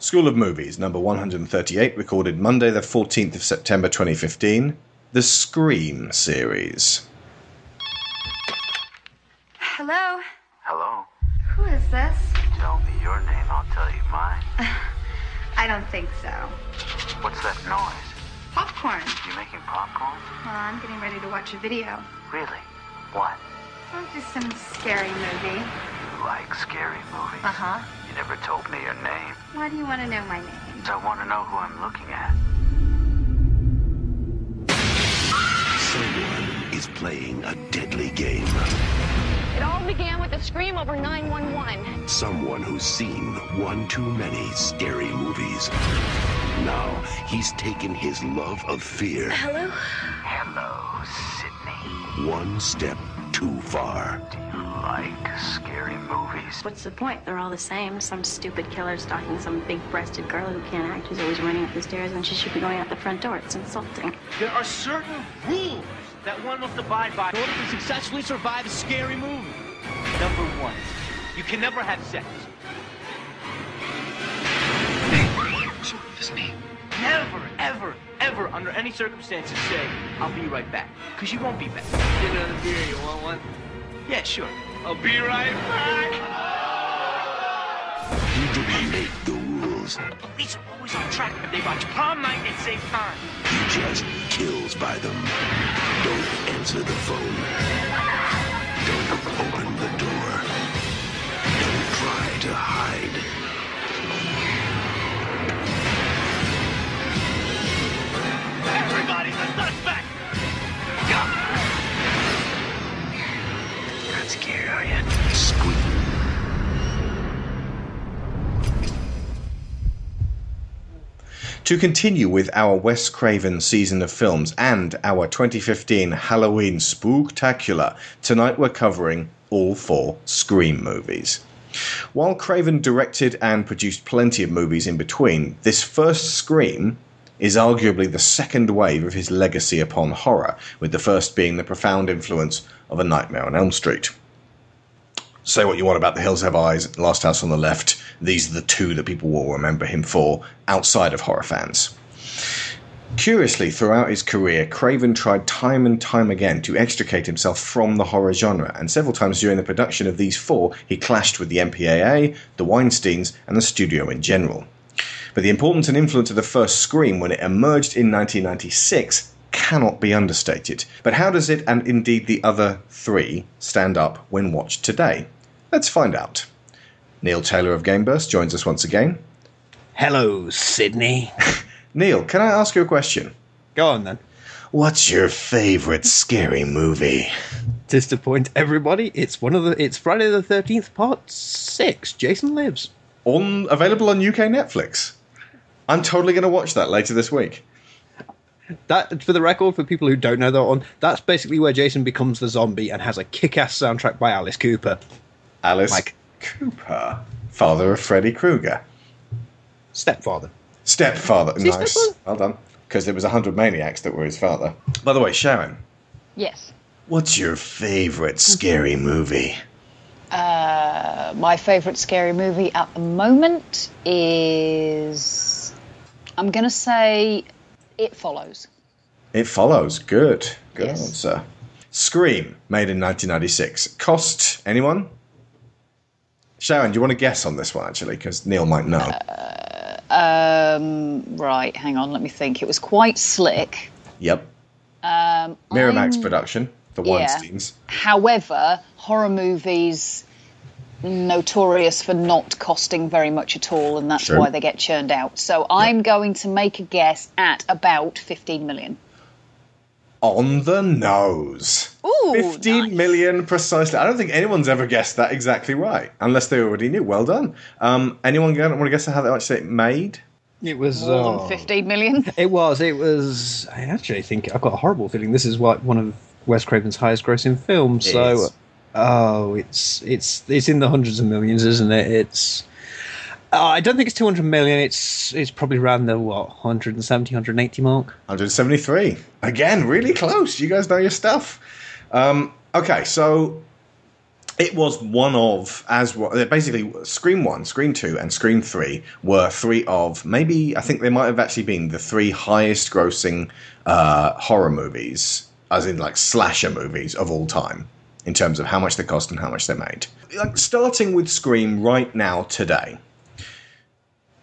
School of Movies, number 138, recorded Monday, the 14th of September 2015. The Scream series. Hello? Hello? Who is this? Tell me your name, I'll tell you mine. I don't think so. What's that noise? Popcorn. You making popcorn? Well, I'm getting ready to watch a video. Really? What? Oh, just some scary movie. You like scary movies? Uh huh. You never told me your name. Why do you want to know my name? So I want to know who I'm looking at. Someone is playing a deadly game. It all began with a scream over 911. Someone who's seen one too many scary movies. Now he's taken his love of fear Hello? Hello, Sidney. one step too far. Do you like scary movies? What's the point? They're all the same. Some stupid killer stalking some big-breasted girl who can't act, who's always running up the stairs, and she should be going out the front door. It's insulting. There are certain rules that one must abide by in order to successfully survive a scary movie. Number one, you can never have sex. Never, ever, ever, under any circumstances, say, I'll be right back. Because you won't be back. Get another beer, you want one? Yeah, sure. I'll be right back. He didn't make the rules. Police are always on track, but they watch prom night at same time. He just kills by them. Don't answer the phone. Don't open the door. Don't try to hide. Everybody's a suspect. You're not scared, are you? Scream. To continue with our Wes Craven season of films and our 2015 Halloween Spooktacular, tonight we're covering all four Scream movies. While Craven directed and produced plenty of movies in between, this first Scream is arguably the second wave of his legacy upon horror, with the first being the profound influence of A Nightmare on Elm Street. Say what you want about The Hills Have Eyes, Last House on the Left, these are the two that people will remember him for outside of horror fans. Curiously, throughout his career, Craven tried time and time again to extricate himself from the horror genre, and several times during the production of these four, he clashed with the MPAA, the Weinsteins, and the studio in general. But the importance and influence of the first Scream when it emerged in 1996 cannot be understated. But how does it, and indeed the other three, stand up when watched today? Let's find out. Neil Taylor of GameBurst joins us once again. Hello, Sidney. Neil, can I ask you a question? Go on then. What's your favourite scary movie? Disappoint everybody. It's one of the. It's Friday the Thirteenth Part Six. Jason Lives. On available on UK Netflix. I'm totally going to watch that later this week. That, for the record, for people who don't know that one, that's basically where Jason becomes the zombie and has a kick-ass soundtrack by Alice Cooper. Alice Mike. Cooper, father of Freddy Krueger, Stepfather. stepfather. he Nice, stepfather? well done. Because there was a hundred maniacs that were his father. By the way, Sharon, Yes. what's your favourite scary movie? Uh, my favourite scary movie at the moment is. I'm going to say It Follows. It follows. Good. Good Yes. answer. Scream, made in 1996. Cost anyone? Sharon, do you want to guess on this one actually? Because Neil might know. Um, right, hang on, let me think. It was quite slick. yep. Um, Miramax I'm- production. The Yeah. Weinsteins. However, horror movies notorious for not costing very much at all, and that's Sure. why they get churned out. So I'm going to make a guess at about 15 million. On the nose. Ooh, Fifteen nice. million precisely. I don't think anyone's ever guessed that exactly right, unless they already knew. Well done. Um, anyone want to guess how much it made? It was. More uh, than 15 million. It was. It was. I actually think I've got a horrible feeling this is what one of Wes Craven's highest grossing films. It so, is. Oh, it's it's it's in the hundreds of millions, isn't it? It's. Uh, I don't think it's 200 million. It's it's probably around the what 170, 180 mark. 173. Again, really close. You guys know your stuff. Um, okay, so it was one of as well. Basically, Scream One, Scream Two, and Scream Three were three of maybe I think they might have actually been the three highest grossing uh, horror movies, as in like slasher movies of all time, in terms of how much they cost and how much they made. Like starting with Scream right now today.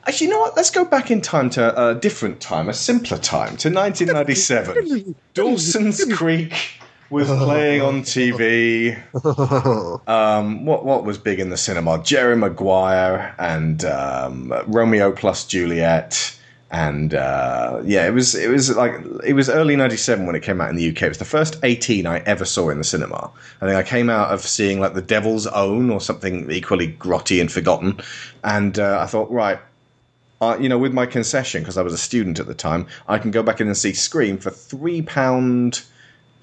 Actually, you know what? Let's go back in time to a different time, a simpler time, to 1997. Dawson's Creek was playing on TV. Um, what what was big in the cinema? Jerry Maguire and um, Romeo plus Juliet, and uh, yeah, it was it was like it was early '97 when it came out in the UK. It was the first 18 I ever saw in the cinema. I think I came out of seeing like The Devil's Own or something equally grotty and forgotten, and uh, I thought, right. Uh, you know, with my concession because I was a student at the time, I can go back in and see Scream for three pound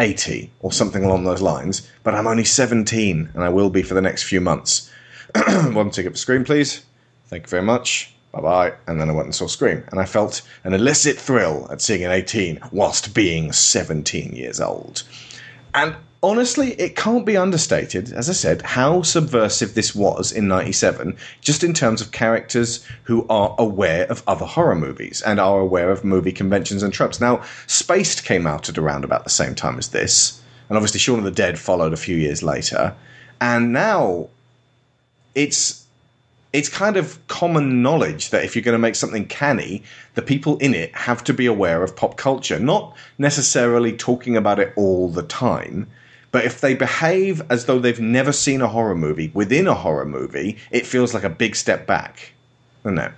80 or something along those lines, but I'm only 17 and I will be for the next few months. One ticket for Scream, please. Thank you very much. Bye bye. And then I went and saw Scream, and I felt an illicit thrill at seeing an 18 whilst being 17 years old. And honestly, it can't be understated, as I said, how subversive this was in 97, just in terms of characters who are aware of other horror movies and are aware of movie conventions and tropes. Now, Spaced came out at around about the same time as this, and obviously Shaun of the Dead followed a few years later. And now it's it's kind of common knowledge that if you're going to make something canny, the people in it have to be aware of pop culture, not necessarily talking about it all the time. But if they behave as though they've never seen a horror movie within a horror movie, it feels like a big step back, doesn't it?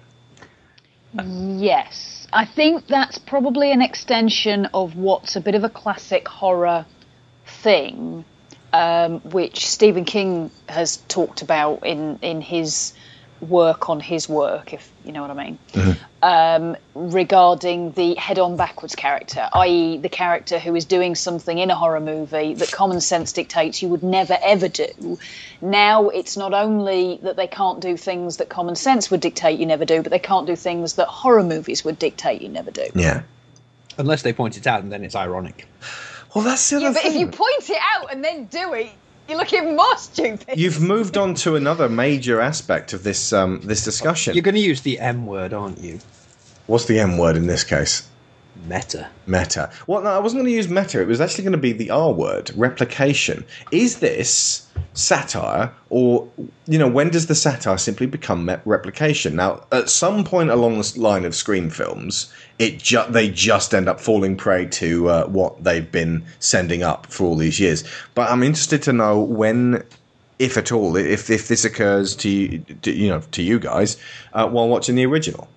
Yes. I think that's probably an extension of what's a bit of a classic horror thing, um, which Stephen King has talked about in, in his work on his work, if you know what I mean, um, regarding the head on backwards character, i.e., the character who is doing something in a horror movie that common sense dictates you would never ever do. Now it's not only that they can't do things that common sense would dictate you never do, but they can't do things that horror movies would dictate you never do. Yeah. Unless they point it out, and then it's ironic. Well, that's the other Yeah, but if you point it out and then do it, you're looking more stupid. You've moved on to another major aspect of this um, this discussion. You're going to use the M word, aren't you? What's the M word in this case? Meta. Meta. Well, no, I wasn't going to use meta. It was actually going to be the R word, replication. Is this satire, or you know, when does the satire simply become me- replication? Now, at some point along the line of Scream films, it ju- they just end up falling prey to uh, what they've been sending up for all these years. But I'm interested to know when. If at all, if if this occurs to you, to, you know, to you guys uh, while watching the original,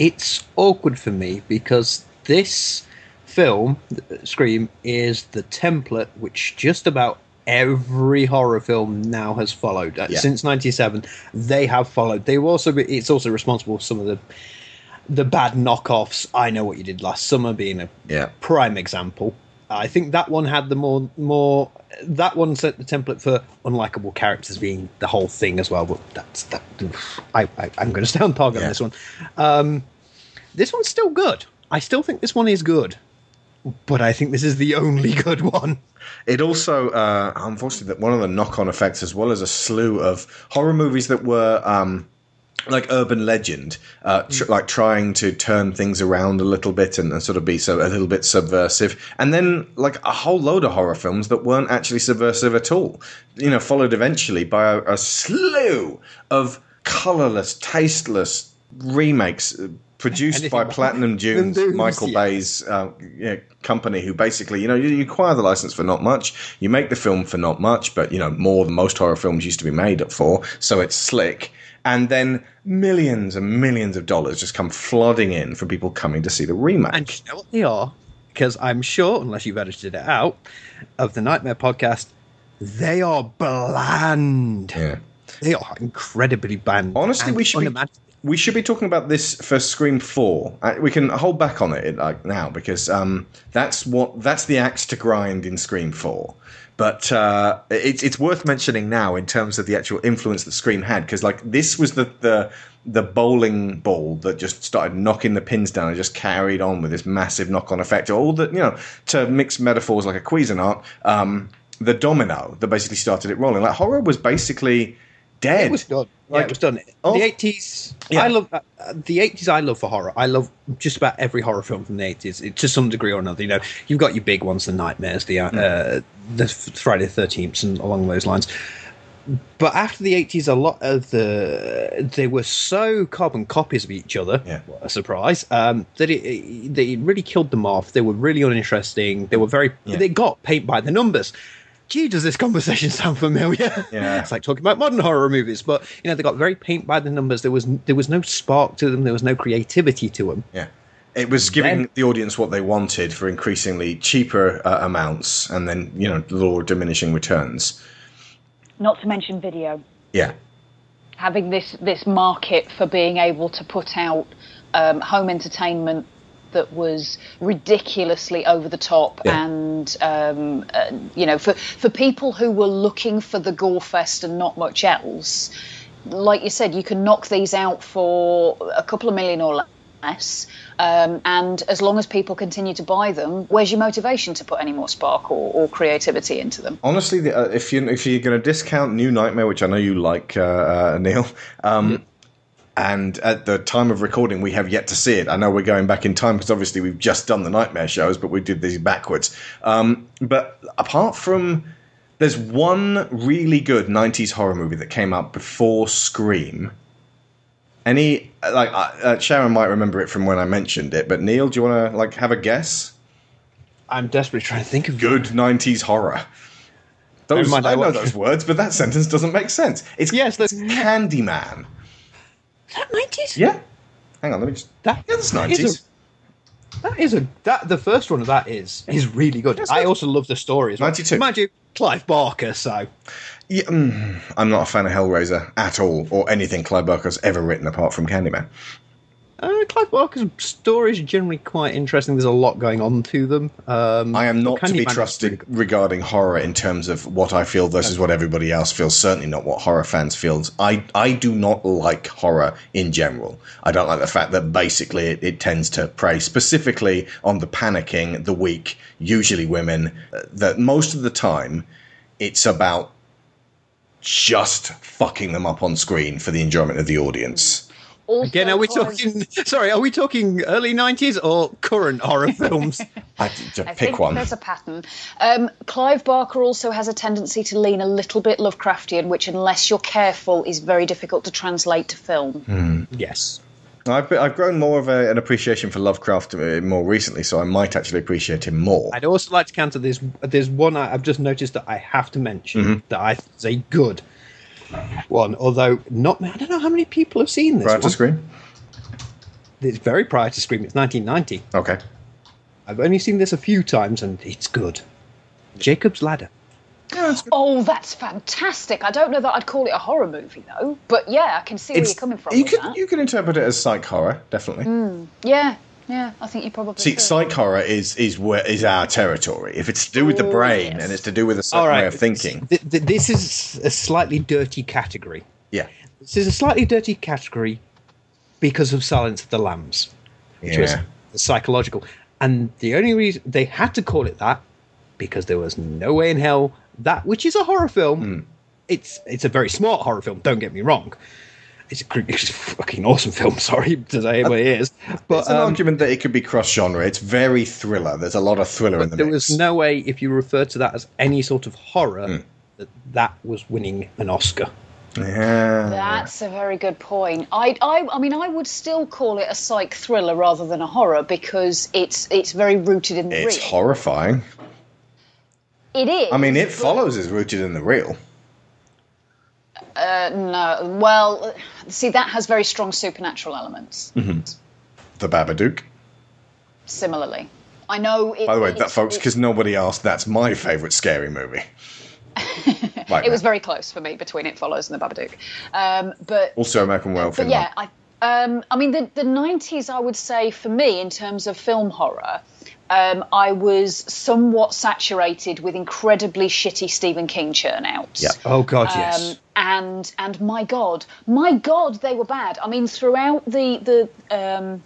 It's awkward for me because this film, Scream, is the template which just about every horror film now has followed. Uh, Yeah. Since '97, they have followed. They also it's also responsible for some of the the bad knockoffs. I know what you did last summer, being a yeah, prime example. I think that one had the more more that one set the template for unlikable characters being the whole thing as well. But that's that. I, I I'm going to stay on target Yeah. on this one. Um, this one's still good. I still think this one is good, but I think this is the only good one. It also, uh, unfortunately, that one of the knock-on effects, as well as a slew of horror movies that were um, like urban legend, uh, tr- like trying to turn things around a little bit and, and sort of be so a little bit subversive, and then like a whole load of horror films that weren't actually subversive at all. You know, followed eventually by a, a slew of colorless, tasteless remakes. Produced by Platinum Dunes, Dunes, Michael yeah. Bay's uh, yeah, company, who basically, you know, you, you acquire the license for not much, you make the film for not much, but you know, more than most horror films used to be made up for, so it's slick. And then millions and millions of dollars just come flooding in from people coming to see the remake. And you know what they are? Because I'm sure, unless you've edited it out, of the Nightmare podcast, they are bland. yeah. They are incredibly bland. Honestly, we should be. We should be talking about this for Scream Four. We can hold back on it like now because um, that's what that's the axe to grind in Scream Four. But uh, it's it's worth mentioning now in terms of the actual influence that Scream had because like this was the the the bowling ball that just started knocking the pins down and just carried on with this massive knock on effect. All that you know to mix metaphors like a Cuisinart. Um, the domino that basically started it rolling. Like horror was basically dead. It was done. yeah, it was done. Oh. the eighties. Yeah. I love uh, uh, the eighties. I love for horror. I love just about every horror film from the eighties to some degree or another. You know, you've got your big ones, the nightmares, the uh, Mm. the Friday the Thirteenth, and along those lines. But after the eighties, a lot of the they were so carbon copies of each other. Yeah. What a surprise! Um, that it, it they really killed them off. They were really uninteresting. They were very. Yeah. They got paint by the numbers. Gee, does this conversation sound familiar? Yeah. it's like talking about modern horror movies, but you know they got very paint by the numbers. There was there was no spark to them. There was no creativity to them. Yeah. It was giving Then- the audience what they wanted for increasingly cheaper uh, amounts and then, you know, law of diminishing returns. Not to mention video. Yeah. having this this market for being able to put out um, home entertainment that was ridiculously over the top Yeah. and um, uh, you know for for people who were looking for the gore fest and not much else like you said you can knock these out for a couple of million or less um, and as long as people continue to buy them where's your motivation to put any more spark or, or creativity into them Honestly, the, uh, if you if you're going to discount New Nightmare, which I know you like, uh, uh, Neil, um, and at the time of recording, we have yet to see it. I know we're going back in time because obviously we've just done the Nightmare shows, but we did these backwards. Um, but apart from, there's one really good '90s horror movie that came out before Scream. Any like uh, uh, Sharon might remember it from when I mentioned it, but Neil, do you want to like have a guess? I'm desperately trying to think of good 90s horror. Those, mind, I I know those words, but that sentence doesn't make sense. It's Yes, that's- Candyman. Nineties. Yeah. Hang on, let me just. That, Yeah, that's 90s. That is a that the first one of that is is really good. Yes, I that's- also love the story as well. 92. Mind you, Clive Barker. So Yeah, mm, I'm not a fan of Hellraiser at all, or anything Clive Barker's ever written apart from Candyman. Uh, Clive Barker's stories are generally quite interesting. There's a lot going on to them. Um, I am not to be trusted good. regarding horror in terms of what I feel versus what everybody else feels. Certainly not what horror fans feel. I, I do not like horror in general. I don't like the fact that basically it, it tends to prey specifically on the panicking, the weak, usually women. uh, That most of the time it's about just fucking them up on screen for the enjoyment of the audience. Also, Again, are we horror- talking? Sorry, are we talking early '90s or current horror films? I, to I pick think one. there's a pattern. Um, Clive Barker also has a tendency to lean a little bit Lovecraftian, which, unless you're careful, is very difficult to translate to film. yes. I've, I've grown more of a, an appreciation for Lovecraft uh, more recently, so I might actually appreciate him more. I'd also like to counter this. There's one I, I've just noticed that I have to mention that I think is a good one, although not. I don't know how many people have seen this. Prior to one. Scream? It's very prior to Scream. It's 1990. Okay. I've only seen this a few times, and it's good. Jacob's Ladder. Oh, that's fantastic! I don't know that I'd call it a horror movie though, but yeah, I can see where It's- you're coming from You with could that. you could interpret it as psych horror, definitely. Mm, yeah, yeah, I think you probably See, could. psych horror is is where is our territory. If it's to do with the brain yes. and it's to do with a certain way of thinking, Th- th- this is a slightly dirty category. yeah, This is a slightly dirty category because of Silence of the Lambs, which was psychological. And the only reason they had to call it that because there was no way in hell that, which is a horror film, Hmm. it's it's a very smart horror film. Don't get me wrong. It's a, it's a fucking awesome film. Sorry to say what it is, but It's an um, argument that it could be cross genre. It's very thriller. There's a lot of thriller in the there mix. was no way if you refer to that as any sort of horror Hmm. that that was winning an Oscar. yeah. That's a very good point. I, I, I mean, I would still call it a psych thriller rather than a horror because it's it's very rooted in the It's real. horrifying. It is. I mean, it but- follows is rooted in the real. Uh, no, well, see, that has very strong supernatural elements. The Babadook. Similarly, I know. It, By the way, that folks, because nobody asked, that's my favourite scary movie. right it was very close for me between It Follows and The Babadook. Um, but also American Werewolf but yeah, I, um, I mean, the, the 90s, I would say, for me, in terms of film horror, um, I was somewhat saturated with incredibly shitty Stephen King churnouts. Yeah. Oh God, yes. Um, and and my God, my God, they were bad. I mean, throughout the the um,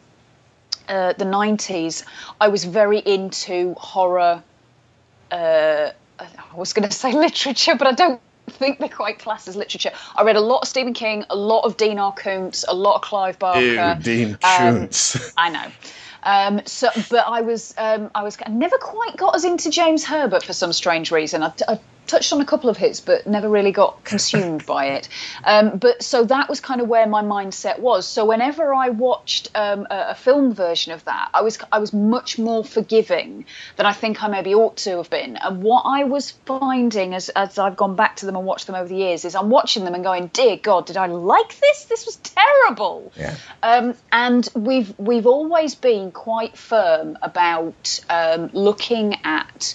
uh, the nineties, I was very into horror. Uh, I was going to say literature, but I don't think they're quite classed as literature. I read a lot of Stephen King, a lot of Dean R. Koontz, a lot of Clive Barker. Ew, Dean Um, Koontz. I know. Um, so, but I was, um, I was I never quite got as into James Herbert for some strange reason. I, I touched on a couple of hits, but never really got consumed by it. Um, but so that was kind of where my mindset was. So whenever I watched um, a, a film version of that, I was I was much more forgiving than I think I maybe ought to have been. And what I was finding as as I've gone back to them and watched them over the years is I'm watching them and going, dear God, did I like this? This was terrible. Yeah. Um, and we've we've always been quite firm about um, looking at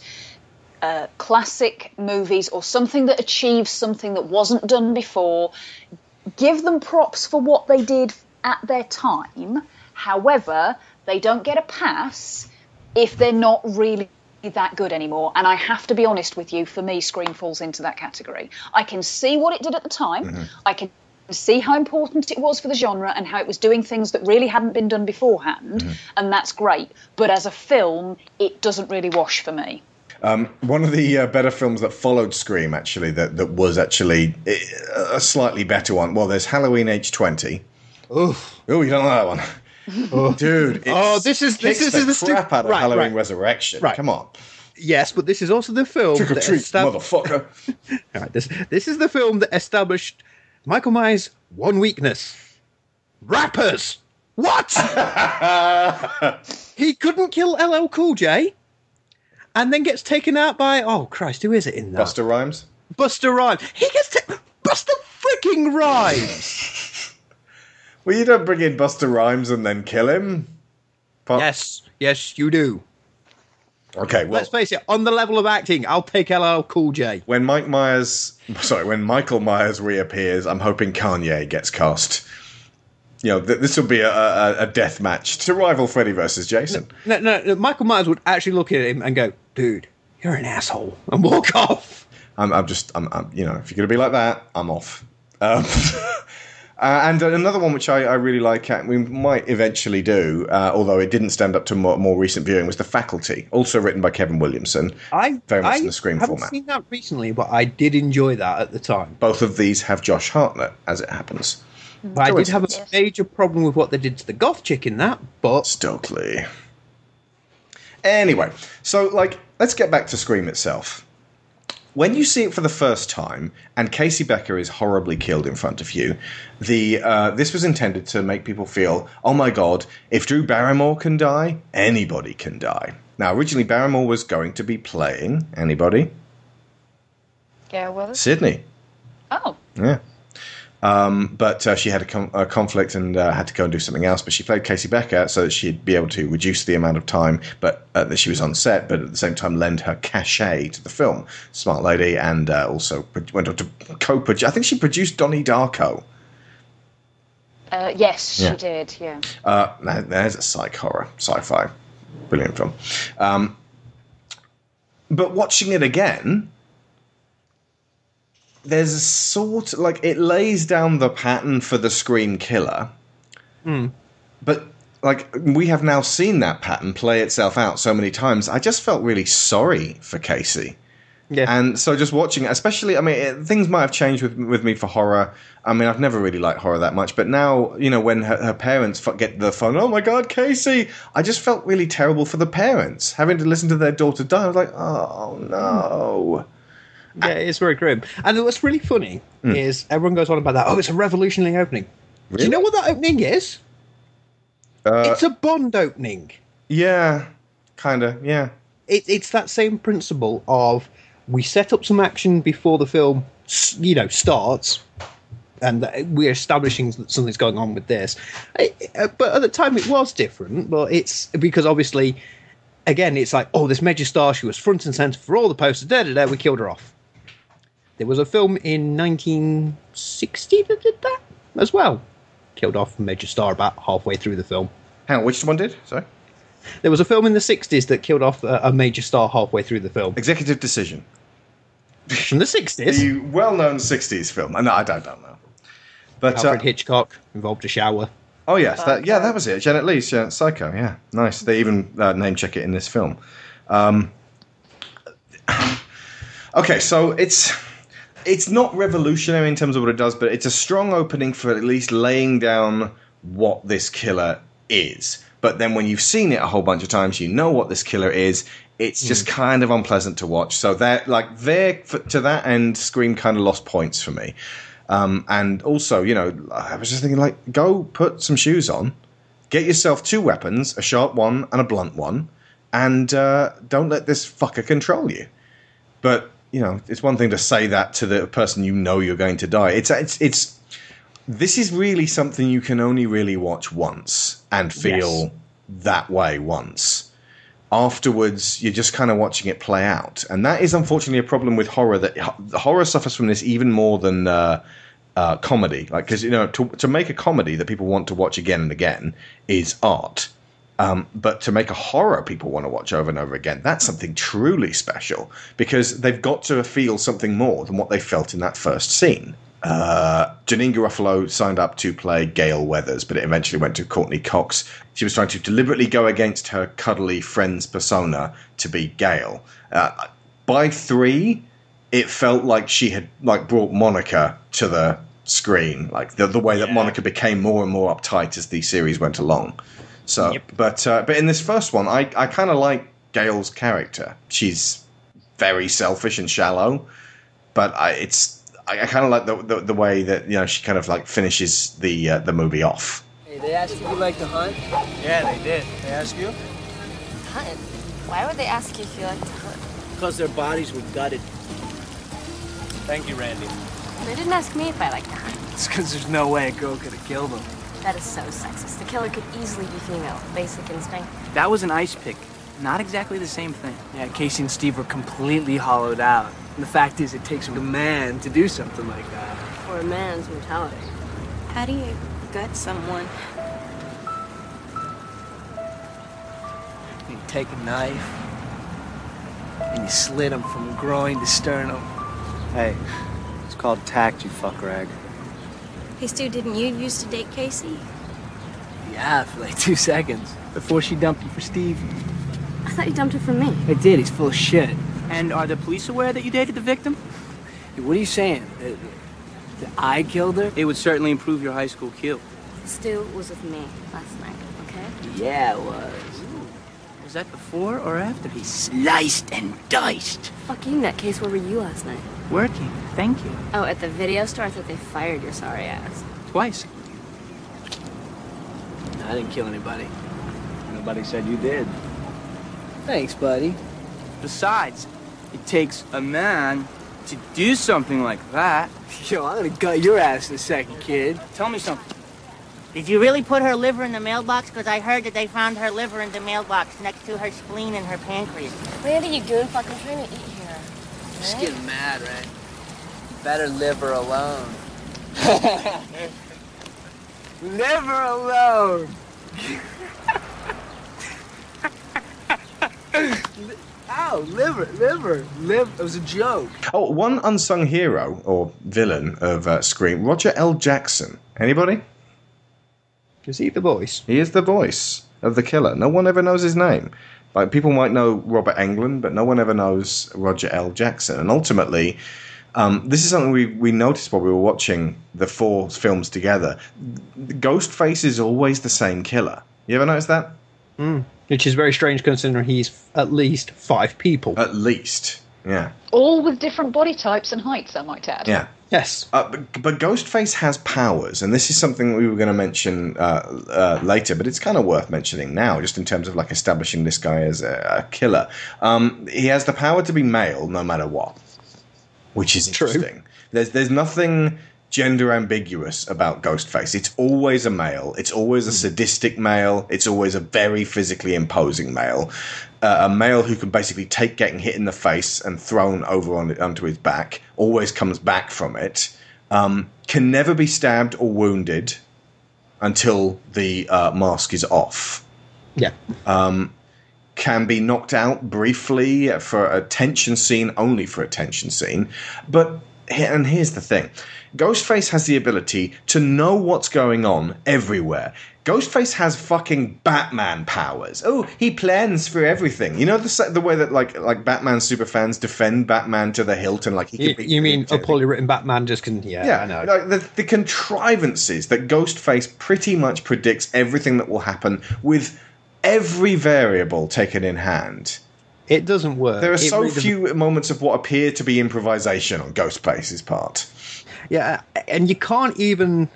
uh, classic movies or something that achieves something that wasn't done before. Give them props for what they did at their time. However, they don't get a pass if they're not really that good anymore. And I have to be honest with you, for me, Scream falls into that category. I can see what it did at the time. I can see how important it was for the genre and how it was doing things that really hadn't been done beforehand, and that's great. But as a film, it doesn't really wash for me. Um, one of the uh, better films that followed Scream, actually, that, that was actually uh, a slightly better one. Well, there's Halloween H20. Oof. Oh, you don't know that one. Dude, Oh, this is- this is the the stu- crap out of right, Halloween right. Resurrection. Right. Come on. Yes, but this is also the film Trick or that treat, estab- motherfucker. All right, this this is the film that established Michael Myers' one weakness: rappers. What? he couldn't kill LL Cool J, and then gets taken out by oh Christ, who is it in that? Busta Rhymes? Busta Rhymes. He gets ta- Busta freaking Rhymes. Well, you don't bring in Busta Rhymes and then kill him. But- yes, yes, you do. Okay, well, Let's face it. On the level of acting, I'll take LL Cool J. when Mike Myers, sorry, when Michael Myers reappears, I'm hoping Kanye gets cast. You know, th- this will be a, a, a death match to rival Freddy versus Jason. No, no, no, Michael Myers would actually look at him and go, "Dude, you're an asshole," and walk off. I'm, I'm just, I'm, I'm, you know, if you're going to be like that, I'm off. Um, uh, and another one which I, I really like, and we might eventually do, uh, although it didn't stand up to more, more recent viewing, was The Faculty, also written by Kevin Williamson. I Very much I in the Scream haven't format. seen that recently, but I did enjoy that at the time. Both of these have Josh Hartnett, as it happens. But I did have a major problem with what they did to the goth chick in that, but Stokely. Anyway, so like, let's get back to Scream itself. When you see it for the first time, and Casey Becker is horribly killed in front of you, the uh, this was intended to make people feel, oh my god, if Drew Barrymore can die, anybody can die. Now, originally Barrymore was going to be playing anybody, Yeah, well. Sidney. Oh, Yeah. Um, but uh, she had a, com- a conflict and uh, had to go and do something else. But she played Casey Becker so that she'd be able to reduce the amount of time, but uh, that she was on set, but at the same time lend her cachet to the film. Smart lady, and uh, also went on to co-produce. I think she produced Donnie Darko. uh, yes, Yeah. she did. Yeah. Uh, there's a psych horror, sci-fi, brilliant film. Um, but watching it again, there's a sort of, like it lays down the pattern for the Scream killer, hmm. but like we have now seen that pattern play itself out so many times. I just felt really sorry for Casey. yeah, And so just watching especially, I mean, it, things might have changed with with me for horror. I mean, I've never really liked horror that much, but now, you know, when her, her parents get the phone, oh my god, Casey, I just felt really terrible for the parents having to listen to their daughter die. I was like, oh no. Yeah, it's very grim. And what's really funny Hmm. is everyone goes on about that. Oh, it's a revolutionary opening. Do you know what that opening is? Uh, it's a Bond opening. yeah, kind of, yeah. It, it's that same principle of we set up some action before the film, you know, starts, and we're establishing that something's going on with this. Uh, but at the time, it was different. But it's because obviously, again, it's like, oh, this major star, she was front and center for all the posters. Da da da. We killed her off. There was a film in 1960 that did that as well. Killed off a major star about halfway through the film. Hang on, which one did? Sorry? There was a film in the 60s that killed off a, a major star halfway through the film. Executive Decision. From the 60s. The well known 60s film. Uh, No, I don't, don't know. But, uh, Alfred Hitchcock involved a shower. Oh yes, that yeah, that was it. Janet Leigh's yeah, Psycho. Yeah, nice. They even uh, name check it in this film. Um, Okay, so it's it's not revolutionary in terms of what it does, but it's a strong opening for at least laying down what this killer is. But then when you've seen it a whole bunch of times, you know what this killer is. It's just kind of unpleasant to watch. So that like there to that end, Scream kind of lost points for me. Um, and also, you know, I was just thinking like, go put some shoes on, get yourself two weapons, a sharp one and a blunt one, and uh, don't let this fucker control you. But you know, it's one thing to say that to the person you know you're going to die. It's it's it's this is really something you can only really watch once and feel Yes. that way once. Afterwards, you're just kind of watching it play out, and that is unfortunately a problem with horror. That horror suffers from this even more than uh, uh, comedy. Like, because you know, to to make a comedy that people want to watch again and again is art. Um, but to make a horror people want to watch over and over again, that's something truly special because they've got to feel something more than what they felt in that first scene. Uh, Janeane Garofalo signed up to play Gale Weathers, but it eventually went to Courteney Cox. She was trying to deliberately go against her cuddly friend's persona to be Gale. Uh, by three, it felt like she had like brought Monica to the screen, like the the way that Monica became more and more uptight as the series went along. So, but uh, but in this first one, I I kind of like Gale's character. She's very selfish and shallow, but I it's I, I kind of like the, the the way that you know she kind of like finishes the uh, the movie off. Hey, they asked if you like to hunt? Yeah, they did. They asked you? Hunt? Why would they ask you if you like to hunt? Because their bodies were gutted. Thank you, Randy. They didn't ask me if I like to hunt. It's because there's no way a girl could have killed them. That is so sexist. The killer could easily be female. Basic instinct. That was an ice pick. Not exactly the same thing. Yeah, Casey and Steve were completely hollowed out. And the fact is, it takes a man to do something like that. Or a man's mentality. How do you gut someone? You take a knife and you slit them from groin to sternum. Hey, it's called tact, you fuck rag. Hey, Stu, didn't you used to date Casey? Yeah, for like two seconds. Before she dumped you for Steve. I thought you dumped her for me. I did, he's full of shit. And are the police aware that you dated the victim? Hey, what are you saying? That, that I killed her? It would certainly improve your high school kill. Stu was with me last night, okay? Yeah, it was. Was that before or after he sliced and diced? Fucking that case, Where were you last night? Working. Thank you. Oh, at the video store? I thought they fired your sorry ass. Twice. I didn't kill anybody. Nobody said you did. Thanks, buddy. Besides, it takes a man to do something like that. Yo, I'm gonna gut your ass in a second, kid. Tell me something. Did you really put her liver in the mailbox? Because I heard that they found her liver in the mailbox next to her spleen and her pancreas. Randy, you goon fucking trying to eat here. Just getting mad, right? Better live her alone. live her alone. Ow, liver, liver, liver. It was a joke. Oh, one unsung hero or villain of uh, Scream, Roger L. Jackson. Anybody? Is he the voice? He is the voice of the killer. No one ever knows his name. Like people might know Robert Englund, but no one ever knows Roger L. Jackson. And ultimately, um, this is something we we noticed while we were watching the four films together. Ghostface is always the same killer. You ever notice that? Mm. Which is very strange considering he's at least five people. At least, yeah. All with different body types and heights, I might add. Yeah. Yes. Uh, but, but Ghostface has powers, and this is something we were going to mention uh, uh, later, but it's kind of worth mentioning now, just in terms of like establishing this guy as a, a killer. Um, he has the power to be male no matter what, which is interesting. There's there's nothing gender ambiguous about Ghostface. It's always a male. It's always a sadistic male. It's always a very physically imposing male. Uh, a male who can basically take getting hit in the face and thrown over on, onto his back, always comes back from it, um, can never be stabbed or wounded until the uh, mask is off. Yeah. Um, can be knocked out briefly for a tension scene, only for a tension scene, but and here's the thing Ghostface has the ability to know what's going on everywhere. Ghostface has fucking Batman powers. Oh, he plans for everything. You know the the way that like like Batman super fans defend Batman to the hilt and like he You, can be you mean a poorly written Batman just can? Yeah, yeah, I know. Like the, the contrivances that Ghostface pretty much predicts everything that will happen with every variable taken in hand. It doesn't work. There are so really doesn't- few moments of what appear to be improvisation on Ghostface's part. Yeah, and you can't even.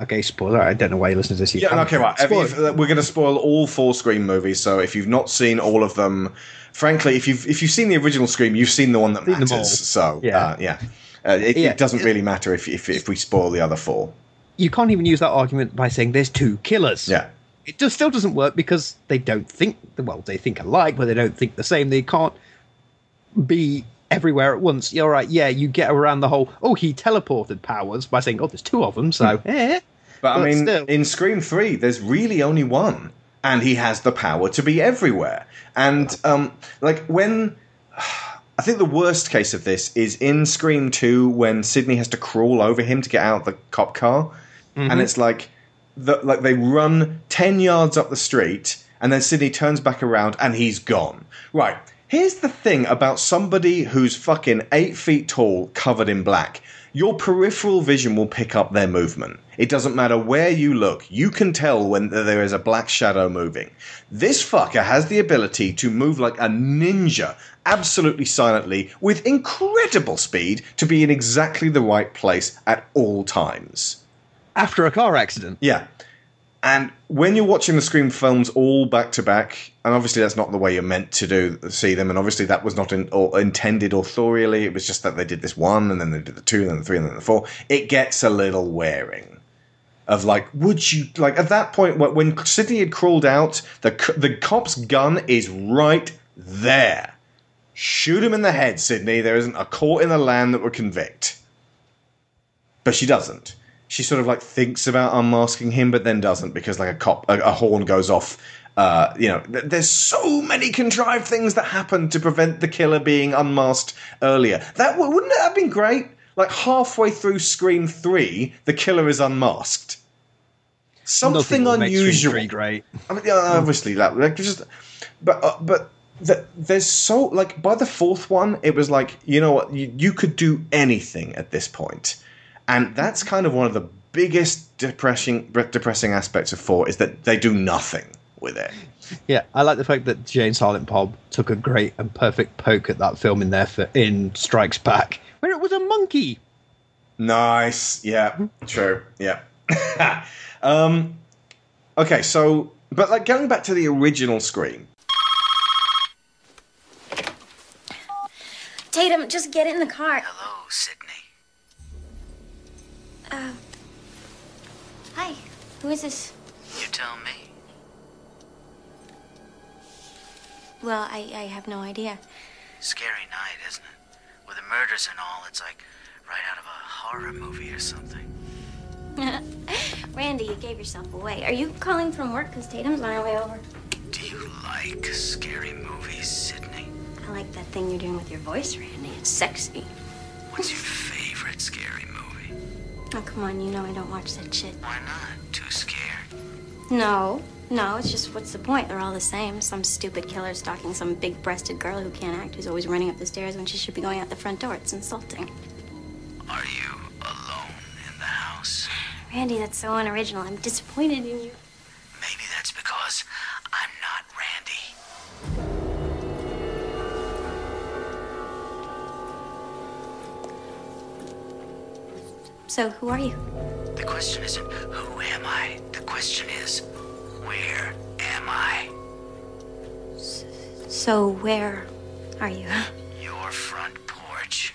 Okay, spoiler. I don't know why you listen to this. You Yeah, okay, right. Spoiler. you- uh, we're going to spoil all four Scream movies, so if you've not seen all of them, frankly, if you've if you've seen the original Scream, you've seen the one that Seen matters. So Yeah. uh, yeah, uh, it, Yeah. it doesn't really matter if, if if we spoil the other four. you can't even use that argument by saying there's two killers. Yeah. It just still doesn't work because they don't think well, they think alike, but they don't think the same. They can't be everywhere at once. You're right, yeah, you get around the whole oh he teleported powers by saying, Oh, there's two of them, so eh. But, I mean, still. in Scream 3, there's really only one. And he has the power to be everywhere. And, um, like, when. I think the worst case of this is in Scream 2 when Sidney has to crawl over him to get out the cop car. And Mhm. it's like. The, like they run 10 yards up the street and then Sidney turns back around and he's gone. Right. Here's the thing about somebody who's fucking eight feet tall, covered in black. Your peripheral vision will pick up their movement. It doesn't matter where you look, you can tell when there is a black shadow moving. This fucker has the ability to move like a ninja, absolutely silently, with incredible speed, to be in exactly the right place at all times. After a car accident. Yeah. And when you're watching the Scream films all back to back, and obviously that's not the way you're meant to do see them, and obviously that was not in, or intended authorially. It was just that they did this one, and then they did the two, and then the three, and then the four. It gets a little wearing. Of like, would you like at that point when- Sidney had crawled out, the the cop's gun is right there. Shoot him in the head, Sydney. There isn't a court in the land that would convict. But she doesn't. She sort of like thinks about unmasking him, but then doesn't because like a cop, a, a horn goes off. Uh, you know, th- there's so many contrived things that happen to prevent the killer being unmasked earlier. That wouldn't it have been great? Like halfway through Scream Three, the killer is unmasked. Something Nothing make Scream unusual. 3 great. I mean, obviously that, like, just, but uh, but the, there's so like by the fourth one, it was like you know what, you, you could do anything at this point, and that's kind of one of the biggest depressing depressing aspects of four is that they do nothing with it. Yeah, I like the fact that Jay and Silent Bob took a great and perfect poke at that film in there for in Strikes Back, where it was a monkey. Nice, yeah, true, yeah. um, okay, so but like going back to the original Scream, Tatum, just get in the car. Hello, Sidney. Uh, hi. Who is this? You tell me. Well, I, I have no idea. Scary night, isn't it? With the murders and all, it's like right out of a horror movie or something. Randy, you gave yourself away. Are you calling from work? Because Tatum's on her way over. Do you like scary movies, Sidney? I like that thing you're doing with your voice, Randy. It's sexy. What's your favorite scary movie? Oh, come on. You know I don't watch that shit. Why not? Too scared? No. No, it's just what's the point? They're all the same. Some stupid killer stalking some big breasted girl who can't act, who's always running up the stairs when she should be going out the front door. It's insulting. Are you alone in the house? Randy, that's so unoriginal. I'm disappointed in you. Maybe that's because So, who are you? The question isn't who am I? The question is where am I? So, where are you? Your front porch.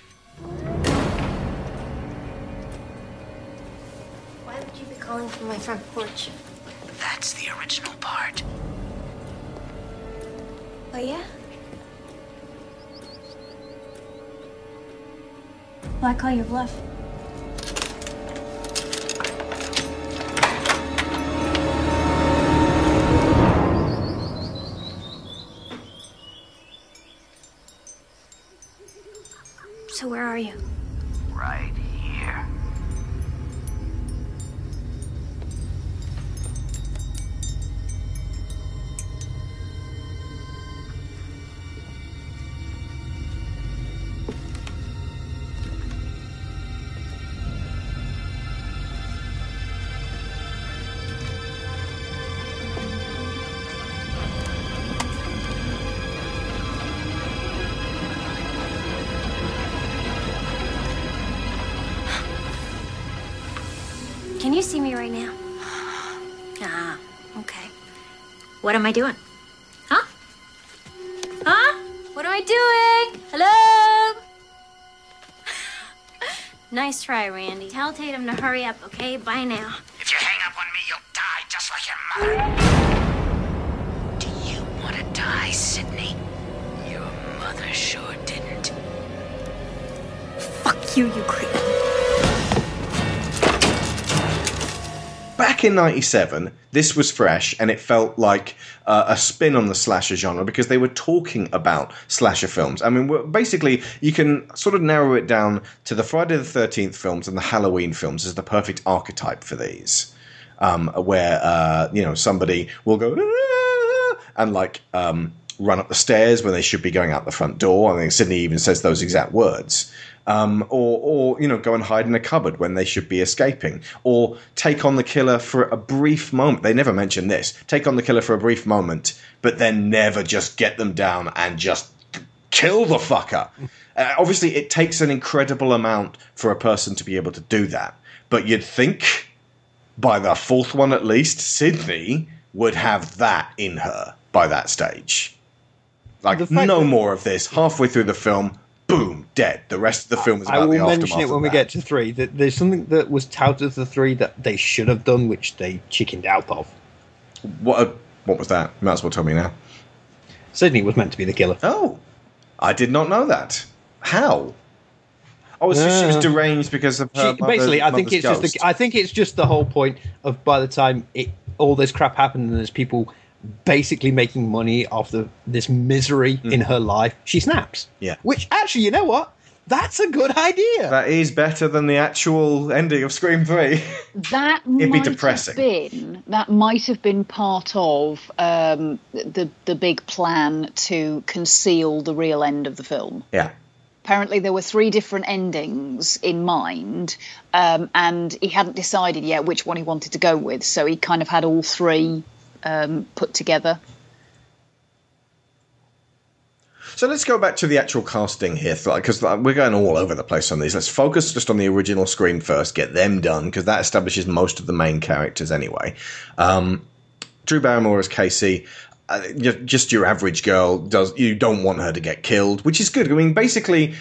Why would you be calling from my front porch? That's the original part. Oh, yeah? Well, I call your bluff. So, where are you? right What am I doing? Huh? Huh? What am I doing? Hello? nice try, Randy. Tell Tatum to hurry up, okay? Bye now. If you hang up on me, you'll die just like your mother. Do you want to die, Sidney? Your mother sure didn't. Fuck you, you creep. Back in '97, this was fresh and it felt like uh, a spin on the slasher genre because they were talking about slasher films. I mean, basically, you can sort of narrow it down to the Friday the 13th films and the Halloween films as the perfect archetype for these. Um, where, uh, you know, somebody will go "Ah," and like um, run up the stairs when they should be going out the front door. I think Sidney even says those exact words um, or, or you know, go and hide in a cupboard when they should be escaping, or take on the killer for a brief moment. They never mention this. Take on the killer for a brief moment, but then never just get them down and just kill the fucker. Uh, obviously, it takes an incredible amount for a person to be able to do that, but you'd think by the fourth one at least, Sidney would have that in her by that stage. Like, no that- more of this. Halfway through the film, dead. The rest of the film is about I will mention it when we get to three. That there's something that was touted as the three that they should have done, which they chickened out of. What? uh, what was that? You might as well tell me now. Sidney was meant to be the killer. Oh, I did not know that. How? Oh, so she was Uh, deranged because of her She- basically, I think it's just the, I think it's just the whole point of by the time it all this crap happened and there's people basically making money off the this misery in her life, she snaps. Mm. Yeah. Which actually, you know what? That's a good idea. That is better than the actual ending of Scream Three. That It'd be depressing. have been that might have been part of um, the the big plan to conceal the real end of the film. yeah. Apparently, there were three different endings in mind, um, and he hadn't decided yet which one he wanted to go with. So he kind of had all three um, put together. So let's go back to the actual casting here, because we're going all over the place on these. Let's focus just on the original Scream first, get them done, because that establishes most of the main characters anyway. Um, Drew Barrymore as Casey, uh, just your average girl. Does you don't want her to get killed, which is good. I mean, basically,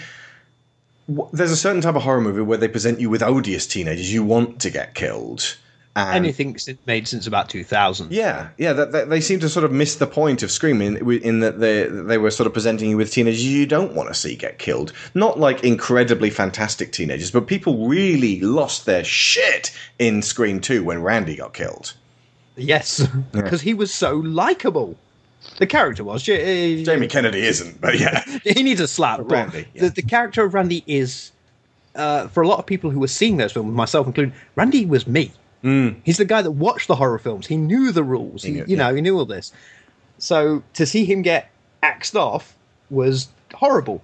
there's a certain type of horror movie where they present you with odious teenagers you want to get killed. And Anything since- made since about 2000. yeah, yeah, that, that, they seem to sort of miss the point of Scream in, in that they they were sort of presenting you with teenagers you don't want to see get killed. Not like incredibly fantastic teenagers, but people really lost their shit in Scream 2 when Randy got killed. Yes, because he was so likable. The character was. Uh, Jamie Kennedy isn't, but yeah. he needs a slap. But Randy, the, the character of Randy is, uh, for a lot of people who were seeing those films, myself included, Randy was me. He's the guy that watched the horror films. He knew the rules. He, He knew- you know, he knew all this. So to see him get axed off was horrible.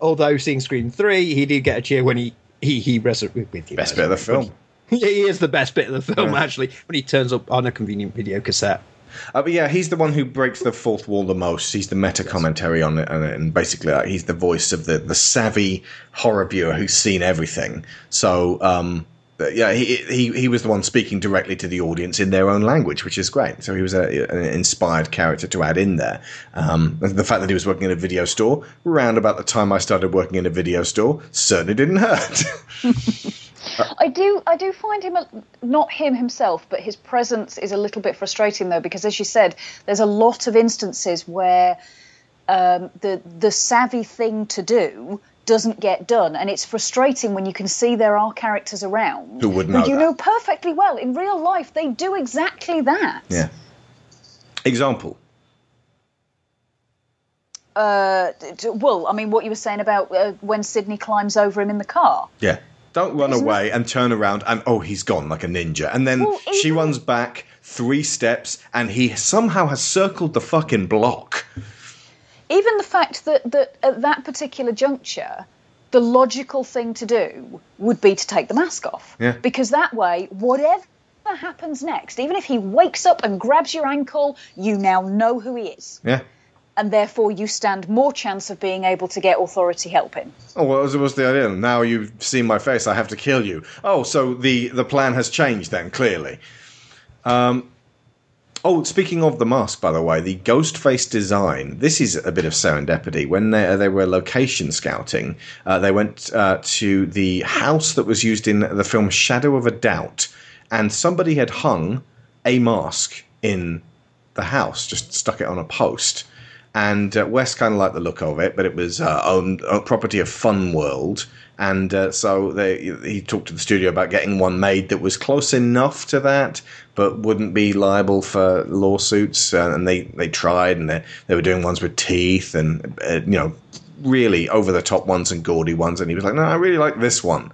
Although seeing Scream three, he did get a cheer when he he he resurrected with you. Best bit of the film. Yeah, he is the best bit of the film Yeah. actually when he turns up on a convenient video cassette. Uh, but yeah, he's the one who breaks the fourth wall the most. He's the meta commentary on it, and, and basically uh, he's the voice of the, the savvy horror viewer who's seen everything. So um, but yeah, he, he he was the one speaking directly to the audience in their own language, which is great. So he was a, an inspired character to add in there. Um, the fact that he was working in a video store around about the time I started working in a video store certainly didn't hurt. I do, I do find him a, not him himself, but his presence is a little bit frustrating though, because as you said, there's a lot of instances where um, the the savvy thing to do doesn't get done, and it's frustrating when you can see there are characters around Who would who know you that. know perfectly well in real life they do exactly that. yeah. Example. Uh, well, I mean, what you were saying about uh, when Sidney climbs over him in the car. Yeah. Don't run Isn't away and turn around and oh, he's gone like a ninja. And then Well, she runs back three steps and he somehow has circled the fucking block. Even the fact that, that at that particular juncture, the logical thing to do would be to take the mask off. Yeah. Because that way, whatever happens next, even if he wakes up and grabs your ankle, you now know who he is. Yeah. And therefore, you stand more chance of being able to get authority help in. Oh, well, what was, the idea? Now you've seen my face, I have to kill you. Oh, so the, the plan has changed then, clearly. Um, oh, speaking of the mask, by the way, the ghost face design. This is a bit of serendipity. When they, they were location scouting, uh, they went uh, to the house that was used in the film Shadow of a Doubt, and somebody had hung a mask in the house, just stuck it on a post. And uh, Wes kind of liked the look of it, but it was uh, uh, property of Fun World. And uh, so they, he talked to the studio about getting one made that was close enough to that, but wouldn't be liable for lawsuits. Uh, and they, they tried, and they, they were doing ones with teeth and, uh, you know, really over the top ones and gaudy ones. And he was like, no, I really like this one.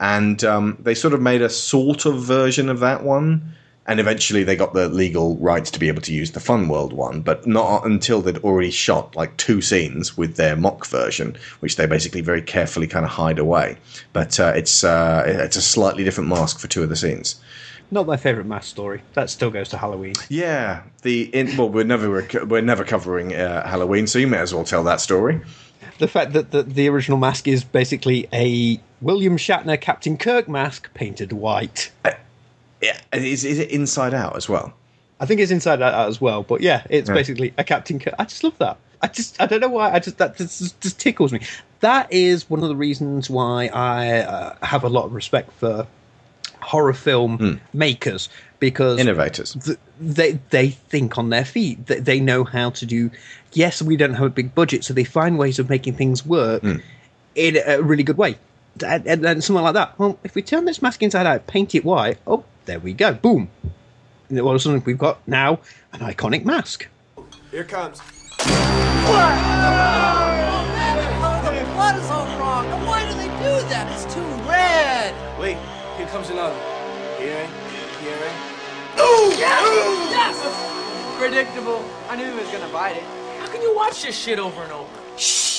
And um, they sort of made a sort of version of that one and eventually they got the legal rights to be able to use the Fun World one, but not until they'd already shot like two scenes with their mock version, which they basically very carefully kind of hide away. But uh, it's uh, it's a slightly different mask for two of the scenes. Not my favourite mask story. That still goes to Halloween. Yeah, the in, well, we're never rec- we're never covering uh, Halloween, so you may as well tell that story. The fact that the, the original mask is basically a William Shatner Captain Kirk mask painted white. Yeah, is, is it inside out as well? I think it's inside out as well, but yeah, it's Yeah. basically a Captain Kirk. I just love that. I just I don't know why. I just that just, just tickles me. That is one of the reasons why I uh, have a lot of respect for horror film makers because Innovators. th- they they think on their feet. They, they know how to do. Yes, we don't have a big budget, so they find ways of making things work in a really good way. And, and, and something like that. Well, if we turn this mask inside out, paint it white, oh, there we go, boom. And all of a sudden, we've got now an iconic mask. Here comes. Oh man, what is all wrong? And why do they do that? It's too red. Wait, here comes another. Here, here. Ooh! Yes! Yes! Predictable. I knew he was gonna bite it. How can you watch this shit over and over? Shh!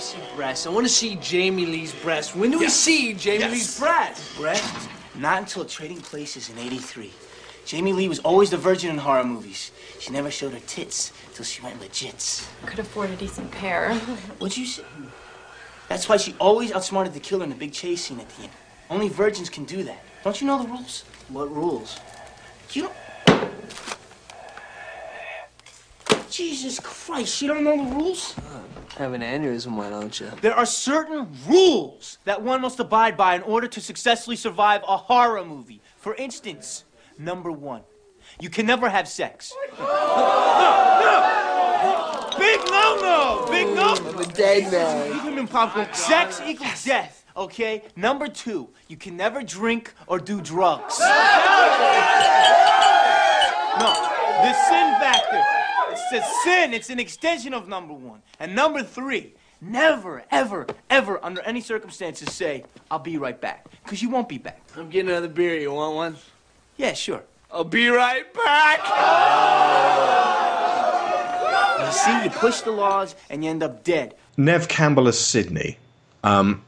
When we see breasts? I want to see Jamie Lee's breasts. When do we see Jamie Yes. Lee's breasts? Breasts? Not until Trading Places in 83. Jamie Lee was always the virgin in horror movies. She never showed her tits till she went legits. Could afford a decent pair. What'd you say? That's why she always outsmarted the killer in the big chase scene at the end. Only virgins can do that. Don't you know the rules? What rules? You don't. Jesus Christ, you don't know the rules? Uh, have an aneurysm, why don't you? There are certain rules that one must abide by in order to successfully survive a horror movie. For instance, number one, you can never have sex. Big no no! Big no! I'm a dead man. Even in popcorn, sex equals death. Okay. Number two, you can never drink or do drugs. No, the sin factor. It's a sin. It's an extension of number one. And number three, never, ever, ever, under any circumstances, say, "I'll be right back," because you won't be back. I'm getting another beer. You want one? Yeah, sure. I'll be right back. You see, you push the laws and you end up dead. Neve Campbell as Sidney. Um,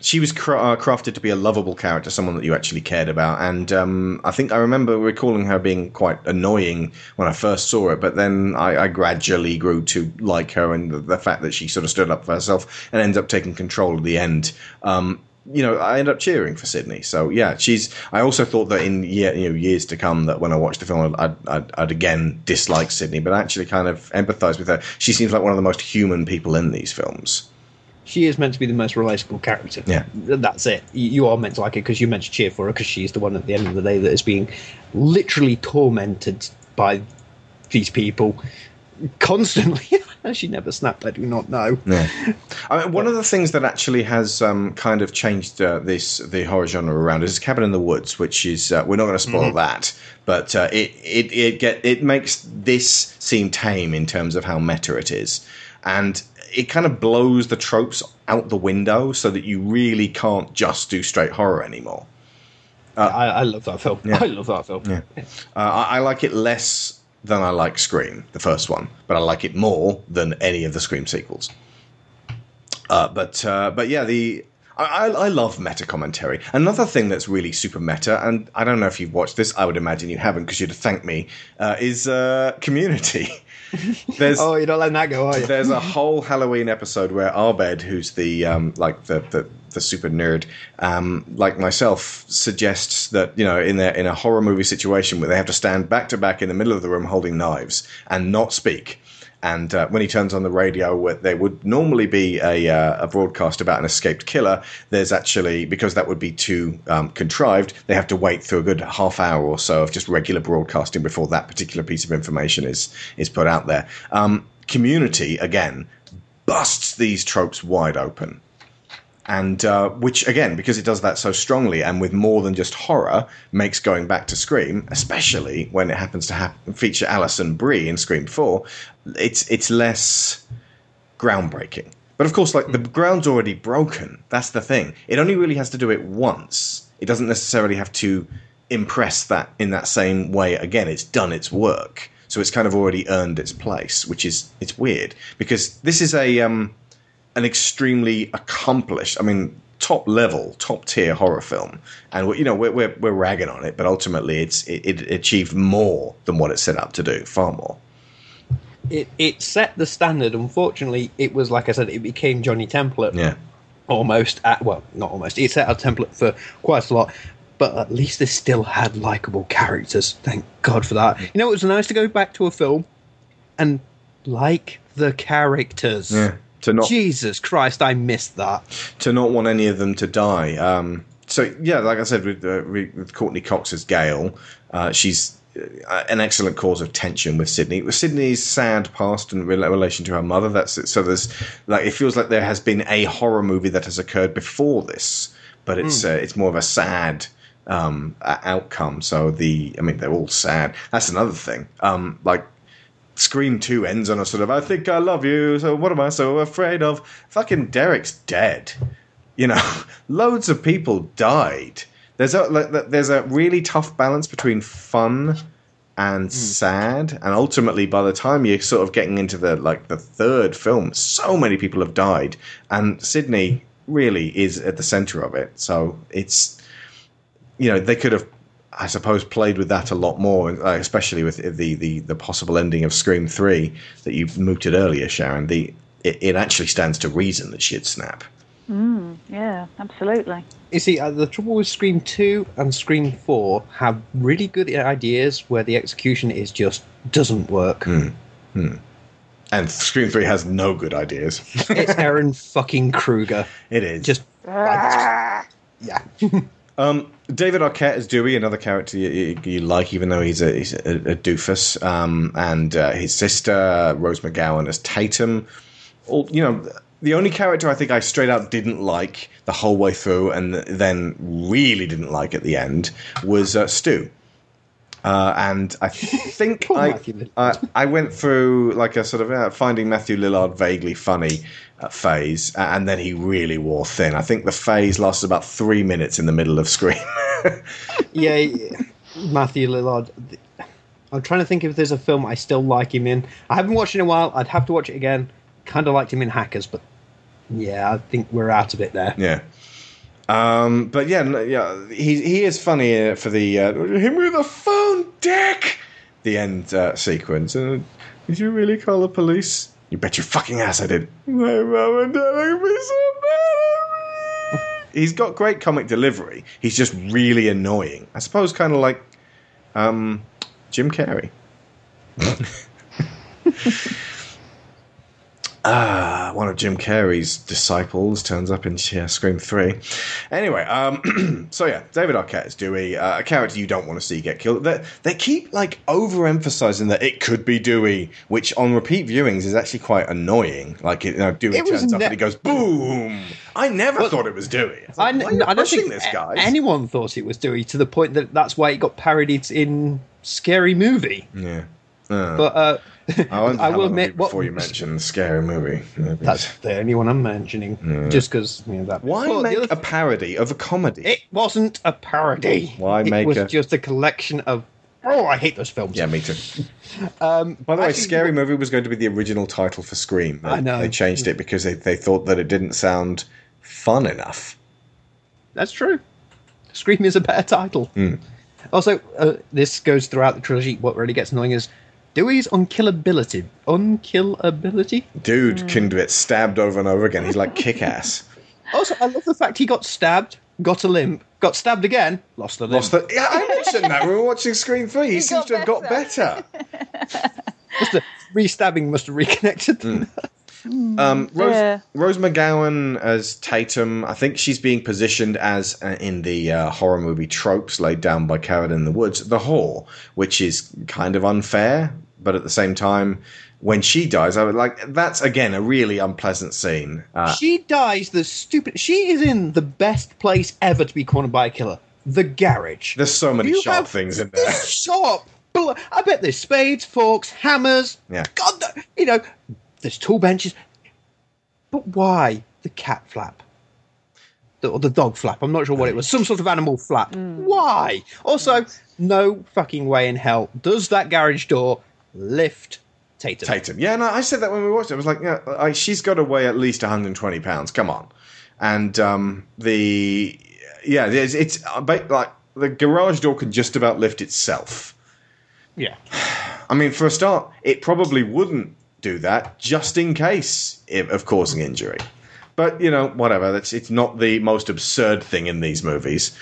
she was uh, crafted to be a lovable character, someone that you actually cared about, and um, I think I remember recalling her being quite annoying when I first saw her. But then I, I gradually grew to like her, and the, the fact that she sort of stood up for herself and ended up taking control at the end. Um, you know, I end up cheering for Sidney. So yeah, she's. I also thought that in year, you know, years to come, that when I watched the film, I'd, I'd, I'd again dislike Sidney, but actually kind of empathise with her. She seems like one of the most human people in these films. She is meant to be the most relatable character. Yeah. That's it. You are meant to like her because you're meant to cheer for her because she's the one at the end of the day that is being literally tormented by these people constantly. she never snapped. I do not know. Yeah. I mean, one of the things that actually has um, kind of changed uh, this the horror genre around is Cabin in the Woods, which is uh, we're not going to spoil Mhm. that, but uh, it it it get it makes this seem tame in terms of how meta it is. and it kind of blows the tropes out the window so that you really can't just do straight horror anymore. I, I love that film. Yeah. I love that film. Yeah. Uh, I, I like it less than I like Scream, the first one, but I like it more than any of the Scream sequels. Uh, but uh, but yeah, the I, I I love meta commentary. Another thing that's really super meta, and I don't know if you've watched this. I would imagine you haven't because you'd thank me. Uh, is uh, Community. There's oh, you're not letting that go, are you? there's a whole Halloween episode where Abed, who's the um, like the, the the super nerd, um, like myself, suggests that you know in a in a horror movie situation where they have to stand back to back in the middle of the room holding knives and not speak. And uh, when he turns on the radio, where there would normally be a, uh, a broadcast about an escaped killer, there's actually because that would be too um, contrived. They have to wait through a good half hour or so of just regular broadcasting before that particular piece of information is is put out there. Um, community again busts these tropes wide open and uh, which again because it does that so strongly and with more than just horror makes going back to scream especially when it happens to hap- feature alison brie in scream 4 it's it's less groundbreaking. But of course like the ground's already broken. That's the thing. It only really has to do it once. It doesn't necessarily have to impress that in that same way again. It's done its work. So it's kind of already earned its place which is it's weird. Because this is a um an extremely accomplished, I mean, top level, top tier horror film, and you know we're we're, we're ragging on it, but ultimately it's it, it achieved more than what it set out to do, far more. It it set the standard. Unfortunately, it was like I said, it became Johnny Template. Yeah. Almost at well, not almost. It set a template for quite a lot. But at least they still had likable characters. Thank God for that. You know, it was nice to go back to a film and like the characters. Yeah. To not Jesus Christ, I missed that. to not want any of them to die. Um, so yeah, like I said with, uh, with Courteney Cox as Gale, uh, she's an excellent cause of tension with Sidney. With Sidney's sad past and relation to her mother, that's it. So there's like it feels like there has been a horror movie that has occurred before this, but it's Hmm. uh, it's more of a sad um, outcome. So the I mean they're all sad. That's another thing. Um, like Scream 2 ends on a sort of, I think I love you, so what am I so afraid of? Fucking Derek's dead. You know, loads of people died. There's a like, there's a really tough balance between fun and sad, and ultimately, by the time you're sort of getting into the like the third film, so many people have died, and Sidney really is at the center of it. So it's you know they could have I suppose played with that a lot more, uh, especially with the, the the possible ending of Scream Three that you mooted earlier, Sharon. The it, it actually stands to reason that she'd snap. Mm, yeah, absolutely. You see, uh, the trouble with Scream 2 and Scream 4 have really good ideas where the execution is just doesn't work. Hmm. And Scream Three has no good ideas. it's Ehren fucking Kruger. It is just yeah. Um, David Arquette as Dewey, another character you, you, you like, even though he's a, he's a, a doofus. Um, and uh, his sister Rose McGowan as Tatum. All you know, the only character I think I straight out didn't like the whole way through, and then really didn't like at the end was uh, Stu. Uh, and I think I, I I went through like a sort of uh, finding Matthew Lillard vaguely funny uh, phase, and then he really wore thin. I think the phase lasted about three minutes in the middle of Scream. yeah, yeah. Matthew Lillard. I'm trying to think if there's a film I still like him in. I haven't watched it in a while. I'd have to watch it again. Kind of liked him in Hackers, but yeah, I think we're out of it there. Yeah. Um, but yeah, no, yeah, he he is funny uh, for the uh, him with a phone, dick. The end uh, sequence. Uh, did you really call the police? You bet your fucking ass I did. My mom and dad are be so mad at me. He's got great comic delivery. He's just really annoying. I suppose, kind of like um, Jim Carrey. Ah, one of Jim Carrey's disciples turns up in yeah, Scream 3. Anyway, um, so yeah, David Arquette is Dewey, uh, a character you don't want to see get killed. They, they keep like overemphasizing that it could be Dewey, which on repeat viewings is actually quite annoying. Like, you know, Dewey It was turns up and he goes, boom! I never thought it was Dewey. I, like, n- why are you I don't think this, guys? anyone thought it was Dewey to the point that that's why it got parodied in Scary Movie. Yeah. Uh, But uh, I, will admit, it'll be what before you mention the scary movie. that's the only one I'm mentioning, Yeah. just because you know that. Why the make a parody of a comedy? It wasn't a parody. Why it make was a- just a collection of. Oh, I hate those films. Yeah, me too. Um, By the way, actually, Scary Movie was going to be the original title for Scream. They, I know. They changed it because they, they thought that it didn't sound fun enough. That's true. Scream is a better title. Hmm. Also, uh, this goes throughout the trilogy. What really gets annoying is Dewey's unkillability. Unkillability? Dude Hmm. can get stabbed over and over again. He's like kick ass. Also, I love the fact he got stabbed, got a limp, got stabbed again, lost a limp. Lost the, yeah, I mentioned that when we were watching Scream 3. He, seems to have got better. Must have, re-stabbing must have reconnected them. Um, Rose, Yeah. Rose McGowan as Tatum, I think she's being positioned as uh, in the uh, horror movie tropes laid down by Cabin in the Woods, the whore, which is kind of unfair, but at the same time, when she dies, I would like that's again a really unpleasant scene. Uh, she dies the stupid. She is in the best place ever to be cornered by a killer the garage. there's so many You sharp have things in there. This shop. I bet there's spades, forks, hammers. Yeah. God, you know, there's tool benches. But why the cat flap? The, or the dog flap? I'm not sure what it was. Some sort of animal flap. Why? Also, no fucking way in hell does that garage door lift Tatum. Tatum. Yeah, no, I said that when we watched it. I was like, yeah, I, she's got to weigh at least 120 pounds. Come on. And um, the yeah, it's, it's uh, like the garage door can just about lift itself. Yeah. I mean, for a start, it probably wouldn't do that just in case of causing injury. But you know, whatever. That's it's not the most absurd thing in these movies,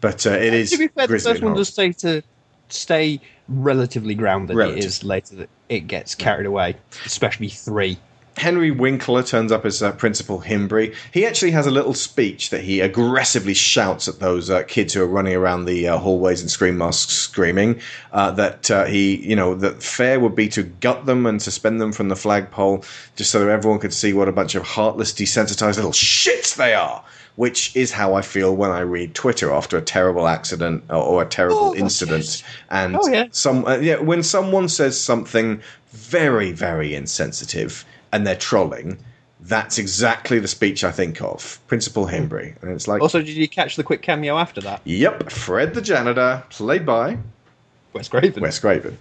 but uh, it is. to be fair, the first one does say to stay relatively grounded. Relative. It is later that it gets carried away, especially three. Henry Winkler turns up as uh, Principal Himbry. He actually has a little speech that he aggressively shouts at those uh, kids who are running around the uh, hallways in scream masks screaming uh, that uh, he, you know, that fair would be to gut them and suspend them from the flagpole just so that everyone could see what a bunch of heartless, desensitized little shits they are. Which is how I feel when I read Twitter after a terrible accident or, or a terrible incident, and Oh, yeah. some uh, yeah, when someone says something very, very insensitive and they're trolling, that's exactly the speech I think of. Principal Himbry. And it's like, Also, did you catch the quick cameo after that? yep, Fred the janitor, played by Wes Craven. Wes Craven.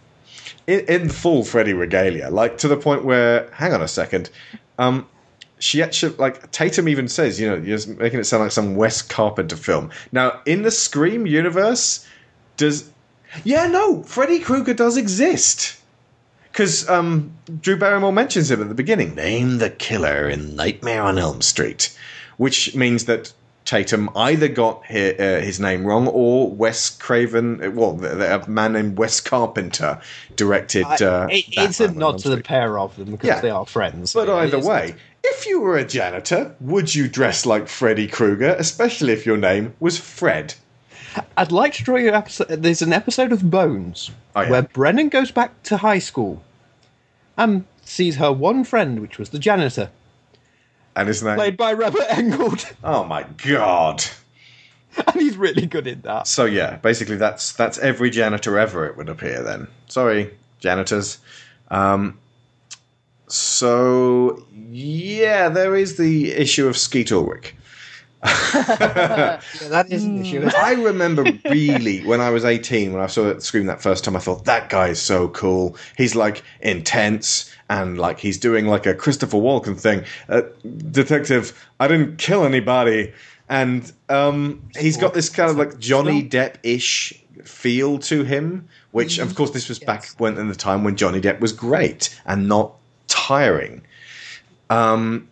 In, in full Freddy regalia, like to the point where, hang on a second, um, she actually, like, Tatum even says, you know, you're making it sound like some Wes Carpenter film. Now, in the Scream universe, does. Yeah, no, Freddy Krueger does exist. Because um, Drew Barrymore mentions him at the beginning. Name the killer in Nightmare on Elm Street, which means that Tatum either got hi- uh, his name wrong or Wes Craven, uh, well, the- the- a man named Wes Carpenter directed. I- Uh, it- it's a nod to the pair of them because Yeah. they are friends. But Yeah, either it is- way, if you were a janitor, would you dress like Freddy Krueger, especially if your name was Fred? I'd like to draw you an episode. There's an episode of Bones Oh, yeah. where Brennan goes back to high school and sees her one friend, which was the janitor, And his name? played by Robert Englund, Oh my god. and he's really good in that. So yeah, basically that's that's every janitor ever. It would appear then. Sorry, janitors. Um, so yeah, there is the issue of Skeet Ulrich. Yeah, that is an issue. I remember really when I was 18, when I saw it scream that first time, I thought that guy is so cool. He's like intense and like he's doing like a Christopher Walken thing. Uh, Detective, I didn't kill anybody. And um, he's got this kind of like Johnny Depp ish feel to him, which of course this was back when in the time when Johnny Depp was great and not tiring. Um,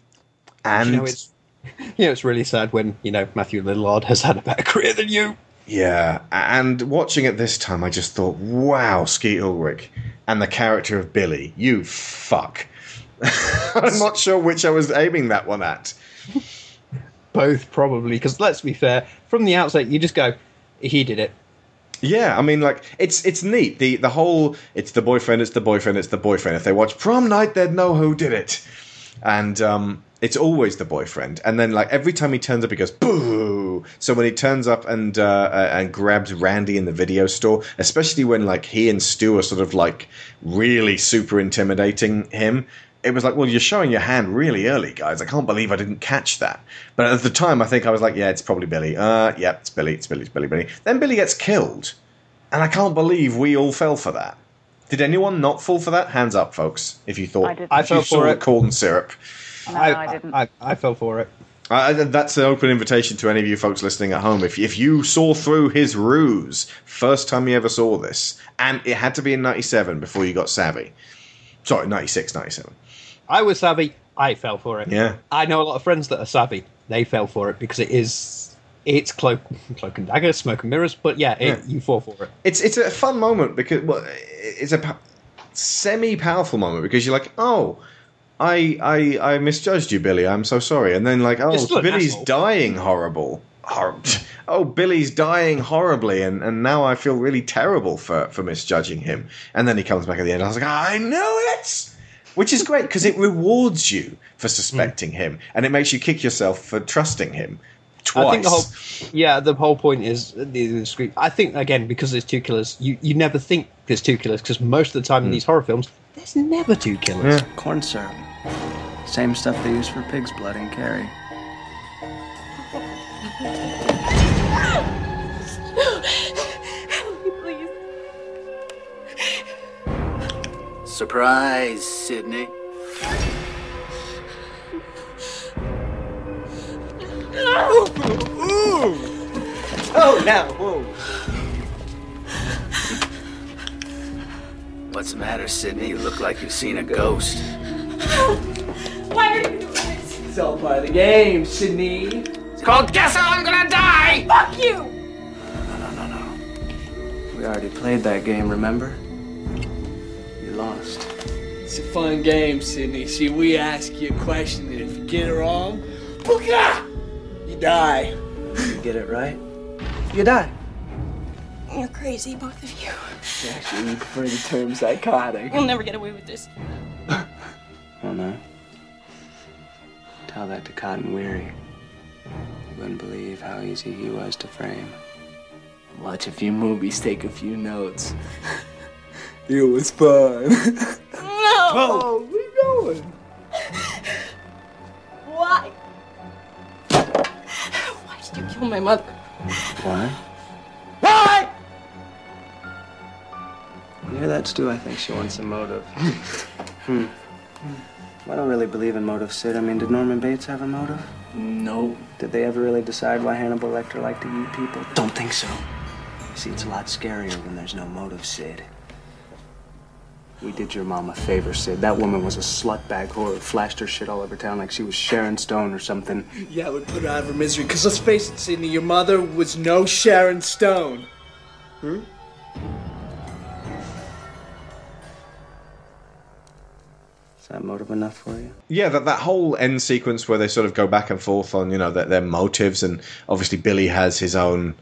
and You know, it's you know, it's really sad when you know Matthew Lillard has had a better career than you. Yeah, and watching it this time, I just thought, wow, Skeet Ulrich and the character of Billy, you fuck. I'm not sure which I was aiming that one at. Both probably, because let's be fair, from the outset, you just go, he did it. Yeah, I mean, like it's it's neat. The the whole it's the boyfriend, it's the boyfriend, it's the boyfriend. If they watch Prom Night, they'd know who did it. And um, It's always the boyfriend, and then like every time he turns up, he goes boo. So when he turns up and uh, uh, and grabs Randy in the video store, especially when like he and Stu are sort of like really super intimidating him, it was like, well, you're showing your hand really early, guys. I can't believe I didn't catch that. But at the time, I think I was like, yeah, it's probably Billy. Uh, yeah, it's Billy. It's Billy. It's Billy. Billy. Then Billy gets killed, and I can't believe we all fell for that. Did anyone not fall for that? Hands up, folks. If you thought I didn't. I fell for the it. corn syrup. No, I, didn't. I, I fell for it. Uh, that's an open invitation to any of you folks listening at home. If if you saw through his ruse, first time you ever saw this, and it had to be in '97 before you got savvy. Sorry, '96, '97. I was savvy. I fell for it. Yeah. I know a lot of friends that are savvy. They fell for it because it is it's cloak, cloak and dagger, smoke and mirrors. But yeah, it, Yeah. you fall for it. It's it's a fun moment because well, it's a pa- semi powerful moment because you're like, oh, I I I misjudged you, Billy. I'm so sorry. And then like, oh, You're still an Billy's asshole. dying horrible. Hor- oh, Billy's dying horribly, and, and now I feel really terrible for, for misjudging him. And then he comes back at the end. I was like, I knew it, which is great because it rewards you for suspecting him, and it makes you kick yourself for trusting him twice. I think the whole yeah, the whole point is uh, the, the screen. I think again because there's two killers, you you never think there's two killers because most of the time in hmm. these horror films, there's never two killers. Corn syrup. Same stuff they use for pig's blood in Carrie. Please. Surprise, Sidney. Oh, now, whoa. What's the matter, Sidney? You look like you've seen a ghost. Why are you doing this? It's all part of the game, Sidney. It's called Guess How I'm Gonna Die! Fuck you! No, no, no, no. We already played that game, remember? You lost. It's a fun game, Sidney. See, we ask you a question, and if you get it wrong, booga! You die. You get it right, you die. You're crazy, both of you. Actually, we prefer the term psychotic. You'll never get away with this. Oh no. Tell that to Cotton Weary. You wouldn't believe how easy he was to frame. Watch a few movies, take a few notes. it was fun. No! oh, we going. Why? Why did you kill my mother? Why? Why? You hear that, Stu? I think she wants a motive. hmm. I don't really believe in motive, Sid. I mean, did Norman Bates have a motive? No. Did they ever really decide why Hannibal Lecter liked to eat people? Don't think so. See, it's a lot scarier when there's no motive, Sid. We did your mom a favor, Sid. That woman was a slutbag whore who flashed her shit all over town like she was Sharon Stone or something. Yeah, we put her out of her misery. Because let's face it, Sidney, your mother was no Sharon Stone. Hmm? Is that motive enough for you? Yeah, that that whole end sequence where they sort of go back and forth on you know their, their motives, and obviously Billy has his own.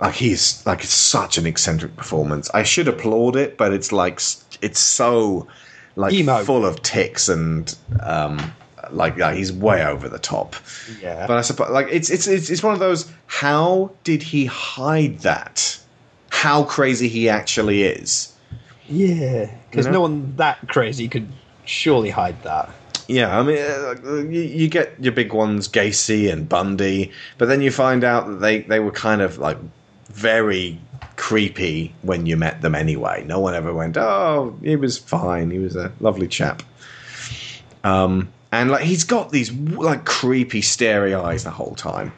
Like he's like it's such an eccentric performance. I should applaud it, but it's like it's so like Emo. full of ticks and um like yeah, he's way over the top. Yeah. But I suppose like it's it's it's it's one of those. How did he hide that? How crazy he actually is. Yeah, because You know? no one that crazy could surely hide that. Yeah, I mean, uh, you, get your big ones, Gacy and Bundy, but then you find out that they, they were kind of like very creepy when you met them anyway. No one ever went, oh, he was fine. He was a lovely chap. Um, and like he's got these like creepy, starey eyes the whole time.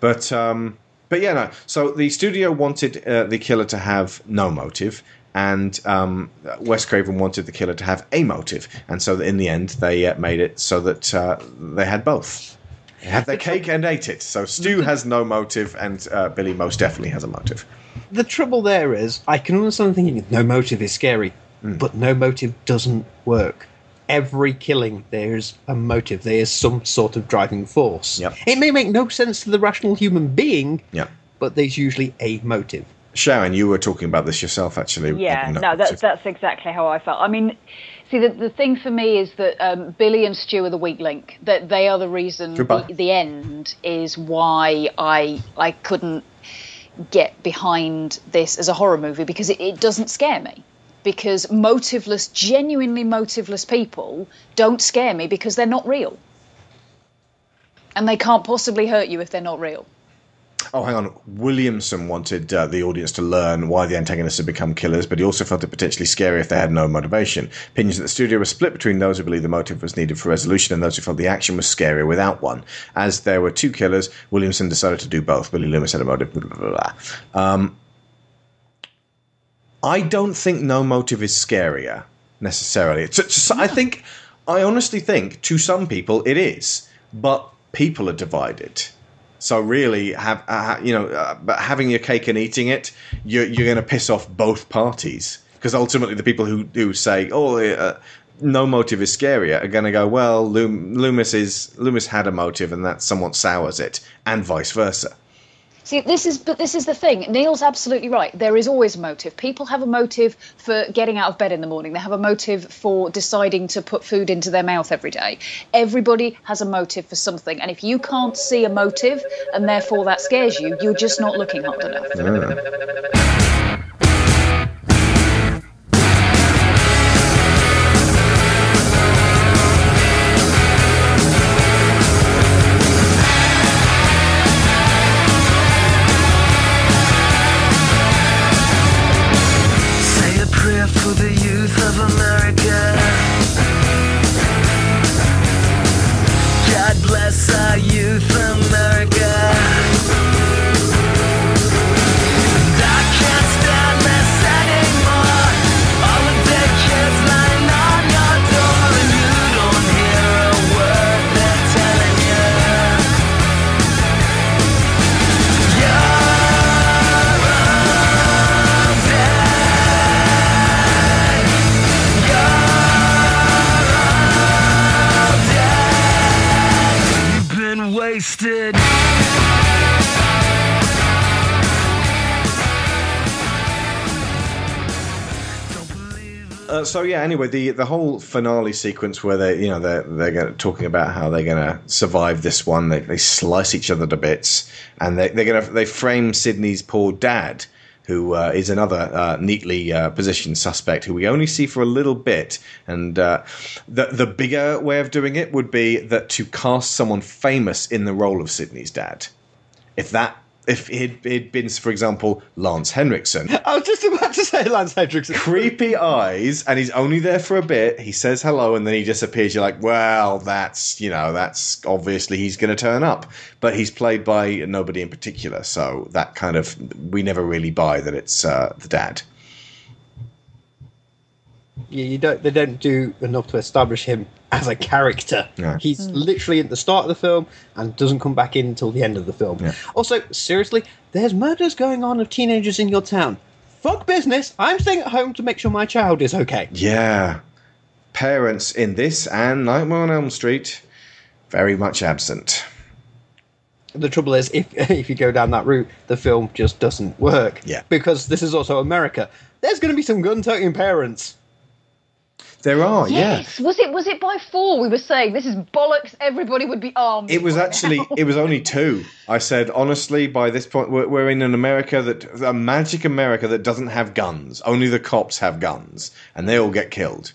But um, but yeah, no. So the studio wanted uh, the killer to have no motive, and um, Wes Craven wanted the killer to have a motive, and so in the end they uh, made it so that uh, they had both. They had their cake and ate it. So Stu has no motive, and uh, Billy most definitely has a motive. The trouble there is, I can understand thinking no motive is scary, but no motive doesn't work. Every killing, there's a motive. There is some sort of driving force. Yep. It may make no sense to the rational human being, Yeah. but there's usually a motive. Sharon, you were talking about this yourself, actually. Yeah, No, that's that's exactly how I felt. I mean, see, the, the thing for me is that um, Billy and Stu are the weak link. That they are the reason. The, the end is why I I couldn't get behind this as a horror movie because it, it doesn't scare me. Because motiveless, genuinely motiveless people don't scare me because they're not real. And they can't possibly hurt you if they're not real. Oh, hang on. Williamson wanted uh, the audience to learn why the antagonists had become killers, but he also felt it potentially scary if they had no motivation. Opinions at the studio were split between those who believed the motive was needed for resolution and those who felt the action was scarier without one. As there were two killers, Williamson decided to do both. Billy Loomis had a motive. Blah, blah, blah. Um, I don't think no motive is scarier necessarily. It's, it's- I think, I honestly think, to some people it is, but people are divided. So really, have uh, you know, uh, but having your cake and eating it, you're you're going to piss off both parties because ultimately the people who who say, oh. Uh, no motive is scarier are going to go well Loom, loomis is loomis had a motive and that somewhat sours it and vice versa See, this is, but this is the thing. Neil's absolutely right. There is always a motive. People have a motive for getting out of bed in the morning. They have a motive for deciding to put food into their mouth every day. Everybody has a motive for something. And if you can't see a motive and therefore that scares you, you're just not looking hard enough. Say so yeah. Anyway, the the whole finale sequence where they you know they're they're gonna, talking about how they're going to survive this one. They, they slice each other to bits, and they they're going to they frame Sidney's poor dad, who uh, is another uh, neatly uh, positioned suspect who we only see for a little bit. And uh, the the bigger way of doing it would be that to cast someone famous in the role of Sidney's dad. If that if it had been, for example, Lance Henriksen, I was just about to say Lance Henriksen. creepy eyes, and he's only there for a bit. He says hello, and then he disappears. You're like, well, that's you know, that's obviously he's going to turn up. But he's played by nobody in particular, so that kind of we never really buy that it's uh, the dad. You, you don't they don't do enough to establish him as a character. Yeah. He's hmm. literally at the start of the film and doesn't come back in until the end of the film. Also, seriously, there's murders going on of teenagers in your town. Fuck business. I'm staying at home to make sure my child is okay. Yeah, parents in this and Nightmare on Elm Street very much absent. The trouble is, if if you go down that route, the film just doesn't work. Yeah. Because this is also America. There's going to be some gun-toting parents. There are, yes. Was it was it by four? We were saying this is bollocks. Everybody would be armed. It was actually now. it was only two. I said honestly, by this point, we're, we're in an America that a magic America that doesn't have guns. Only the cops have guns, and they all get killed.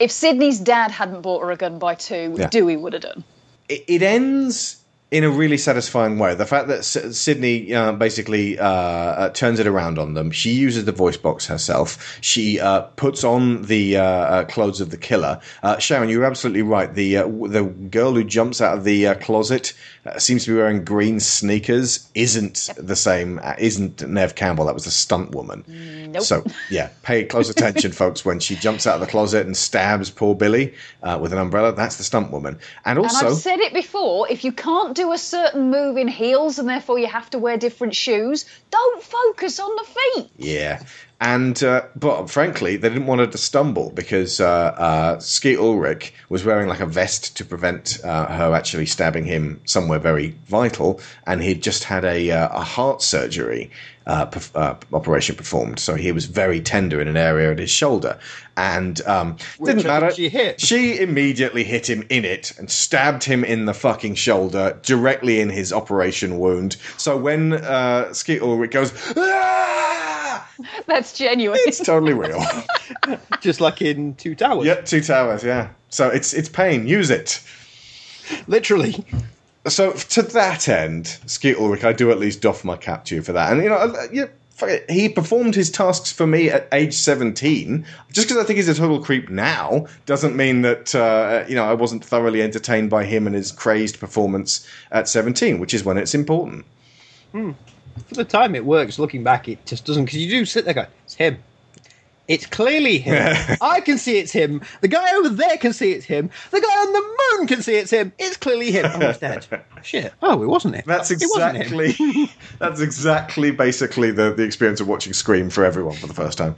If Sidney's dad hadn't bought her a gun by two, Yeah. Dewey would have done. It, it ends in a really satisfying way. The fact that S- Sidney uh, basically uh, uh, turns it around on them. She uses the voice box herself. She uh, puts on the uh, uh, clothes of the killer. Sharon, you're absolutely right. The the girl who jumps out of the closet uh, seems to be wearing green sneakers. Isn't the same? Uh, isn't Neve Campbell? That was the stunt woman. Nope. So yeah, pay close attention, folks. When she jumps out of the closet and stabs poor Billy uh, with an umbrella, that's the stunt woman. And also, and I've said it before, if you can't do a certain move in heels and therefore you have to wear different shoes, don't focus on the feet. Yeah. And uh, but frankly, they didn't want her to stumble because uh, uh, Skeet Ulrich was wearing like a vest to prevent uh, her actually stabbing him somewhere very vital, and he'd just had a, uh, a heart surgery uh, perf- uh, operation performed, so he was very tender in an area at his shoulder, and um, didn't matter. she hit. She immediately hit him in it and stabbed him in the fucking shoulder, directly in his operation wound. So when uh, Skeet Ulrich goes, "Ah!" That's genuine. it's totally real. Just like in Two Towers. yep, two towers. Yeah. So it's it's pain. Use it. Literally. So to that end, Skeet Ulrich, I do at least doff my cap to you for that. And you know, uh, yeah, fuck it, he performed his tasks for me at age seventeen. Just because I think he's a total creep now doesn't mean that uh, you know I wasn't thoroughly entertained by him and his crazed performance at seventeen, which is when it's important. Hmm. For the time it works, looking back, it just doesn't. Because you do sit there going, it's him. It's clearly him. I can see it's him. The guy over there can see it's him. The guy on the moon can see it's him. It's clearly him. Oh, he's dead. Shit. Oh, it wasn't him. That's It wasn't him. exactly that's exactly basically the, the experience of watching Scream for everyone for the first time.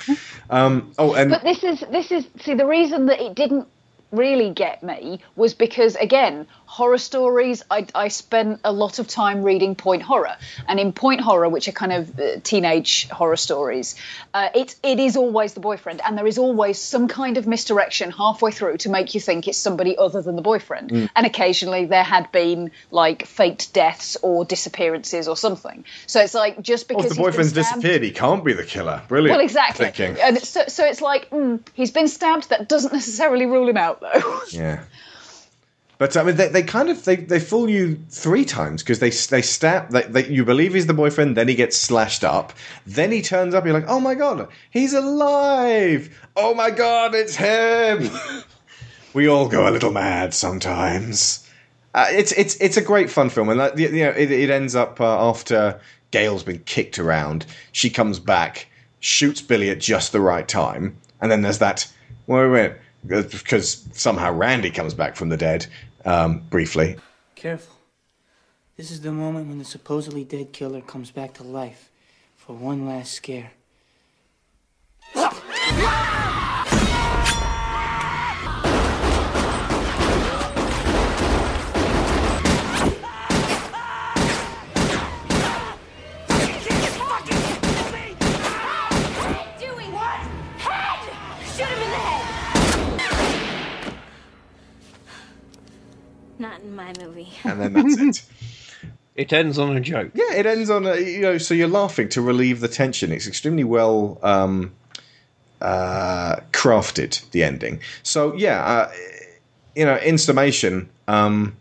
Um, oh, and But this is this is see the reason that it didn't really get me was because again horror stories I, I spent a lot of time reading point horror and in point horror which are kind of uh, teenage horror stories uh, it, it is always the boyfriend and there is always some kind of misdirection halfway through to make you think it's somebody other than the boyfriend Mm. and occasionally there had been like faked deaths or disappearances or something so it's like just because if the boyfriend's disappeared, he can't be the killer. Brilliant. well, exactly. Thinking. And so, so it's like mm, he's been stabbed. That doesn't necessarily rule him out, though. Yeah. But I mean, they, they kind of they, they fool you three times because they they stab they you believe he's the boyfriend, then he gets slashed up, then he turns up. You're like, oh my god, he's alive! Oh my god, it's him! we all go a little mad sometimes. Uh, it's it's it's a great fun film, and that, you know it, it ends up uh, after Gale's been kicked around. She comes back, shoots Billy at just the right time, and then there's that. Wait, wait, because somehow Randy comes back from the dead um, briefly. Careful. This is the moment when the supposedly dead killer comes back to life for one last scare. My movie. and then that's it. It ends on a joke. Yeah, it ends on a, you know, so you're laughing to relieve the tension. It's extremely well um, uh, crafted, the ending. So yeah, uh, you know, in summation, um,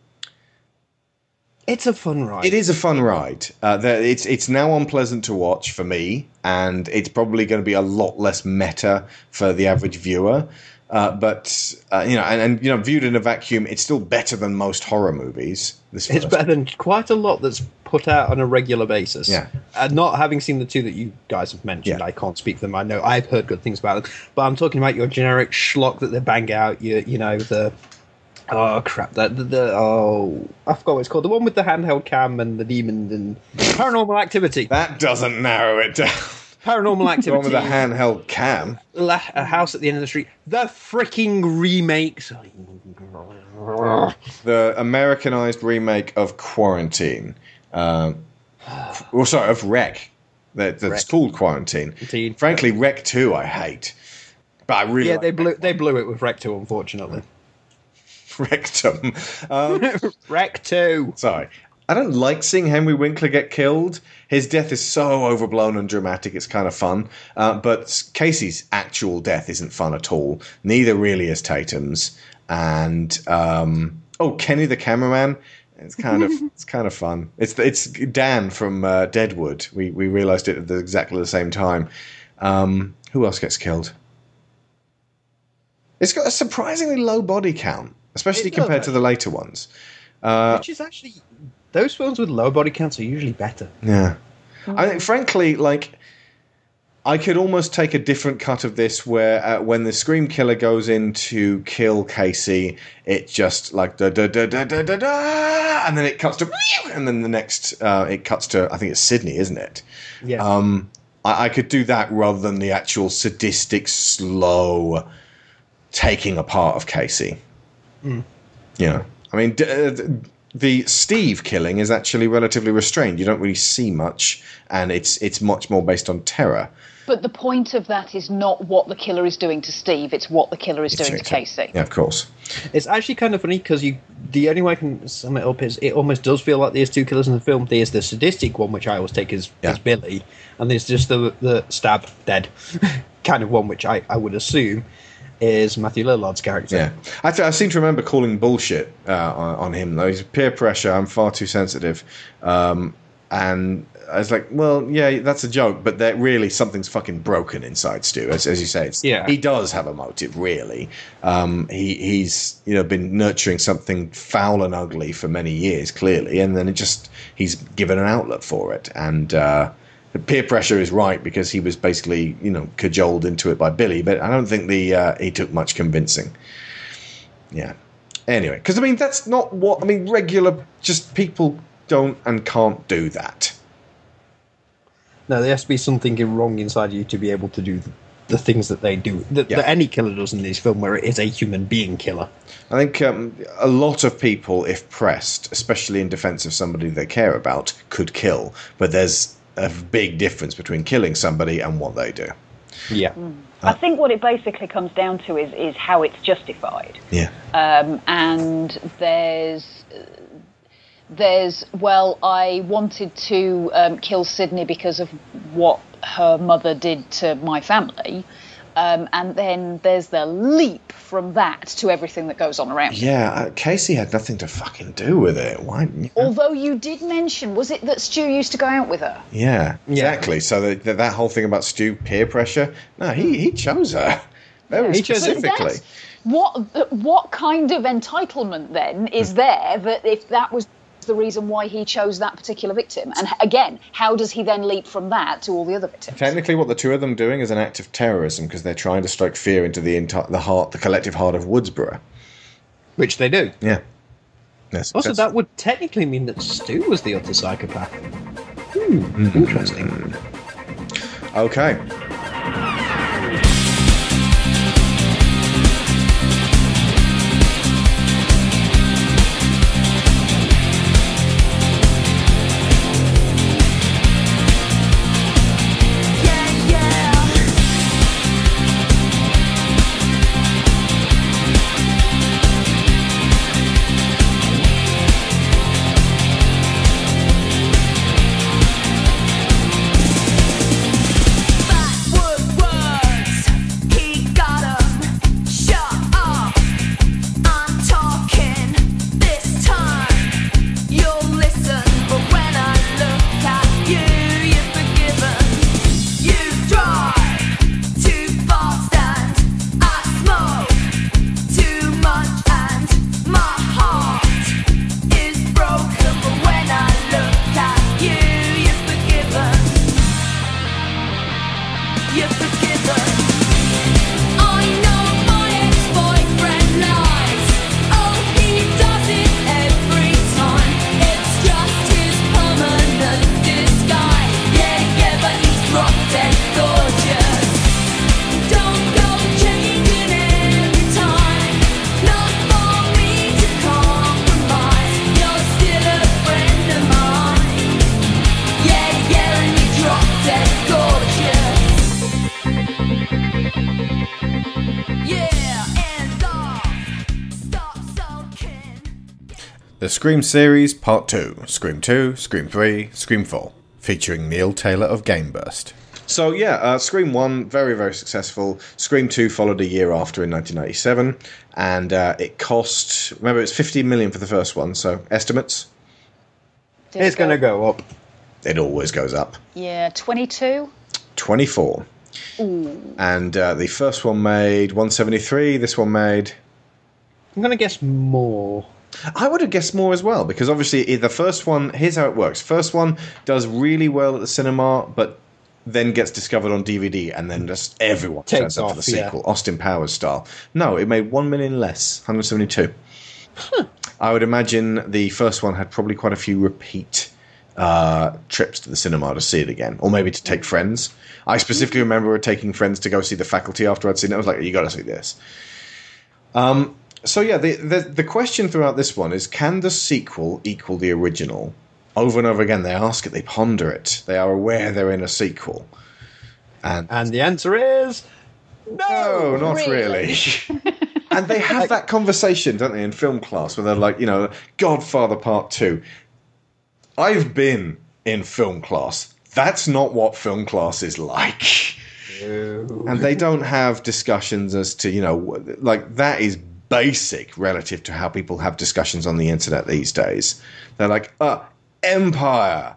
It's a fun ride. it is a fun ride. Uh, it's it's now unpleasant to watch for me, and it's probably going to be a lot less meta for the average viewer. Uh, but uh, you know, and, and you know, viewed in a vacuum, it's still better than most horror movies. This It's better than quite a lot that's put out on a regular basis. Yeah. Uh, not having seen the two that you guys have mentioned, I can't speak for them. I know I've heard good things about them, but I'm talking about your generic schlock that they bang out. You, you know the. Oh crap! The, the, the oh I forgot what it's called. The one with the handheld cam and the demon and paranormal activity. That doesn't narrow it down. Paranormal The activity. one with the handheld cam. La- a house at the end of the street. The freaking remake. Sorry. the Americanized remake of Quarantine. Um, well, sorry, of REC. That, that's REC. called Quarantine. Frankly, REC 2 I hate. But I really yeah, like they blew they blew it with REC 2, unfortunately. Rectum. Um, Recto. Sorry. I don't like seeing Henry Winkler get killed. His death is so overblown and dramatic, it's kind of fun. Uh, but Casey's actual death isn't fun at all. Neither really is Tatum's. And um, oh, Kenny the cameraman. It's kind of it's kind of fun. It's it's Dan from uh, Deadwood. We we realised it at the, exactly the same time. Um, who else gets killed? It's got a surprisingly low body count, especially compared to the later ones. Uh, Which is actually those films with low body counts are usually better. yeah. I think, frankly, like, I could almost take a different cut of this where uh, when the Scream Killer goes in to kill Casey, it just like da da da da da da da, and then it cuts to, and then the next, uh, it cuts to, I think it's Sidney, isn't it? Yeah. Um, I, I could do that rather than the actual sadistic, slow taking apart of Casey. Mm. You know, I mean, d- uh, d- the Steve killing is actually relatively restrained. You don't really see much, and it's it's much more based on terror. But the point of that is not what the killer is doing to Steve; it's what the killer is doing to Casey. Yeah, of course. It's actually kind of funny because you. The only way I can sum it up is it almost does feel like there's two killers in the film. There's the sadistic one, which I always take as, as Billy, and there's just the the stab dead kind of one, which I, I would assume is Matthew Lillard's character. Yeah, I, th- I seem to remember calling bullshit uh, on, on him though. He's peer pressure. I'm far too sensitive, um, and I was like, well, yeah, that's a joke, but that really something's fucking broken inside Stu. As, as you say, it's, Yeah. he does have a motive. Really, um, he he's you know been nurturing something foul and ugly for many years, clearly, and then it just he's given an outlet for it, and. Uh, peer pressure is right because he was basically, you know, cajoled into it by Billy, but I don't think the uh, he took much convincing. Yeah. Anyway, because I mean that's not what I mean. Regular, just people don't and can't do that. No, there has to be something wrong inside you to be able to do the, the things that they do. That, that any killer does in this film, where it is a human being killer. I think um, a lot of people, if pressed, especially in defense of somebody they care about, could kill. But there's a big difference between killing somebody and what they do. Yeah. I think what it basically comes down to is is how it's justified. Yeah. Um, and there's there's well, I wanted to um, kill Sidney because of what her mother did to my family. Um, and then there's the leap from that to everything that goes on around. Yeah, uh, Casey had nothing to fucking do with it. Why? Although you did mention, was it that Stu used to go out with her? Yeah, exactly. So that, that that whole thing about Stu peer pressure. No, he he chose her very He chose her. specifically. What what kind of entitlement then is there that if that was the reason why he chose that particular victim? And again, how does he then leap from that to all the other victims? Technically, what the two of them doing is an act of terrorism because they're trying to strike fear into the entire the heart, the collective heart of Woodsboro. Which they do. Yeah. Yes. Also, that would technically mean that Stu was the other psychopath. Hmm, interesting. Okay. Scream series Part 2 Scream 2, Scream 3, Scream 4, featuring Neil Taylor of GameBurst. So, yeah, uh, Scream 1, very, very successful. Scream 2 followed a year after in 1997, and uh, it cost, remember, it's 15 million for the first one, so estimates? It's going to go up. It always goes up. Yeah, 22. 24. Ooh. And uh, the first one made 173, this one made. I'm going to guess more. I would have guessed more as well because obviously i- the first one. Here's how it works. First one does really well at the cinema, but then gets discovered on DVD, and then just everyone Takes turns up for the yeah. sequel, Austin Powers style. No, it made one million less, 172. I would imagine the first one had probably quite a few repeat uh, trips to the cinema to see it again, or maybe to take friends. I specifically remember taking friends to go see the faculty after I'd seen it. I was like, "You got to see this." Um, so yeah, the, the the question throughout this one is: Can the sequel equal the original? Over and over again, they ask it, they ponder it, they are aware they're in a sequel, and and the answer is no, not really. and they have that conversation, don't they, in film class, where they're like, you know, Godfather Part Two. I've been in film class. That's not what film class is like. And they don't have discussions as to, you know, like that is basic relative to how people have discussions on the internet these days. They're like, uh, Empire,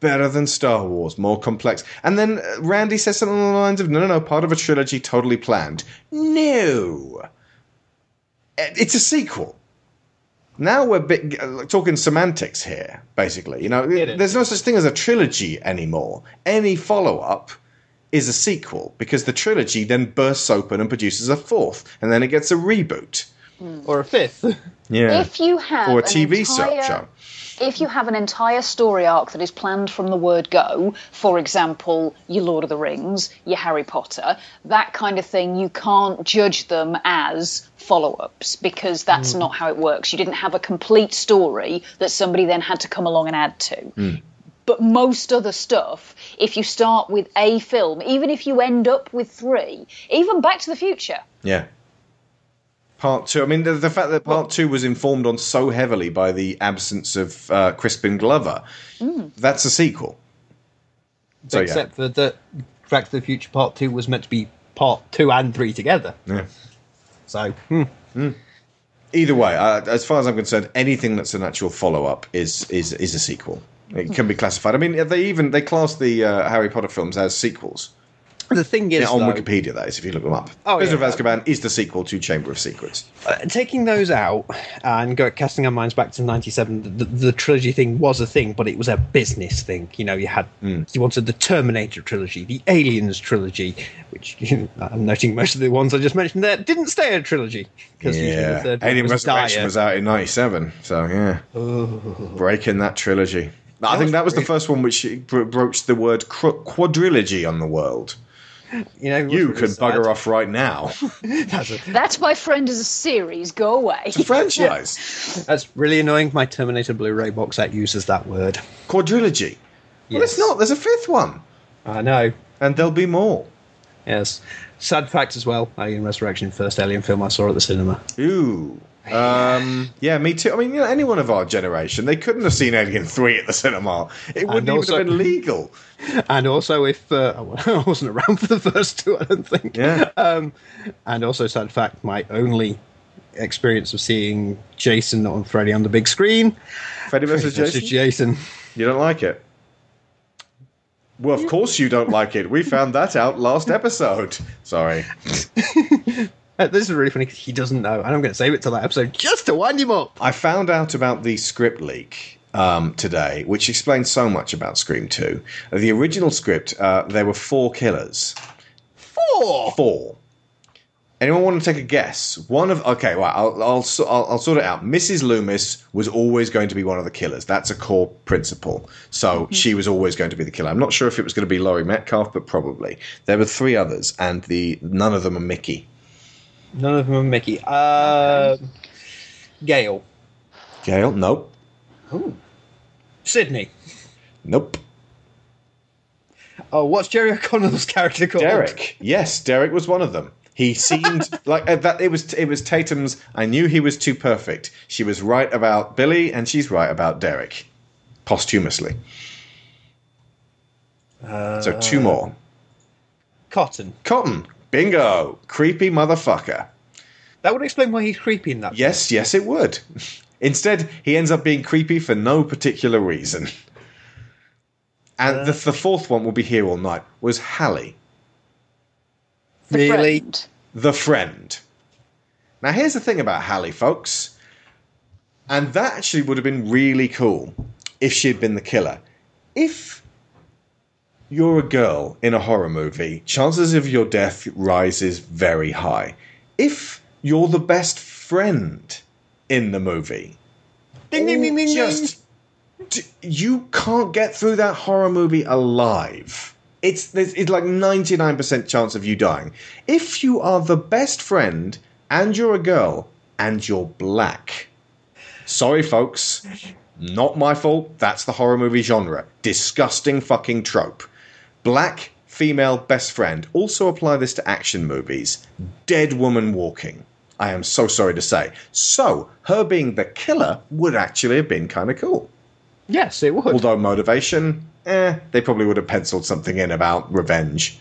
better than Star Wars, more complex. And then uh, Randy says something along the lines of, no, no, no, part of a trilogy totally planned. No. It's a sequel. Now we're bit, uh, talking semantics here, basically. You know, there's no such thing as a trilogy anymore. Any follow up is a sequel because the trilogy then bursts open and produces a fourth, and then it gets a reboot. or a fifth. Yeah. If you have or a an TV entire- show. If you have an entire story arc that is planned from the word go, for example, your Lord of the Rings, your Harry Potter, that kind of thing, you can't judge them as follow ups because that's Mm. not how it works. You didn't have a complete story that somebody then had to come along and add to. But most other stuff, if you start with a film, even if you end up with three, even Back to the Future, Yeah. Part two. I mean, the, the fact that part two was informed on so heavily by the absence of uh, Crispin Glover, that's a sequel. So, yeah. Except for that Back to the Future Part 2 was meant to be Part 2 and 3 together. Yeah. So, hmm. Either way, uh, as far as I'm concerned, anything that's an actual follow up is is is a sequel. It can be classified. I mean, they even they class the uh, Harry Potter films as sequels. The thing is, Yeah, on though- Wikipedia, that is, if you look them up. Oh, Prisoner yeah. of Azkaban is the sequel to Chamber of Secrets. Uh, taking those out and go, casting our minds back to 97 the, the trilogy thing was a thing but it was a business thing you know you had you wanted the terminator trilogy the aliens trilogy which i'm noting most of the ones i just mentioned there didn't stay a trilogy because Yeah, Alien was Resurrection dire. was out in '97, so yeah, breaking that trilogy. I think that was the first one which bro- broached the word qu- quadrilogy on the world. You know, you could bugger off right now. that's my friend as a series. Go away. It's a franchise. that's really annoying my terminator blu-ray box set uses that word Quadrilogy. Well, it's not. There's a fifth one. i know and there'll be more yes sad fact as well alien resurrection first alien film i saw at the cinema Ooh. Um, yeah, me too. I mean, you know, anyone of our generation, they couldn't have seen Alien 3 at the cinema. It wouldn't even have been legal. and also if uh, I wasn't around for the first two, I don't think. Yeah. Um, and also, sad fact, my only experience of seeing Jason on Freddy on the big screen. Freddy versus Jason? Jason. You don't like it? Well, of course you don't like it. We found that out last episode. Sorry. This is really funny 'cause he doesn't know, and I'm going to save it till that episode just to wind him up. I found out about the script leak um, today, which explains so much about Scream 2. Uh, The original script, uh, there were four killers. Four? Four. Anyone want to take a guess? One of okay, well, I'll I'll, I'll I'll sort it out. Mrs. Loomis was always going to be one of the killers. That's a core principle. So she was always going to be the killer. I'm not sure if it was going to be Laurie Metcalf, but probably. There were three others, and the none of them are Mickey. None of them are Mickey. Uh, Gale. Gale, nope, Who? Sidney. nope. Oh, what's Jerry O'Connell's character called? Derek. Yes, Derek was one of them. He seemed like uh, that. It was it was Tatum's. I knew he was too perfect. She was right about Billy, and she's right about Derek, posthumously. Uh, So two more. Cotton. Cotton. Bingo. Creepy motherfucker. That would explain why he's creepy in that. Yes, yes, it would. Instead, he ends up being creepy for no particular reason. And the, the fourth one will be here all night. Was Hallie. Really? the friend. Now, here's the thing about Hallie, folks. And that actually would have been really cool if she had been the killer. If you're a girl in a horror movie, chances of your death rises very high. If you're the best friend in the movie, Ding, ding, ding, ding, just d- you can't get through that horror movie alive. It's there's it's like ninety nine percent chance of you dying. If you are the best friend and you're a girl and you're black, sorry folks, not my fault. That's the horror movie genre. Disgusting fucking trope. Black female best friend. Also apply this to action movies. Dead woman walking. I am so sorry to say. So, her being the killer would actually have been kind of cool. Yes, it would. Although motivation, eh, they probably would have penciled something in about revenge.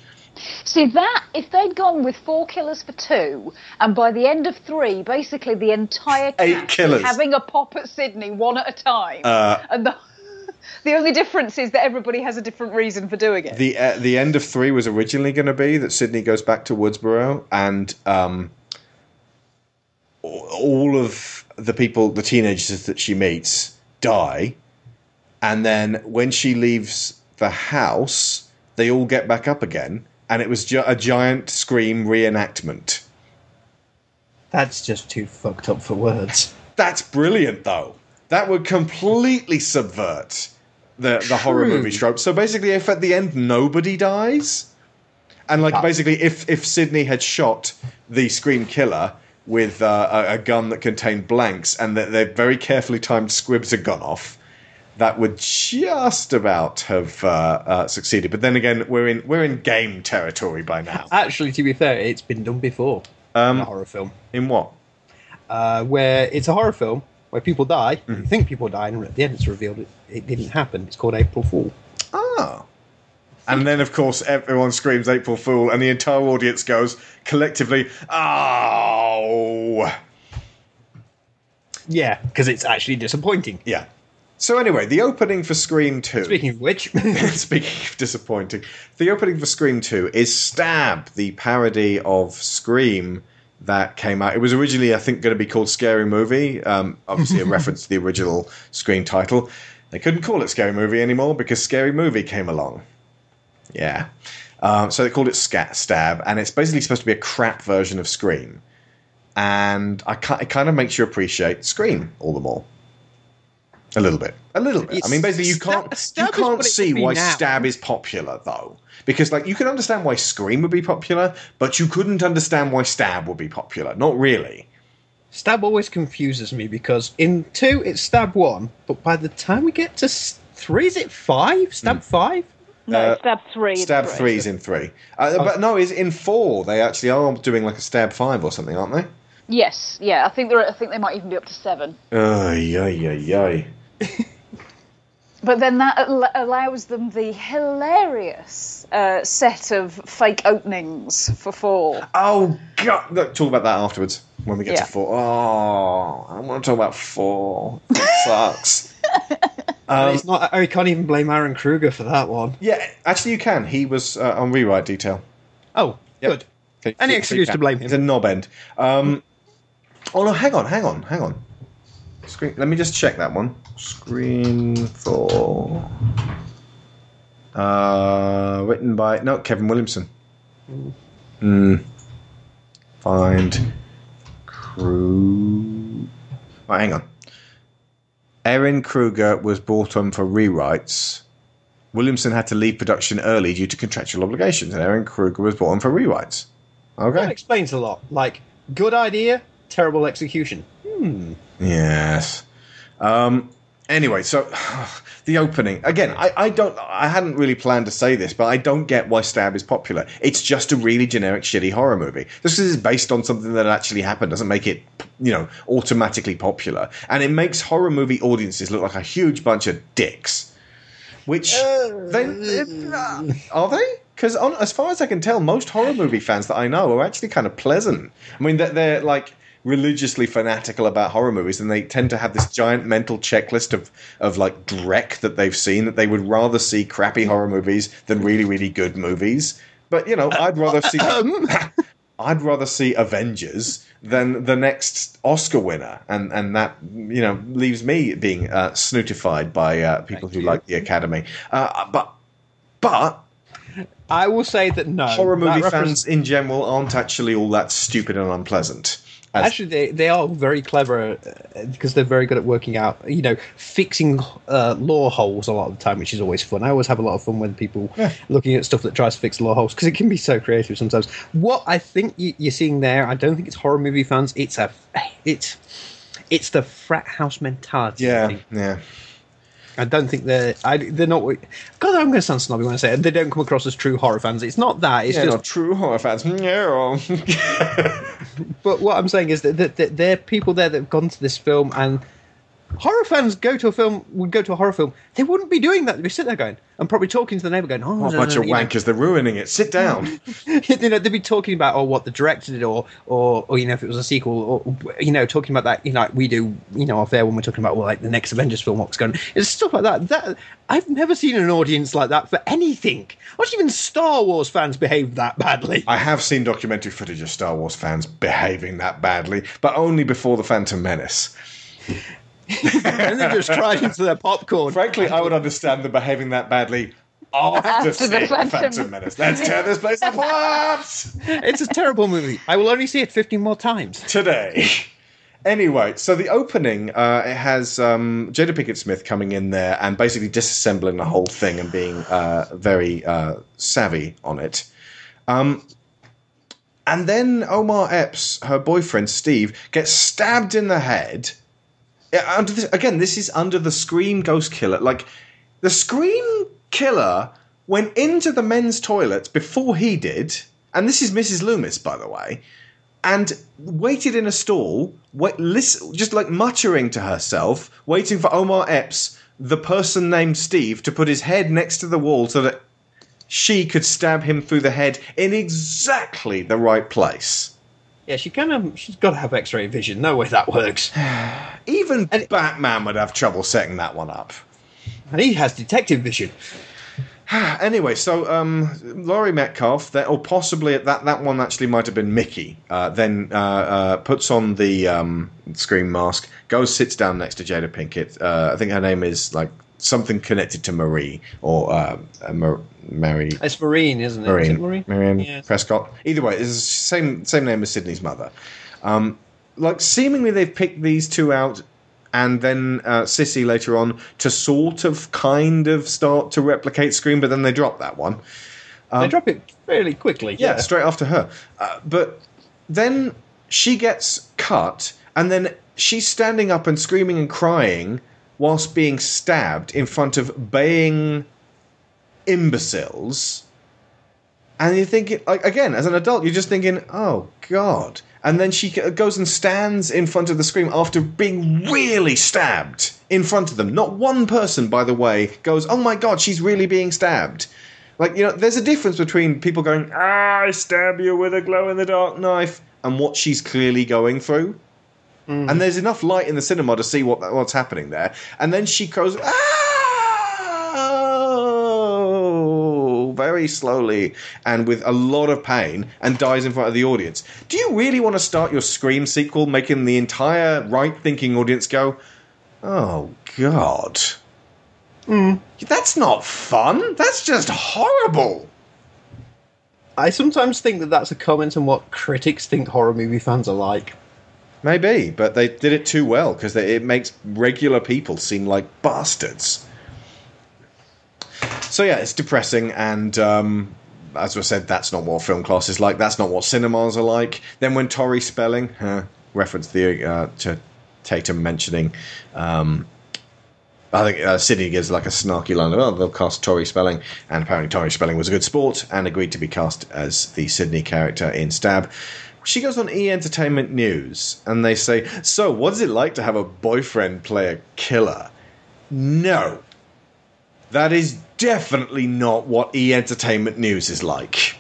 See that if they'd gone with four killers for two, and by the end of three, basically the entire Eight killers. having a pop at Sidney one at a time, Uh, and the the only difference is that everybody has a different reason for doing it. The uh, the end of three was originally going to be that Sidney goes back to Woodsboro and um, all of the people, the teenagers that she meets, die, and then when she leaves the house, they all get back up again, and it was ju- a giant scream reenactment. That's just too fucked up for words. That's brilliant, though. That would completely subvert the the horror movie trope. So basically, if at the end nobody dies, and like basically, if if Sidney had shot the Scream killer with uh, a, a gun that contained blanks, and that their very carefully timed squibs had gone off, that would just about have uh, uh, succeeded. But then again, we're in we're in game territory by now. Actually, to be fair, it's been done before. Um, in a horror film. In what? Uh, where it's a horror film where people die. Mm-hmm. You think people die, and at the end it's revealed it, it didn't happen. It's called April Fool. Ah. And then, of course, everyone screams April Fool, and the entire audience goes collectively, Oh! Yeah, because it's actually disappointing. Yeah. So, anyway, the opening for Scream 2. Speaking of which, speaking of disappointing, the opening for Scream 2 is Stab, the parody of Scream that came out. It was originally, I think, going to be called Scary Movie, um, obviously a reference to the original screen title. They couldn't call it Scary Movie anymore because Scary Movie came along. Yeah. Um, so they called it Scat Stab, and it's basically supposed to be a crap version of Scream. And I it kind of makes you appreciate Scream all the more. A little bit. A little bit. I mean, basically, you can't Stab you can't see why now. Stab is popular though, because like you can understand why Scream would be popular, but you couldn't understand why Stab would be popular. Not really. Stab always confuses me because in two it's Stab one, but by the time we get to three, is it five? Stab five? No, Uh, stab three. Stab three. three's in three, uh, but no, is in four. They actually are doing like a Stab five or something, aren't they? Yes, yeah. I think they're. I think they might even be up to seven. Ay ay ay ay. But then that al- allows them the hilarious uh, set of fake openings for four. Oh god! Look, talk about that afterwards when we get Yeah. to four. Oh, I want to talk about four. It sucks. Um, it's not. I can't even blame Ehren Kruger for that one. Yeah, actually, you can. He was uh, on rewrite detail. Oh, good. Okay, Any so excuse to blame him. He's a knob end. Um, oh no, hang on, hang on, hang on. Screen. Let me just check that one. Screen. Uh, written by no Kevin Williamson. Hmm. Find crew. Right, hang on. Ehren Kruger was brought on for rewrites. Williamson had to leave production early due to contractual obligations, and Ehren Kruger was brought on for rewrites. Okay, that explains a lot. Like, good idea, terrible execution. Hmm. Yes. Um, anyway, so the opening again. I, I don't. I hadn't really planned to say this, but I don't get why Stab is popular. It's just a really generic, shitty horror movie. Just because it's based on something that actually happened doesn't make it, you know, automatically popular. And it makes horror movie audiences look like a huge bunch of dicks. Which they are they? Because as far as I can tell, most horror movie fans that I know are actually kind of pleasant. I mean, they're, they're like religiously fanatical about horror movies, and they tend to have this giant mental checklist of of like dreck that they've seen. That they would rather see crappy horror movies than really really good movies. But you know, I'd rather see. I'd rather see Avengers than the next Oscar winner, and and that you know leaves me being uh, snootified by uh, people who like the Academy. Uh, but but I will say that no. horror movie represent- fans in general aren't actually all that stupid and unpleasant. Actually, they, they are very clever uh, because they're very good at working out, you know, fixing uh, law holes a lot of the time, which is always fun. I always have a lot of fun when people looking at stuff that tries to fix law holes because it can be so creative sometimes. What I think you, you're seeing there, I don't think it's horror movie fans. It's a, it's, it's the frat house mentality. Yeah, yeah. I don't think they're. I, they're not. God, I'm going to sound snobby when I say it. They don't come across as true horror fans. It's not that. It's yeah, just not true horror fans. Yeah. But what I'm saying is that, that, that there are people there that have gone to this film and horror fans go to a film would go to a horror film. They wouldn't be doing that. They'd be sitting there going and probably talking to the neighbour, going, "Oh, What a bunch of you know." wankers. They're ruining it. Sit down. you know, they'd be talking about oh what the director did, or or or you know if it was a sequel, or you know talking about that. You know, like we do. You know, off there when we're talking about well, like the next Avengers film, what's going. on. It's stuff like that. That I've never seen an audience like that for anything. Not even Star Wars fans behave that badly. I have seen documentary footage of Star Wars fans behaving that badly, but only before the Phantom Menace. And they just cried into their popcorn. Frankly, I would understand them behaving that badly after, After the seeing the Phantom- Phantom Menace. Let's tear this place apart it's a terrible movie. I will only see it 15 more times. today. Anyway, so the opening uh, it has um, Jada Pinkett Smith coming in there and basically disassembling the whole thing and being uh, very uh, savvy on it. Um, and then Omar Epps, her boyfriend Steve, gets stabbed in the head. Under this, again, this is under the Scream Ghost Killer. Like the Scream Killer went into the men's toilets before he did, and this is Mrs. Loomis, by the way and waited in a stall, wait, listen, just like muttering to herself, waiting for Omar Epps, the person named Steve, to put his head next to the wall so that she could stab him through the head in exactly the right place. Yeah, she kind of she's got to have X-ray vision. No way that works. Even Batman would have trouble setting that one up. And he has detective vision. anyway, so um, Laurie Metcalf, that, or possibly that that one actually might have been Mickey. Uh, then uh, uh, puts on the um, scream mask, goes sits down next to Jada Pinkett. Uh, I think her name is like something connected to Marie or uh, uh, Mar- Mary. It's Marine, isn't it Marine, Marine? Marianne Yeah. Prescott. Either way, it's the same same name as Sidney's mother. Um, like seemingly they've picked these two out, and then uh, Cici later on to sort of kind of start to replicate Scream, but then they drop that one. they drop it fairly quickly. Yeah, straight after her. Uh, but then she gets cut, and then she's standing up and screaming and crying whilst being stabbed in front of baying imbeciles. And you're thinking, like, again, as an adult, you're just thinking, oh, God. And then she goes and stands in front of the screen after being really stabbed in front of them. Not one person, by the way, goes, oh my God, she's really being stabbed. Like, you know, there's a difference between people going, ah, I stab you with a glow in the dark knife, and what she's clearly going through. Mm-hmm. And there's enough light in the cinema to see what what's happening there. And then she goes, oh, very slowly and with a lot of pain and dies in front of the audience. Do you really want to start your Scream sequel making the entire right thinking audience go, oh, God? Mm. That's not fun. That's just horrible. I sometimes think that that's a comment on what critics think horror movie fans are like. Maybe, but they did it too well because it makes regular people seem like bastards. So yeah, it's depressing, and um, as I said, that's not what film class is like. That's not what cinemas are like. Then when Tori Spelling uh, referenced the uh, to Tatum mentioning. Um, I think uh, Sidney gives like a snarky line. Oh, they'll cast Tori Spelling, and apparently Tori Spelling was a good sport and agreed to be cast as the Sidney character in Stab. She goes on E Entertainment News, and they say, "So, what is it like to have a boyfriend play a killer?" No, that is definitely not what E Entertainment News is like.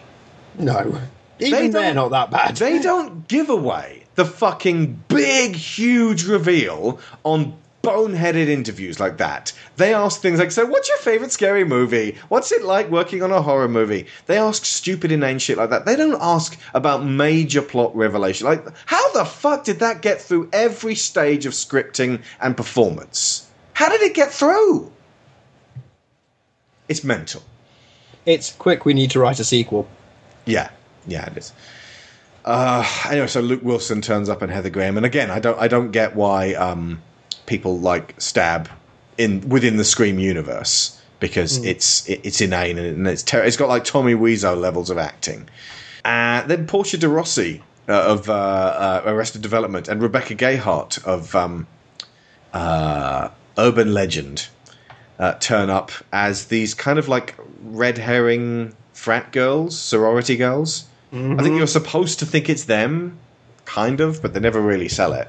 No. Even They they're not that bad. They don't give away the fucking big, huge reveal on boneheaded interviews like that. They ask things like, So, what's your favorite scary movie? What's it like working on a horror movie? They ask stupid, inane shit like that. They don't ask about major plot revelation. Like, how the fuck did that get through every stage of scripting and performance? How did it get through? It's mental. It's quick, we need to write a sequel. Yeah, yeah, it is. Uh, anyway, so Luke Wilson turns up and Heather Graham, and again, I don't, I don't get why um, people like stab in within the Scream universe because Mm. it's it, it's inane and it's ter- it's got like Tommy Wiseau levels of acting. Uh, then Portia de Rossi uh, of uh, uh, Arrested Development and Rebecca Gayheart of um, uh, Urban Legend uh, turn up as these kind of like red herring frat girls, sorority girls. I think you're supposed to think it's them, kind of, but they never really sell it.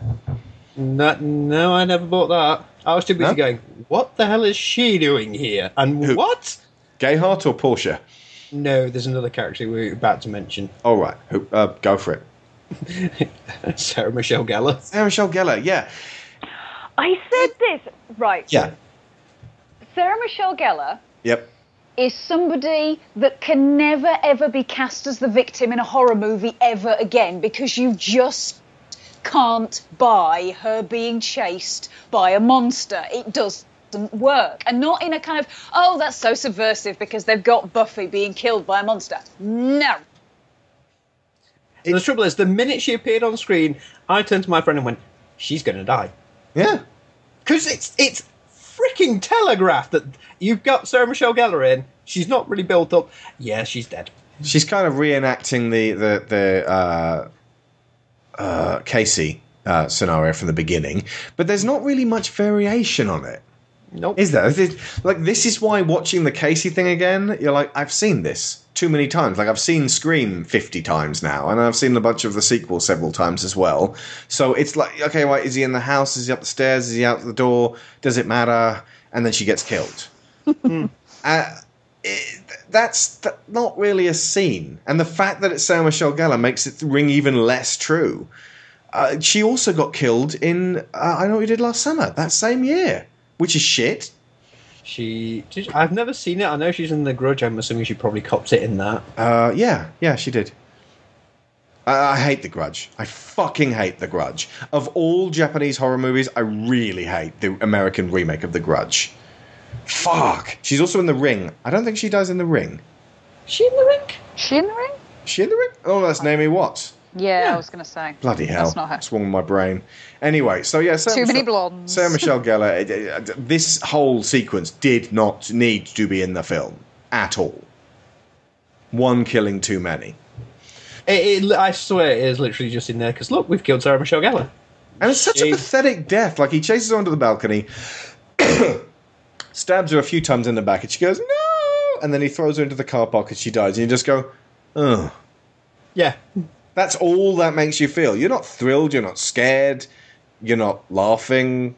No, no, I never bought that. I was too busy No? going, what the hell is she doing here? And what? Gayheart or Portia? No, there's another character we we're about to mention. All right, who, uh, go for it. Sarah Michelle Gellar. Sarah Michelle Gellar, yeah. I said this right. Yeah. Sarah Michelle Gellar Yep. is somebody that can never ever be cast as the victim in a horror movie ever again because you just can't buy her being chased by a monster. It doesn't work. And not in a kind of, oh, that's so subversive because they've got Buffy being killed by a monster. No. the trouble is, the minute she appeared on screen, I turned to my friend and went, she's going to die. Yeah. Because it's, it's freaking telegraphed that you've got Sarah Michelle Gellar in, she's not really built up. Yeah, she's dead. She's kind of reenacting the the the uh, uh, Casey uh, scenario from the beginning, but there's not really much variation on it. Nope. Is there? Like this is why watching the Casey thing again, you're like, I've seen this too many times. Like I've seen Scream fifty times now, and I've seen a bunch of the sequels several times as well. So it's like, okay, right, is he in the house? Is he up the stairs? Is he out the door? Does it matter? And then she gets killed. uh, it, that's th- not really a scene, and the fact that it's Sarah Michelle Gellar makes it ring even less true. Uh, she also got killed in uh, I Know What You Did Last Summer that same year, which is shit. She, did, I've never seen it. I know she's in The Grudge. I'm assuming she probably copped it in that. Uh, yeah, yeah, she did. I, I hate The Grudge. I fucking hate The Grudge. Of all Japanese horror movies, I really hate the American remake of The Grudge. Fuck. She's also in The Ring. I don't think she dies in The Ring. She in The Ring? She in the ring? She in The Ring? Oh, that's Naomi Watts. Yeah, I was going to say. Bloody hell. That's not her. Swung my brain. Anyway, so yeah, Sarah Too many Michelle- blondes. Sarah Michelle Gellar, it- it- this whole sequence did not need to be in the film at all. One killing too many. It, it, I swear it is literally just in there because look, we've killed Sarah Michelle Gellar. And it's such a pathetic death. Like he chases her onto the balcony, stabs her a few times in the back, and she goes, No! And then he throws her into the car park and she dies. And you just go, Oh. Yeah. That's all that makes you feel. You're not thrilled, you're not scared, you're not laughing.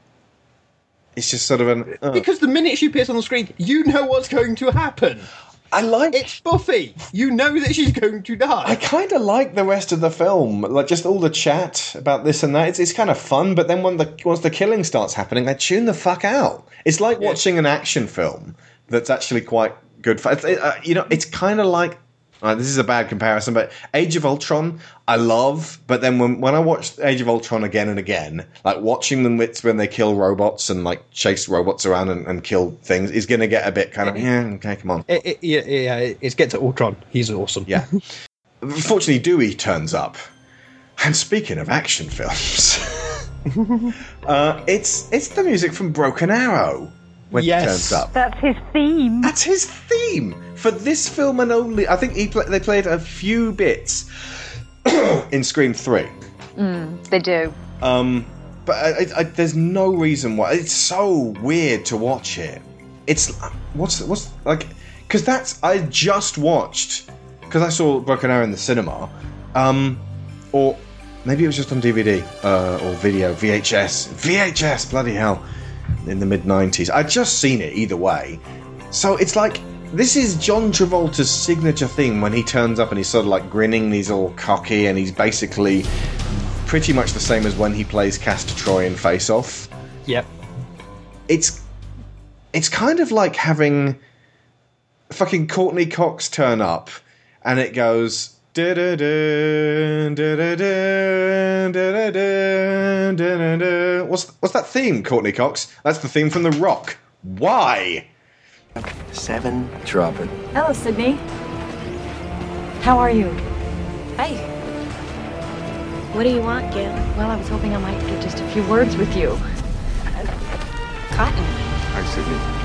It's just sort of an. "Oh." Because the minute she appears on the screen, you know what's going to happen. I like it's Buffy. You know that she's going to die. I kind of like the rest of the film, like just all the chat about this and that. It's, it's kind of fun, but then when the once the killing starts happening, they tune the fuck out. It's like watching an action film that's actually quite good. Fun. It, uh, you know, it's kind of like uh, this is a bad comparison, but Age of Ultron, I love, but then when when I watch Age of Ultron again and again, like watching them it's when they kill robots and like chase robots around and, and kill things is going to get a bit kind of yeah, okay, come on. It, it, yeah, yeah, it's get to Ultron. He's awesome. Yeah. Fortunately, Dewey turns up. And speaking of action films, uh, it's it's the music from Broken Arrow when Yes. he turns up. That's his theme. That's his theme for this film and only. I think he pla they played a few bits in Scream Three. Mm, they do. Um, but I, I, I, there's no reason why it's so weird to watch it. It's what's what's like because that's I just watched because I saw Broken Arrow in the cinema, um, or maybe it was just on DVD uh, or video VHS VHS bloody hell in the mid '90s. I'd just seen it either way, so it's like this is John Travolta's signature thing when he turns up and he's sort of like grinning, and he's all cocky, and he's basically pretty much the same as when he plays Castor Troy in Face Off. Yep. It's it's kind of like having fucking Courteney Cox turn up and it goes What's what's that theme, Courteney Cox? That's the theme from The Rock. Why? Seven. Drop. Hello, Sidney. How are you? Hey. What do you want, Gale? Well, I was hoping I might get just a few words with you. Cotton. Hi, Sidney.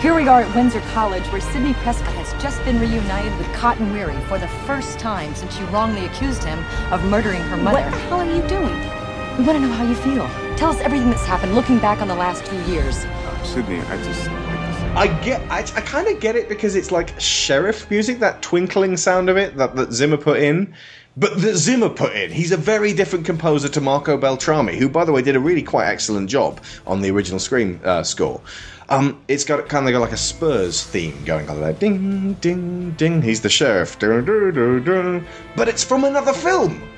Here we are at Windsor College, where Sidney Prescott has just been reunited with Cotton Weary for the first time since she wrongly accused him of murdering her mother. What the hell are you doing? We want to know how you feel. Tell us everything that's happened, looking back on the last two years. Uh, Sidney, I just. I get, I, I kind of get it because it's like sheriff music, that twinkling sound of it that, that Zimmer put in. But that Zimmer put in, he's a very different composer to Marco Beltrami, who, by the way, did a really quite excellent job on the original Scream uh, score. Um, it's got kind of got like a Spurs theme going on there. Ding, ding, ding. He's the sheriff. Dun, dun, dun, but it's from another film.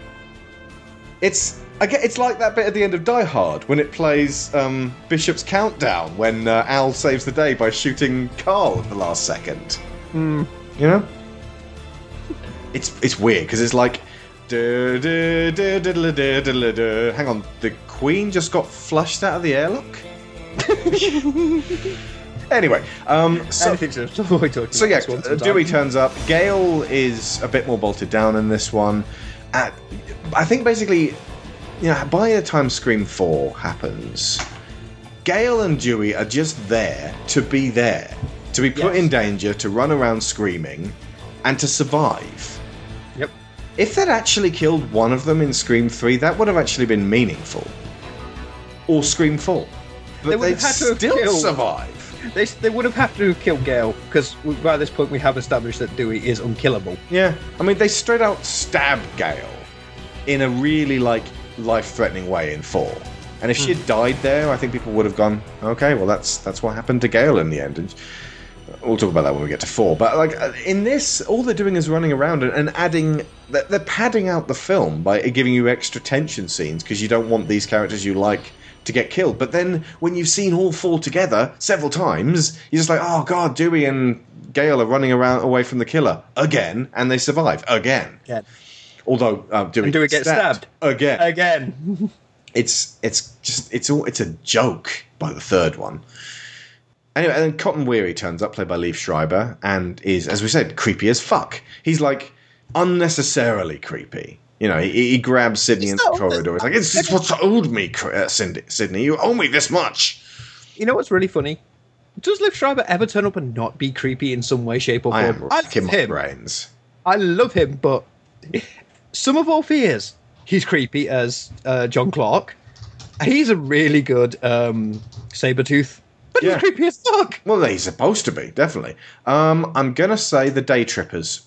It's again, it's like that bit at the end of Die Hard when it plays um, Bishop's Countdown when uh, Al saves the day by shooting Carl at the last second. Mm. You know, it's it's weird because it's like. Hang on, the Queen just got flushed out of the airlock? anyway, um, so Anything to avoid talking so yeah. Dewey turns up. Gale is a bit more bolted down in this one. Uh, I think basically, you know, by the time Scream Four happens, Gale and Dewey are just there to be there, to be put in danger, to run around screaming, and to survive. Yep. If they'd actually killed one of them in Scream Three, that would have actually been meaningful. Or Scream Four, They but would they'd have had to still killed- survive. They, they would have had to killed Gale because by this point we have established that Dewey is unkillable. Yeah, I mean, they straight out stab Gale in a really like life-threatening way in four. And if she had died there, I think people would have gone, okay, well that's that's what happened to Gale in the end. And we'll talk about that when we get to four. But like uh, in this, all they're doing is running around and, and adding. They're padding out the film by giving you extra tension scenes because you don't want these characters you like to get killed. But then when you've seen all four together several times, you're just like, oh god, Dewey and Gale are running around away from the killer again, and they survive again. Yeah. Although uh, Dewey, And Dewey gets stabbed. again. Again. It's it's just it's all it's a joke by the third one. Anyway, and then Cotton Weary turns up, played by Liev Schreiber, and is, as we said, creepy as fuck. He's like unnecessarily creepy. You know, he, he grabs Sidney in the corridor. He's like, "It's, it's what's owed me, uh, Cindy, Sidney. You owe me this much." You know what's really funny? Does Liev Schreiber ever turn up and not be creepy in some way, shape, or form? I am racking love my him. brains. I love him, but Sum of All Fears. He's creepy as uh, John Clark. He's a really good um, Sabretooth. But Yeah. he's creepy as fuck. Well, he's supposed to be definitely. Um, I'm gonna say the Daytrippers.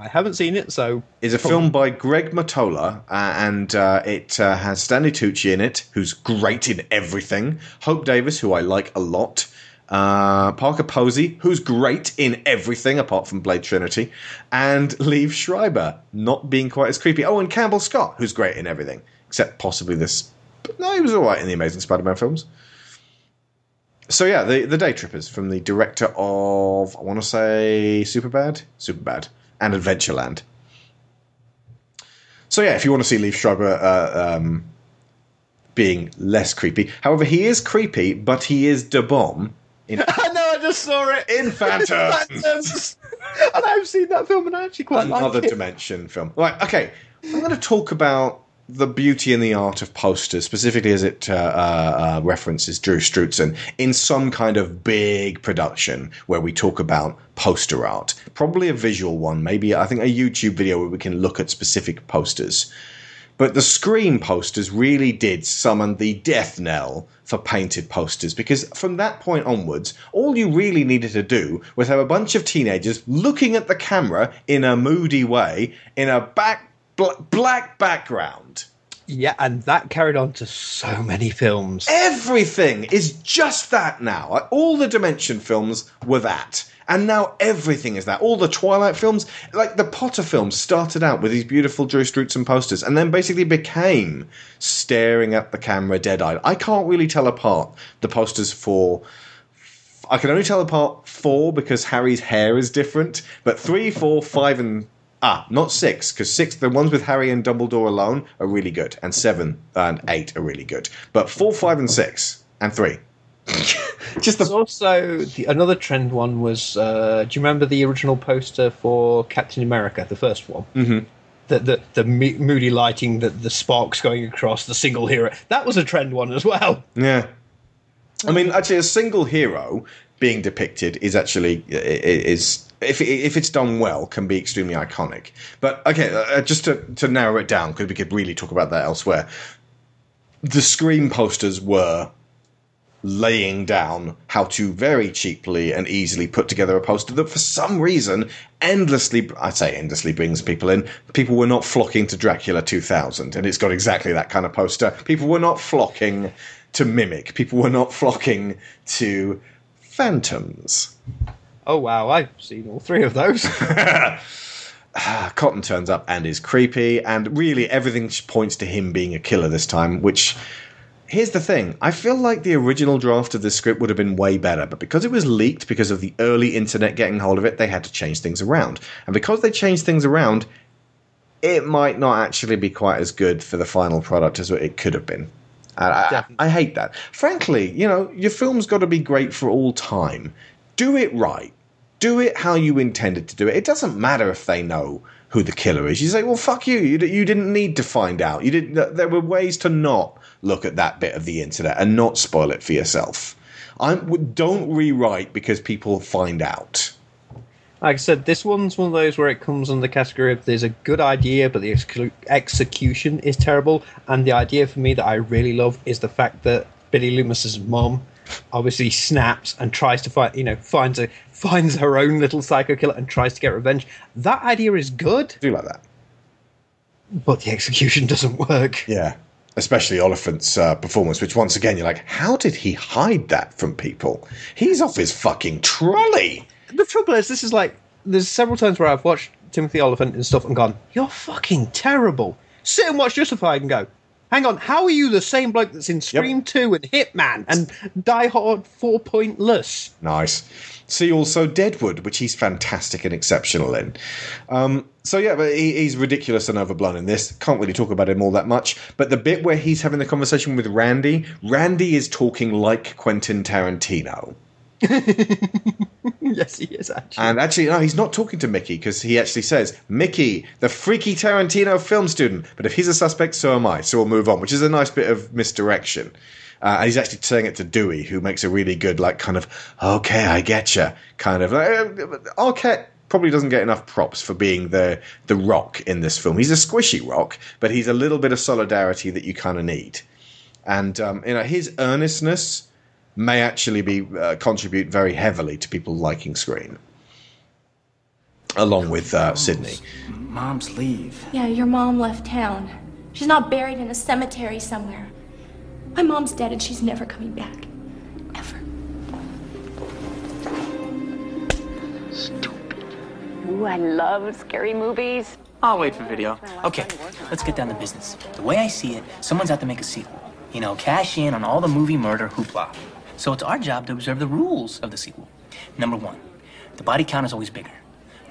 I haven't seen it, so is a film by Greg Mottola, uh, and uh, it uh, has Stanley Tucci in it, who's great in everything. Hope Davis, who I like a lot. Uh, Parker Posey, who's great in everything apart from Blade Trinity, and Liev Schreiber, not being quite as creepy. Oh, and Campbell Scott, who's great in everything except possibly this. But no, he was all right in the Amazing Spider-Man films. So yeah, the the Daytrippers from the director of I want to say Superbad, Superbad, and Adventureland. So yeah, if you want to see Liev Schreiber uh, um, being less creepy, however, he is creepy, but he is de bomb in I know, I just saw it in Phantom. Phantoms. and I've seen that film, and I actually quite another like it. dimension film. Right, okay. I'm going to talk about the beauty and the art of posters, specifically as it uh, uh, uh, references Drew Struzan in some kind of big production where we talk about poster art. Probably a visual one, maybe I think a YouTube video where we can look at specific posters. But the Scream posters really did summon the death knell for painted posters because from that point onwards, all you really needed to do was have a bunch of teenagers looking at the camera in a moody way in a back bl- black background. Yeah, and that carried on to so many films. Everything is just that now. All the Dimension films were that. And now everything is that. All the Twilight films, like the Potter films, started out with these beautiful Drew Struzan posters and then basically became staring at the camera dead eyed. I can't really tell apart the posters for. I can only tell apart four because Harry's hair is different, but three, four, five, and ah, not six because six, the ones with Harry and Dumbledore alone are really good, and seven and eight are really good, but four, five, and six and three. Just the- also the, another trend one was. Uh, do you remember the original poster for Captain America, the first one? Mm-hmm. the the, the moody lighting, the the sparks going across, the single hero. That was a trend one as well. Yeah. I mean, actually, a single hero being depicted is actually is if if it's done well can be extremely iconic. But okay, uh, just to to narrow it down because we could really talk about that elsewhere. The Scream posters were laying down how to very cheaply and easily put together a poster that for some reason endlessly I say endlessly brings people in. People were not flocking to Dracula 2000 and it's got exactly that kind of poster. People were not flocking to Mimic. People were not flocking to Phantoms. Oh wow, I've seen all three of those. Ah, Cotton turns up and is creepy, and really everything points to him being a killer this time, which. Here's the thing. I feel like the original draft of the script would have been way better, but because it was leaked, because of the early internet getting hold of it, they had to change things around. And because they changed things around, it might not actually be quite as good for the final product as it could have been. I, I, I hate that. Frankly, you know, your film's got to be great for all time. Do it right. Do it how you intended to do it. It doesn't matter if they know who the killer is. You say, well, fuck you. You, you didn't need to find out. You didn't. There were ways to not look at that bit of the internet and not spoil it for yourself. I'm, don't rewrite because people find out. Like I said, this one's one of those where it comes under the category of there's a good idea, but the execu- execution is terrible. And the idea for me that I really love is the fact that Billy Loomis's mom obviously snaps and tries to find, you know, finds a finds her own little psycho killer and tries to get revenge. That idea is good. I do like that, but the execution doesn't work. Yeah. Especially Olyphant's uh, performance, which once again you're like, how did he hide that from people? He's off his fucking trolley. The trouble is, this is like there's several times where I've watched Timothy Olyphant and stuff and gone, "You're fucking terrible." Sit and watch Justified and go, "Hang on, how are you the same bloke that's in Scream Two and Hitman and Die Hard Four Pointless?" Nice. See also Deadwood, which he's fantastic and exceptional in. Um, so yeah, but he, he's ridiculous and overblown in this. Can't really talk about him all that much. But the bit where he's having the conversation with Randy, Randy is talking like Quentin Tarantino. yes, he is actually. And actually, no, he's not talking to Mickey because he actually says, Mickey, the freaky Tarantino film student. But if he's a suspect, so am I. So we'll move on, which is a nice bit of misdirection. Uh, and he's actually saying it to Dewey, who makes a really good, like, kind of, okay, I getcha, kind of. Uh, Arquette probably doesn't get enough props for being the the rock in this film. He's a squishy rock, but he's a little bit of solidarity that you kind of need. And um, you know, his earnestness may actually be uh, contribute very heavily to people liking Scream, along with uh, Sidney. Mom's leave. Yeah, your mom left town. She's not buried in a cemetery somewhere. My mom's dead and she's never coming back. Ever. Stupid. Ooh, I love scary movies. I'll wait for video. Okay, let's get down to business. The way I see it, someone's out to make a sequel. You know, cash in on all the movie murder hoopla. So it's our job to observe the rules of the sequel. Number one, the body count is always bigger.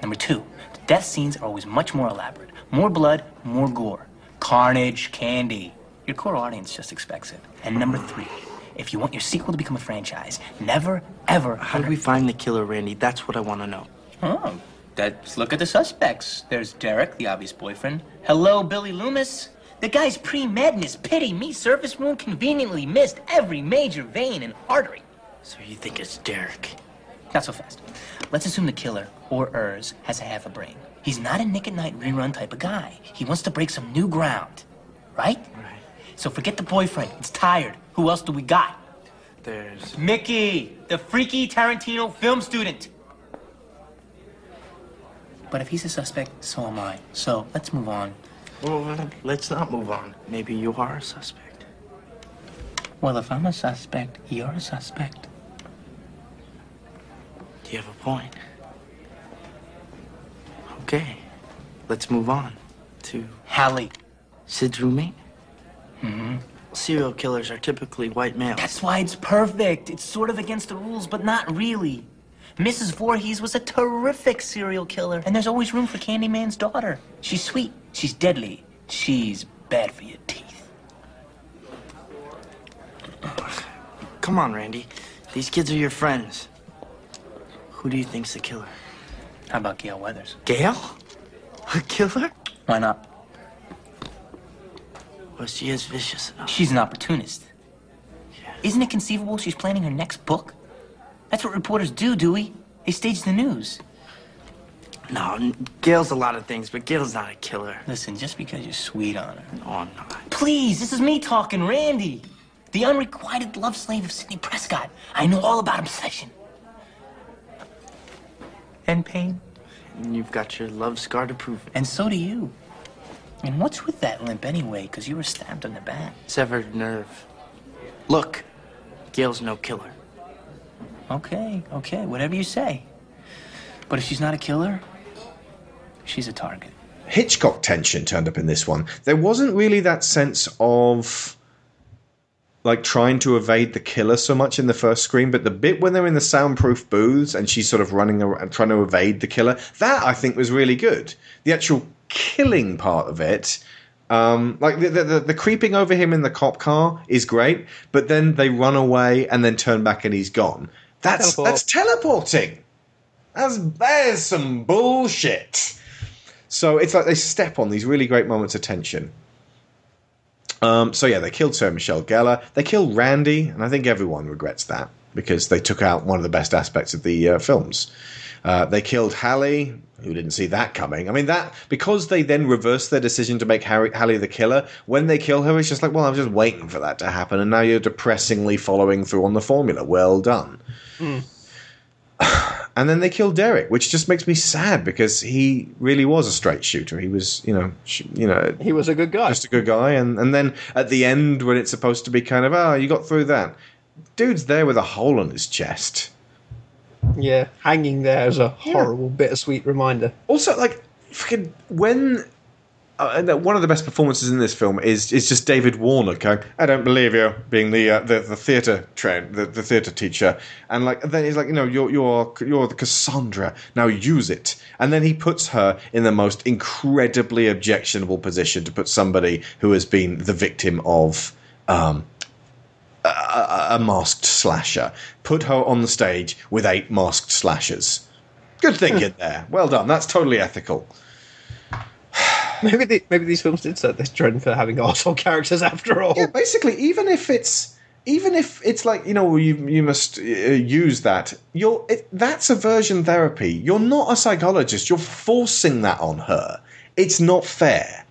Number two, the death scenes are always much more elaborate. More blood, more gore. Carnage, candy. Your core audience just expects it. And number three, if you want your sequel to become a franchise, never, ever. How do we find the killer, Randy? That's what I want to know. Oh, let's look at the suspects. There's Derek, the obvious boyfriend. Hello, Billy Loomis. The guy's pre-madness. Pity me, surface wound conveniently missed every major vein and artery. So you think it's Derek? Not so fast. Let's assume the killer, or Urs, has a half a brain. He's not a Nick at Night rerun type of guy. He wants to break some new ground. Right? Right. So forget the boyfriend. It's tired. Who else do we got? There's... Mickey, the freaky Tarantino film student. But if he's a suspect, so am I. So let's move on. Well, let's not move on. Maybe you are a suspect. Well, if I'm a suspect, you're a suspect. Do you have a point? Okay, let's move on to Hallie. Sid's roommate. Mm-hmm. Serial killers are typically white males. That's why it's perfect. It's sort of against the rules, but not really. Mrs. Voorhees was a terrific serial killer, and there's always room for Candyman's daughter. She's sweet. She's deadly. She's bad for your teeth. Come on, Randy. These kids are your friends. Who do you think's the killer? How about Gale Weathers? Gale? A killer? Why not? Well, she is vicious enough. She's an opportunist. Isn't it conceivable she's planning her next book? That's what reporters do, Dewey. They stage the news. No, Gale's a lot of things, but Gale's not a killer. Listen, just because you're sweet on her. No, I'm not. Please, this is me talking, Randy. The unrequited love slave of Sidney Prescott. I know all about obsession. And pain. And you've got your love scar to prove it. And so do you. And what's with that limp anyway? Because you were stabbed in the back. Severed nerve. Look, Gale's no killer. Okay, okay, whatever you say. But if she's not a killer, she's a target. Hitchcock tension turned up in this one. There wasn't really that sense of like trying to evade the killer so much in the first Scream, but the bit when they're in the soundproof booths and she's sort of running around trying to evade the killer, that I think was really good. The actual killing part of it. Um, like the, the the the creeping over him in the cop car is great, but then they run away and then turn back and he's gone. That's Teleport. that's teleporting. That's there's some bullshit. So it's like they step on these really great moments of tension. Um, so yeah, they killed Sarah Michelle Gellar. They killed Randy, and I think everyone regrets that because they took out one of the best aspects of the uh, films. Uh, they killed Hallie, who didn't see that coming. I mean, that because they then reverse their decision to make Harry, Hallie the killer. When they kill her, it's just like, well, I'm just waiting for that to happen, and now you're depressingly following through on the formula. Well done. And then they killed Derek, which just makes me sad because he really was a straight shooter. He was, you know, sh- you know, He was a good guy. just a good guy. And and then at the end, when it's supposed to be kind of, oh, you got through that, dude's there with a hole in his chest. Yeah, hanging there as a horrible, bittersweet reminder. Also, like, fucking when. Uh, and, one of the best performances in this film is is just David Warner going, "I don't believe you," being the uh, the, the theater train, the, the theater teacher, and like then he's like, "You know, you're you're you're the Cassandra. Now use it." And then he puts her in the most incredibly objectionable position to put somebody who has been the victim of um, a, a, a masked slasher. Put her on the stage with eight masked slashers. Good thinking there. Well done. That's totally ethical. Maybe the, maybe these films did set this trend for having arsehole characters after all. Yeah, basically, even if it's even if it's like you know you you must uh, use that, you're it, that's aversion therapy. You're not a psychologist. You're forcing that on her. It's not fair.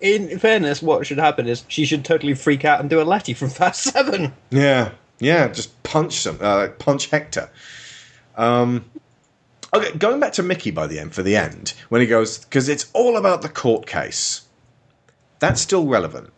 In fairness, what should happen is she should totally freak out and do a Letty from Fast Seven. Yeah, yeah. Just punch some, uh, punch Hector. Um, okay, going back to Mickey by the end for the end when he goes because it's all about the court case. That's still relevant.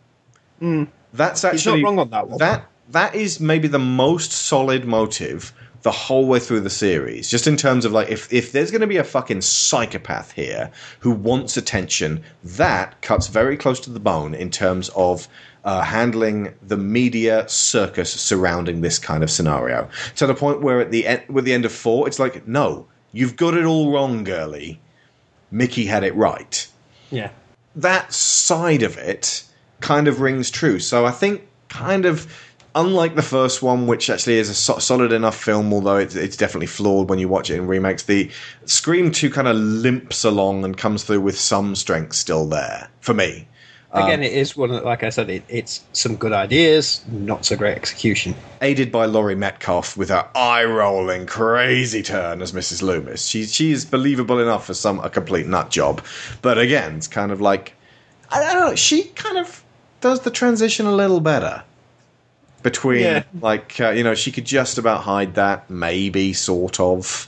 Mm. That's actually not wrong on that one. That that is maybe the most solid motive the whole way through the series. Just in terms of like if if there's going to be a fucking psychopath here who wants attention, that cuts very close to the bone in terms of uh, handling the media circus surrounding this kind of scenario. To the point where at the end, with the end of four, it's like, no, you've got it all wrong, girlie. Mickey had it right Yeah. that side of it kind of rings true. So I think, kind of, unlike the first one, which actually is a so- solid enough film, although it's, it's definitely flawed when you watch it in remakes, the Scream 2 kind of limps along and comes through with some strength still there, for me. Again, Um, it is one of, like I said, it, it's some good ideas, not so great execution. aided by Laurie Metcalf with her eye-rolling crazy turn as Mrs. Loomis. She she is believable enough for some a complete nut job, but again, it's kind of like I don't know. She kind of does the transition a little better between Yeah. like uh, you know she could just about hide that maybe sort of.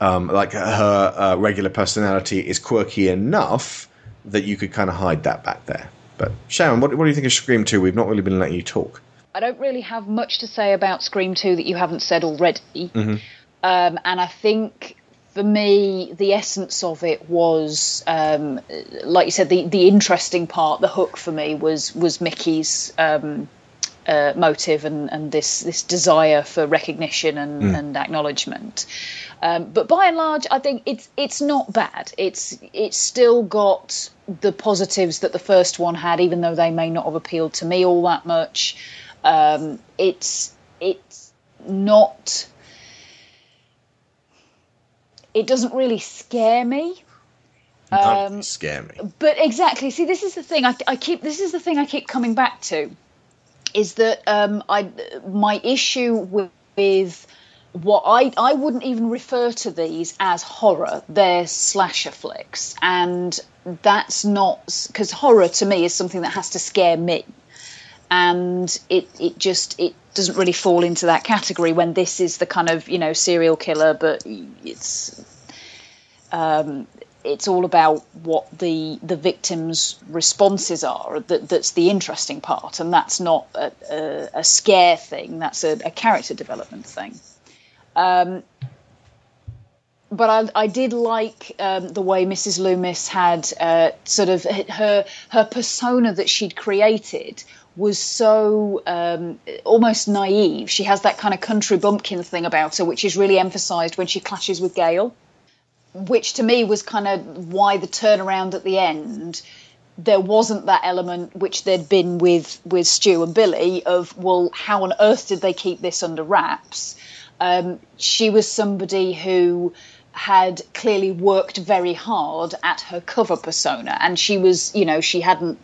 Um, like her uh, regular personality is quirky enough that you could kind of hide that back there. But Sharon, what, what do you think of Scream Two? We've not really been letting you talk. I don't really have much to say about Scream 2 that you haven't said already. Mm-hmm. Um, and I think for me, the essence of it was, um, like you said, the, the interesting part, the hook for me was was Mickey's um, uh, motive and, and this this desire for recognition and, Mm. and acknowledgement. Um, but by and large, I think it's it's not bad. It's it's still got the positives that the first one had, even though they may not have appealed to me all that much. Um, it's it's not. It doesn't really scare me. Um, scare me. but exactly see this is the thing I, I keep this is the thing i keep coming back to is that um, I my issue with, what I I wouldn't even refer to these as horror. They're slasher flicks, and that's not because horror to me is something that has to scare me, and it it just it doesn't really fall into that category when this is the kind of you know serial killer, but it's um, it's all about what the the victim's responses are. That that's the interesting part, and that's not a, a, a scare thing. That's a, a character development thing. Um, but I, I did like um, the way Mrs. Loomis had uh, sort of her her persona that she'd created was so um, almost naive. She has that kind of country bumpkin thing about her, which is really emphasised when she clashes with Gale which to me was kind of why the turnaround at the end there wasn't that element which there'd been with with Stu and Billy of well how on earth did they keep this under wraps? Um, she was somebody who had clearly worked very hard at her cover persona and she was you know she hadn't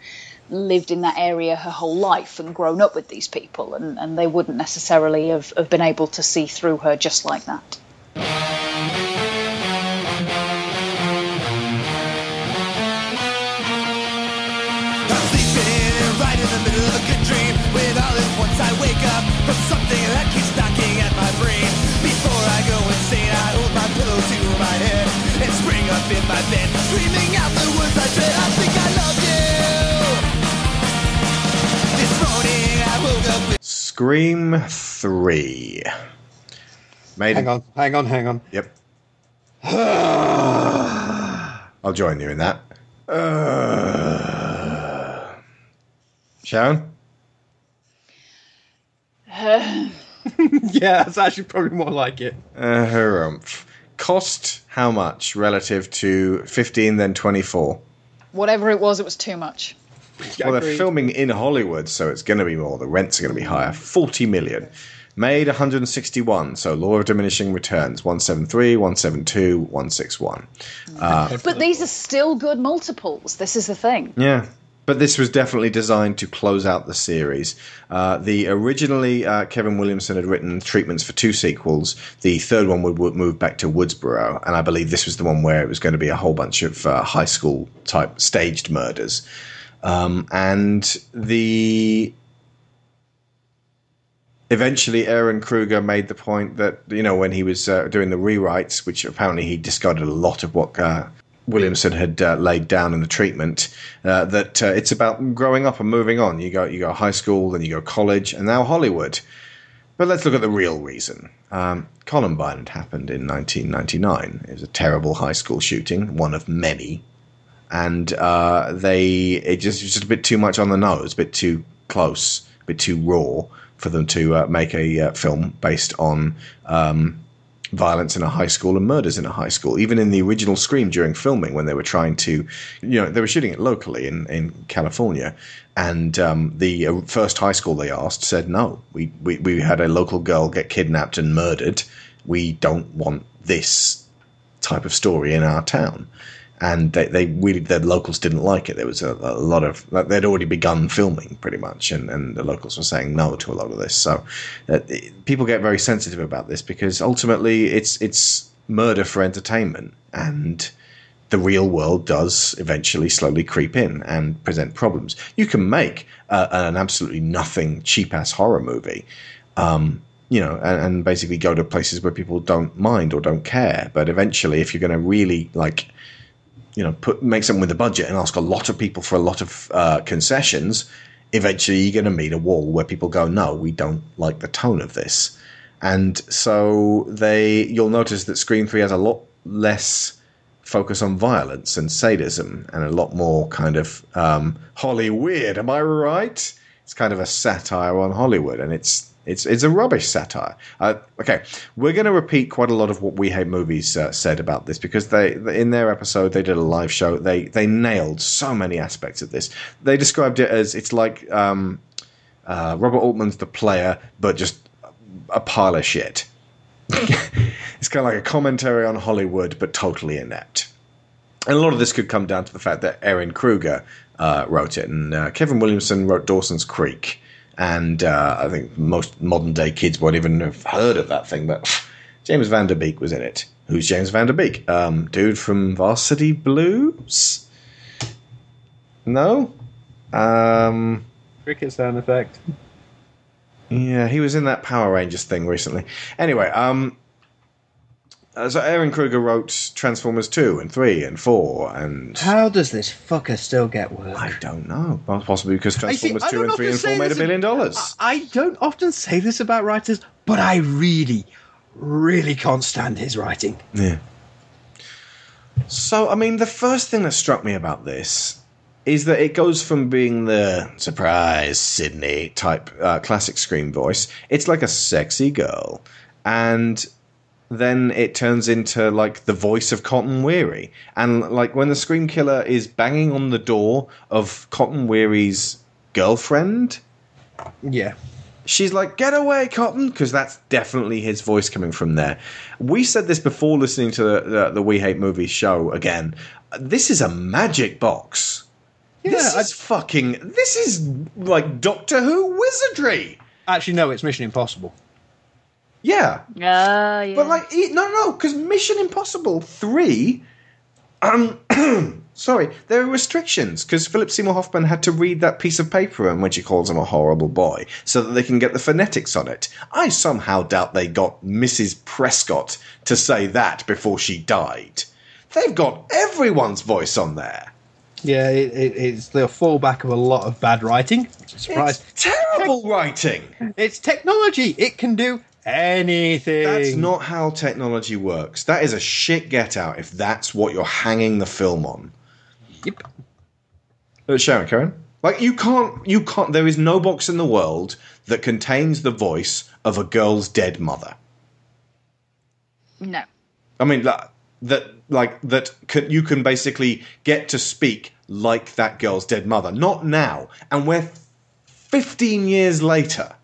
lived in that area her whole life and grown up with these people and, and they wouldn't necessarily have, have been able to see through her just like that something that keeps knocking at my brain. Before I go insane, I hold my pillow to my head and spring up in my bed, screaming out the words I dread. I think I love you. This morning I woke up with. Scream 3. Made Hang on, hang on, hang on. Yep. I'll join you in that. Uh, Sharon? yeah, that's actually probably more like it. Uh, harumph. Cost how much relative to 15 then 24? whatever it was it was too much Well, they're filming in Hollywood, so it's going to be more. The rents are going to be higher. 40 million. Made 161, so law of diminishing returns 173, 172, 161. Uh, But these are still good multiples. This is the thing. Yeah. But this was definitely designed to close out the series. Uh, the originally uh, Kevin Williamson had written treatments for two sequels. The third one would, would move back to Woodsboro, and I believe this was the one where it was going to be a whole bunch of uh, high school type staged murders. Um, and the eventually Ehren Kruger made the point that you know when he was uh, doing the rewrites, which apparently he discarded a lot of what uh, Williamson had uh, laid down in the treatment, uh, that uh, it's about growing up and moving on. You go you go high school, then you go college, and now Hollywood. But let's look at the real reason. Um, Columbine had happened in 1999. It was a terrible high school shooting, one of many, and uh, they it just was just a bit too much on the nose, a bit too close, a bit too raw for them to uh, make a uh, film based on um, violence in a high school and murders in a high school. Even in the original Scream during filming, when they were trying to, you know, they were shooting it locally in, in California, and um, the uh, first high school they asked said no. We, we we had a local girl get kidnapped and murdered. We don't want this type of story in our town. And they, they really, the locals didn't like it. There was a, a lot of, they'd already begun filming pretty much, and, and the locals were saying no to a lot of this. So uh, it- people get very sensitive about this because ultimately it's, it's murder for entertainment. And the real world does eventually slowly creep in and present problems. You can make uh, an absolutely nothing cheap ass horror movie, um, you know, and, and basically go to places where people don't mind or don't care. But eventually, if you're going to really like, you know, put make something with a budget and ask a lot of people for a lot of uh, concessions, eventually you're going to meet a wall where people go, no, we don't like the tone of this. And so they, you'll notice that Scream Three has a lot less focus on violence and sadism, and a lot more kind of um, Holly weird. Am I right? It's kind of a satire on Hollywood, and it's it's it's a rubbish satire. Uh, okay, we're going to repeat quite a lot of what we hate movies uh, said about this because they in their episode they did a live show. They they nailed so many aspects of this. They described it as it's like um, uh, Robert Altman's The Player, but just a pile of shit. it's kind of like a commentary on Hollywood, but totally inept. And a lot of this could come down to the fact that Ehren Kruger uh, wrote it, and uh, Kevin Williamson wrote Dawson's Creek. And uh, I think most modern day kids won't even have heard of that thing, but James Van Der Beek was in it. Who's James Van Der Beek? Um, dude from Varsity Blues? No? Um, Cricket sound effect. yeah, he was in that Power Rangers thing recently. Anyway, um, uh, so Ehren Kruger wrote Transformers 2 and 3 and 4 and. How does this fucker still get work? I don't know. Well, Possibly because I see, Transformers 2 and 3 and 4 made a this billion dollars. I I don't often say this about writers, but I really, really can't stand his writing. Yeah. So, I mean, the first thing that struck me about this is that it goes from being the surprise Sidney type uh, classic scream voice. It's like a sexy girl, and then it turns into like the voice of Cotton Weary, and like when the scream killer is banging on the door of Cotton Weary's girlfriend. Yeah. She's like, "Get away, Cotton," because that's definitely his voice coming from there. We said this before listening to the, the, the We Hate Movies show again. This is a magic box. this is fucking. This is like Doctor Who wizardry. Actually, no, it's Mission Impossible. Yeah, Ah, yeah. but like, e- no, no, because Mission Impossible three. Um, sorry, there are restrictions because Philip Seymour Hoffman had to read that piece of paper and when she calls him a horrible boy, so that they can get the phonetics on it. I somehow doubt they got Mrs. Prescott to say that before she died. They've got everyone's voice on there. Yeah, it, it, it's the fallback of a lot of bad writing. Surprise! terrible writing. It's technology. It can do anything. That's not how technology works. That is a shit get out if that's what you're hanging the film on. Yep. Uh, Sharon, Karen? Like you can't you can't there is no box in the world that contains the voice of a girl's dead mother. no. I mean that that like that can, you can basically get to speak like that girl's dead mother. Not now. And we're 15 years later.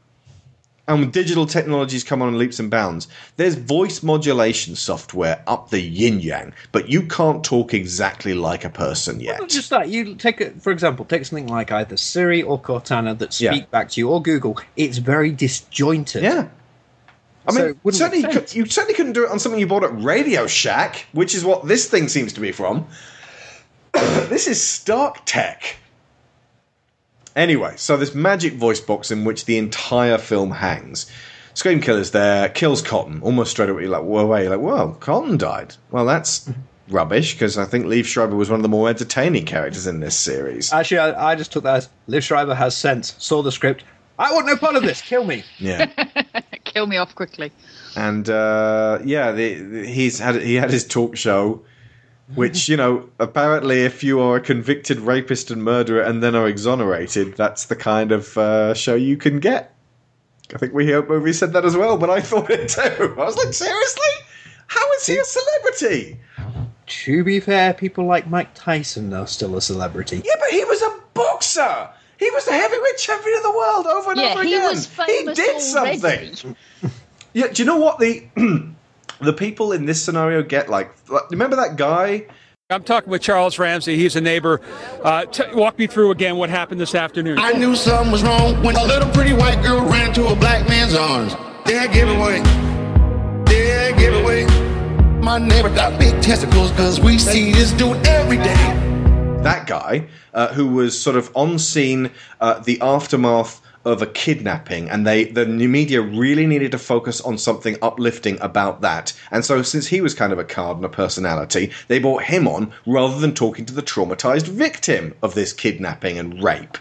And with digital technologies come on in leaps and bounds, there's voice modulation software up the yin yang, but you can't talk exactly like a person yet. Not just that. You take, a, for example, take something like either Siri or Cortana that speak Yeah. back to you, or Google. It's very disjointed. Yeah. I mean, certainly you, could, you certainly couldn't do it on something you bought at Radio Shack, which is what this thing seems to be from. this is Stark Tech. Anyway, so this magic voice box in which the entire film hangs. Scream Killer's there, kills Cotton almost straight away. You're like, well, wait, you're like, well, Cotton died. Well, that's rubbish because I think Liev Schreiber was one of the more entertaining characters in this series. Actually, I, I just took that as Liev Schreiber has sense. Saw the script. I want no part of this. Kill me. Yeah. Kill me off quickly. and uh, yeah, the, the- he's had he had his talk show, which you know apparently if you are a convicted rapist and murderer and then are exonerated, that's the kind of uh, show you can get. I think We Hope Movie said that as well, but I thought it too. I was like, seriously, how is he a celebrity? To be fair, people like Mike Tyson are still a celebrity. Yeah, but he was a boxer. He was the heavyweight champion of the world over and Yeah, over he again. was famous he did already. something. Yeah, do you know what the the people in this scenario get? Like, like, remember that guy? I'm talking with Charles Ramsey. He's a neighbor. Uh, t- walk me through again what happened this afternoon. I knew something was wrong when a little pretty white girl ran into a black man's arms. Yeah, give it away. Yeah, give it away. My neighbor got big testicles because we see this dude every day. That guy uh, who was sort of on scene, uh, the aftermath of a kidnapping, and they the new media really needed to focus on something uplifting about that. And so, since he was kind of a card and a personality, they brought him on rather than talking to the traumatized victim of this kidnapping and rape.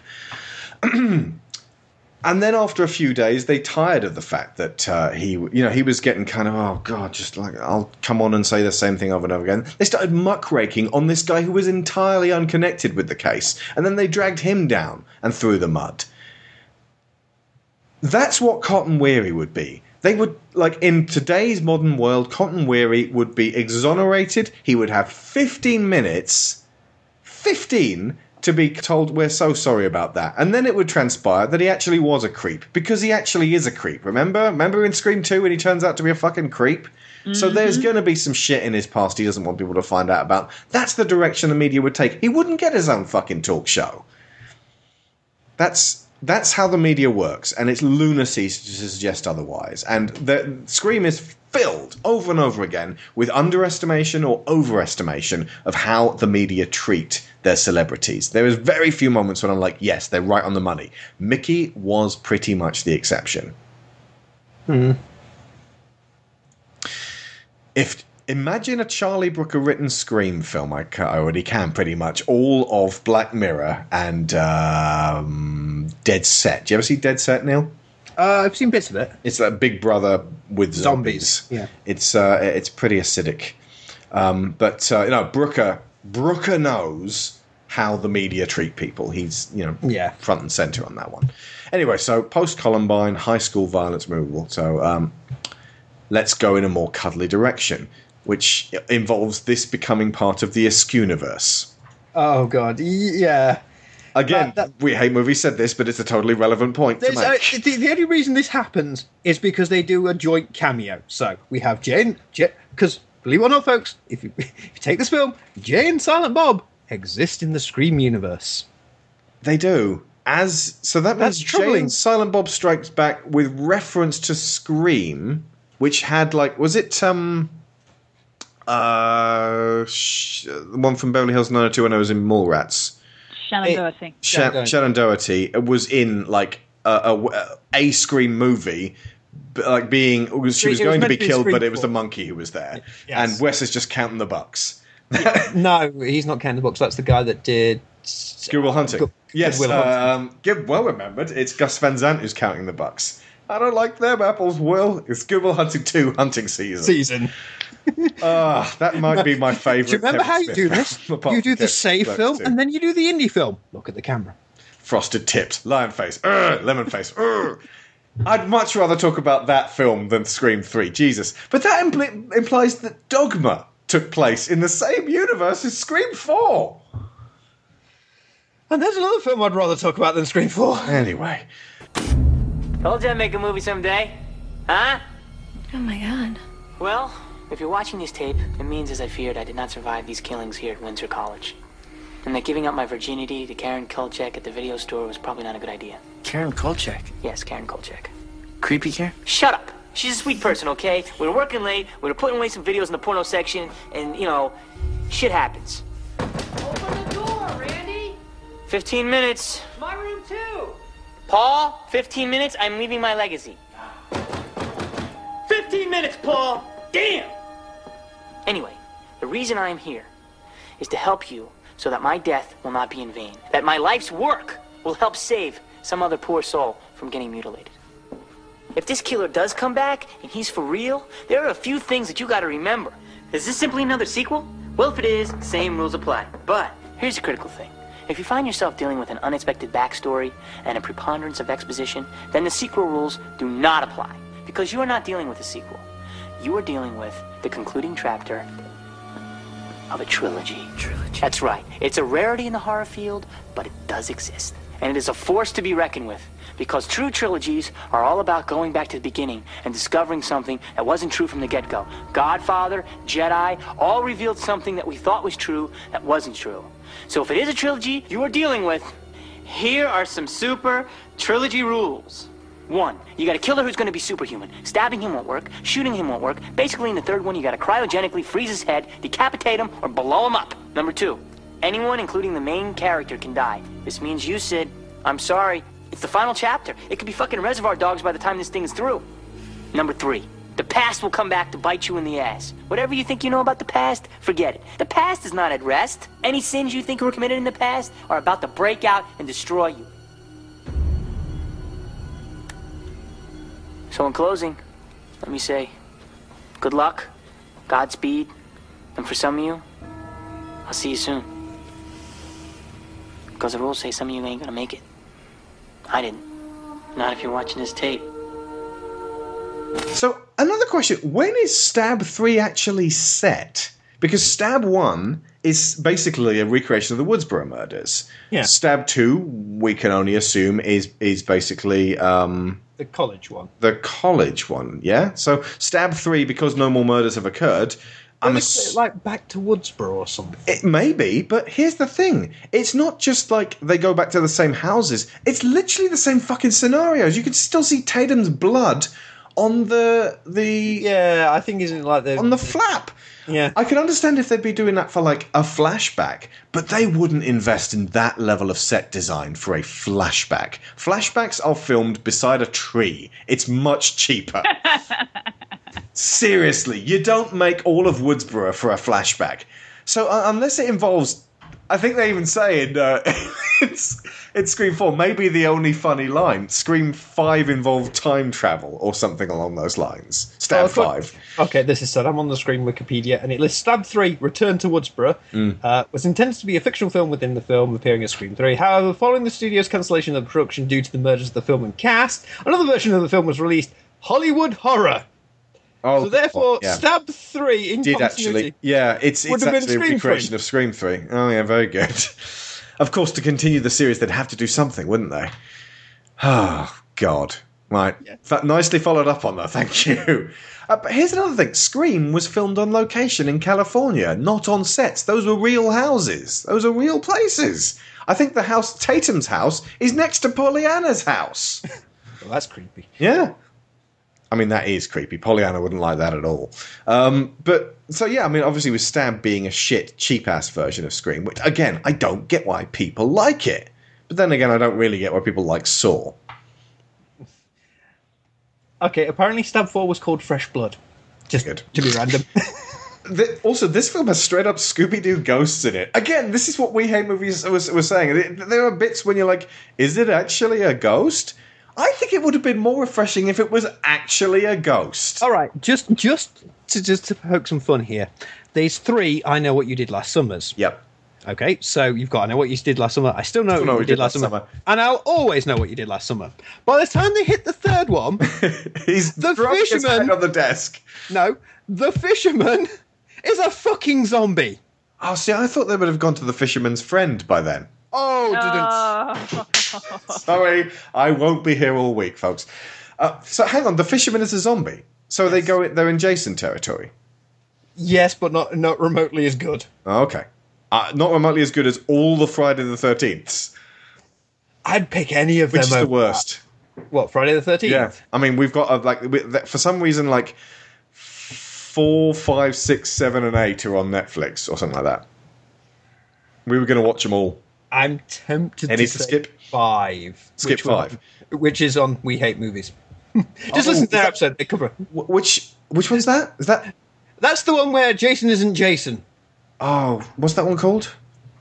And then after a few days, they tired of the fact that uh, he, you know, he was getting kind of, oh god, just like I'll come on and say the same thing over and over again. They started muckraking on this guy who was entirely unconnected with the case, and then they dragged him down and threw the mud. That's what Cotton Weary would be. They would like in today's modern world, Cotton Weary would be exonerated. He would have fifteen minutes, fifteen to be told we're so sorry about that, and then it would transpire that he actually was a creep because he actually is a creep. Remember, remember in Scream Two when he turns out to be a fucking creep. So there's mm-hmm. going to be some shit in his past he doesn't want people to find out about. That's the direction the media would take. He wouldn't get his own fucking talk show. That's that's how the media works, and it's lunacy to suggest otherwise. And the Scream is filled over and over again with underestimation or overestimation of how the media treat their celebrities. There is very few moments when I'm like, yes, they're right on the money. Mickey was pretty much the exception. Hmm. If imagine a Charlie Brooker written Scream film, I, I already can pretty much all of Black Mirror and um, Dead Set. Do you ever see Dead Set, Neil? Uh, I've seen bits of it. It's like Big Brother with zombies. Yeah. It's uh, it's pretty acidic, um, but uh, you know Brooker Brooker knows how the media treat people. He's you know Yeah. front and center on that one. Anyway, so post Columbine, high school violence movable. So um, let's go in a more cuddly direction, which involves this becoming part of the Askewniverse. Oh god, yeah. Again, we hate movies said this, but it's a totally relevant point to There's, uh, the, the only reason this happens is because they do a joint cameo. So we have Jane, because believe it or not, folks, if you, if you take this film, Jay and Silent Bob exist in the Scream universe. They do. As so that That's means troubling. Jay and Silent Bob Strikes Back with reference to Scream, which had like was it um uh sh- the one from Beverly Hills 90210 was in Mallrats. Shannen Doherty. Sha- Shannen Doherty was in like a, a, a Scream movie. Like being, she was was going to be to be killed, but it was the monkey who was there, Yes. and Wes is just counting the bucks. no, he's not counting the books. That's the guy that did Good Will Hunting. Good- yes, Good Will Hunting. um, well remembered. It's Gus Van Sant who's counting the bucks. I don't like them apples, Will. It's Good Will Hunting 2 hunting season. season. Ah, that might be my favourite. Do you remember Kevin how you Smith do this? You do the safe film, too. and then you do the indie film. Look at the camera. Frosted Tips, Lion Face, Urgh, Lemon Face. Urgh. I'd much rather talk about that film than Scream 3. Jesus. But that impl- implies that Dogma took place in the same universe as Scream 4. And there's another film I'd rather talk about than Scream 4. Anyway. Told you I'd make a movie someday. Huh? Oh my god. Well, if you're watching this tape, it means, as I feared, I did not survive these killings here at Windsor College. And that giving up my virginity to Karen Kolchak at the video store was probably not a good idea. Karen Kolchak. Yes, Karen Kolchak. Creepy Karen? Shut up! She's a sweet person, okay? We were working late, we were putting away some videos in the porno section, and, you know, shit happens. Open the door, Randy. 15 minutes. My room too. Paul, 15 minutes, I'm leaving my legacy. 15 minutes, Paul! Damn! Anyway, the reason I'm here is to help you so that my death will not be in vain. That my life's work will help save some other poor soul from getting mutilated. If this killer does come back and he's for real, there are a few things that you gotta remember. Is this simply another sequel? Well, if it is, same rules apply. But here's a critical thing. If you find yourself dealing with an unexpected backstory and a preponderance of exposition, then the sequel rules do not apply. Because you are not dealing with a sequel. You are dealing with the concluding chapter of a trilogy. Trilogy. That's right. It's a rarity in the horror field, but it does exist. And it is a force to be reckoned with. Because true trilogies are all about going back to the beginning and discovering something that wasn't true from the get go. Godfather, Jedi, all revealed something that we thought was true that wasn't true. So if it is a trilogy you are dealing with, here are some super trilogy rules. One, you got a killer who's going to be superhuman. Stabbing him won't work. Shooting him won't work. Basically, in the third one, you got to cryogenically freeze his head, decapitate him, or blow him up. Number two, anyone, including the main character, can die. This means you, Sid. I'm sorry. It's the final chapter. It could be fucking Reservoir Dogs by the time this thing's through. Number three, the past will come back to bite you in the ass. Whatever you think you know about the past, forget it. The past is not at rest. Any sins you think were committed in the past are about to break out and destroy you. So, in closing, let me say good luck, Godspeed, and for some of you, I'll see you soon. Because the rules say some of you ain't gonna make it. I didn't. Not if you're watching this tape. So, another question when is Stab 3 actually set? because Stab One is basically a recreation of the Woodsboro murders. Yeah. Stab Two, we can only assume is is basically um, The college one. the college one. Yeah. So Stab Three, because no more murders have occurred. I'm ass- it's like back to Woodsboro or something. It may be, but here's the thing. It's not just like they go back to the same houses. It's literally the same fucking scenarios. You can still see Tatum's blood on the the Yeah, I think isn't it like the on the flap. Yeah. I can understand if they'd be doing that for like a flashback, but they wouldn't invest in that level of set design for a flashback. Flashbacks are filmed beside a tree. It's much cheaper. Seriously, you don't make all of Woodsboro for a flashback. So uh, unless it involves, I think they even say in uh, it's it's Scream Four. Maybe the only funny line. Scream Five involved time travel or something along those lines. Stab Oh. Five. Okay, this is said. I'm on the Scream Wikipedia, and it lists Stab 3, Return to Woodsboro, Mm. uh, was intended to be a fictional film within the film, appearing as Scream 3. However, following the studio's cancellation of the production due to the murders of the film and cast, another version of the film was released, Hollywood Horror. Oh, so therefore, yeah. Stab 3 in did actually. Yeah, it's it's actually a recreation 3. of Scream Three. Oh yeah, very good. of course, to continue the series, they'd have to do something, wouldn't they? Oh God, right. That nicely followed up on that. Thank you. Uh, but here's another thing: Scream was filmed on location in California, not on sets. Those were real houses. Those are real places. I think the house, Tatum's house, is next to Pollyanna's house. Well, that's creepy. Yeah. I mean, that is creepy. Pollyanna wouldn't like that at all. Um, but, so yeah, I mean, obviously, with Stab being a shit, cheap ass version of Scream, which, again, I don't get why people like it. But then again, I don't really get why people like Saw. Okay, apparently Stab 4 was called Fresh Blood. Just Good. to be random. The- also, this film has straight up Scooby Doo ghosts in it. Again, this is what We Hate Movies was, was saying. There are bits when you're like, is it actually a ghost? I think it would have been more refreshing if it was actually a ghost. All right, just just to just to poke some fun here. There's three. I know what you did last summers. Yep. Okay, so you've got I know what you did last summer. I still know what you did, last summer. and I'll always know what you did last summer. By the time they hit the third one, He's the dropped his fisherman on the desk. No, the fisherman is a fucking zombie. Oh, see, I thought they would have gone to the fisherman's friend by then. Oh, oh. Sorry, I won't be here all week, folks. Uh, so hang on, the fisherman is a zombie. So they go, they're in Jason territory. yes, but not not remotely as good. Okay, uh, not remotely as good as all the Friday the Thirteenth, I'd pick any of which them. is the worst. that. What Friday the Thirteenth? Yeah, I mean we've got uh, like we, that- for some reason like four, five, six, seven, and eight are on Netflix or something like that. We were going to watch them all. I'm tempted Any to, to say skip? Five. Skip which five. which is on We Hate Movies. Just Oh, listen to that that- episode. They cover. Which which one's that? Is that? That's the one where Jason isn't Jason. Oh, what's that one called?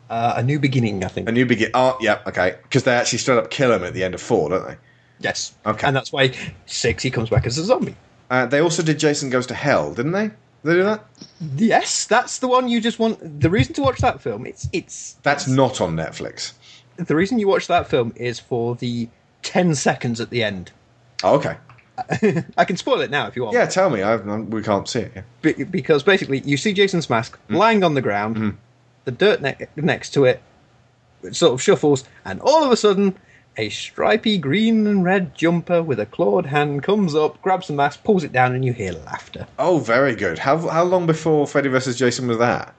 Uh, a New Beginning, I think. A new begin. Oh, yeah, okay. Because they actually straight up kill him at the end of four, don't they? Yes. Okay. And that's why six he comes back as a zombie. Uh, they also did Jason Goes to Hell, didn't they? They do that? Yes, that's the one you just want. The reason to watch that film, it's it's That's not on Netflix. The reason you watch that film is for the ten seconds at the end. Oh, okay. I can spoil it now if you want. Yeah, tell me. I've, i we can't see it. Yeah. Be- because basically you see Jason's mask Mm. lying on the ground, Mm-hmm. the dirt ne- next to it, it sort of shuffles, and all of a sudden, a stripy green and red jumper with a clawed hand comes up, grabs the mask, pulls it down, and you hear laughter. Oh, very good. How how long before Freddy vs. Jason was that?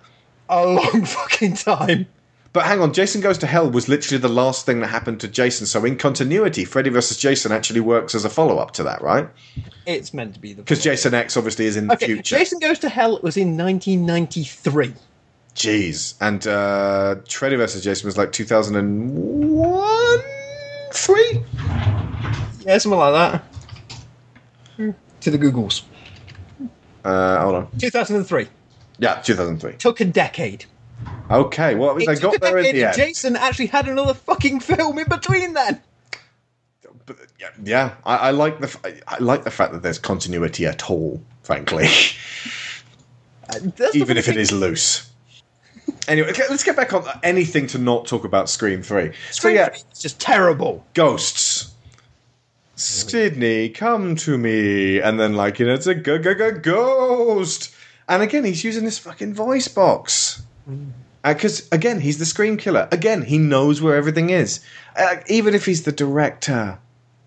A long fucking time. But hang on, Jason Goes to Hell was literally the last thing that happened to Jason. So in continuity, Freddy vs. Jason actually works as a follow up to that, right? It's meant to be the Because Jason X obviously is in the Okay, future. Jason Goes to Hell was in 1993. Jeez. And uh, Freddy vs. Jason was like 2001? 3? Yeah, something like that. To the Googles. Uh, hold on. 2003. Yeah, 2003. Took a decade. Okay, well, It they got there in the end. Jason actually had another fucking film in between then. Yeah, I, I like the I like the fact that there's continuity at all. Frankly, uh, That's even if it thing. is loose. Anyway, let's get back on anything to not talk about Scream Three. so Scream yeah, 3 It's just terrible. ghosts. Sidney, come to me, and then like you know, it's a g- g- g- ghost, And again, he's using this fucking voice box. Because, again, he's the Scream Killer. Again, he knows where everything is. Uh, even if he's the director,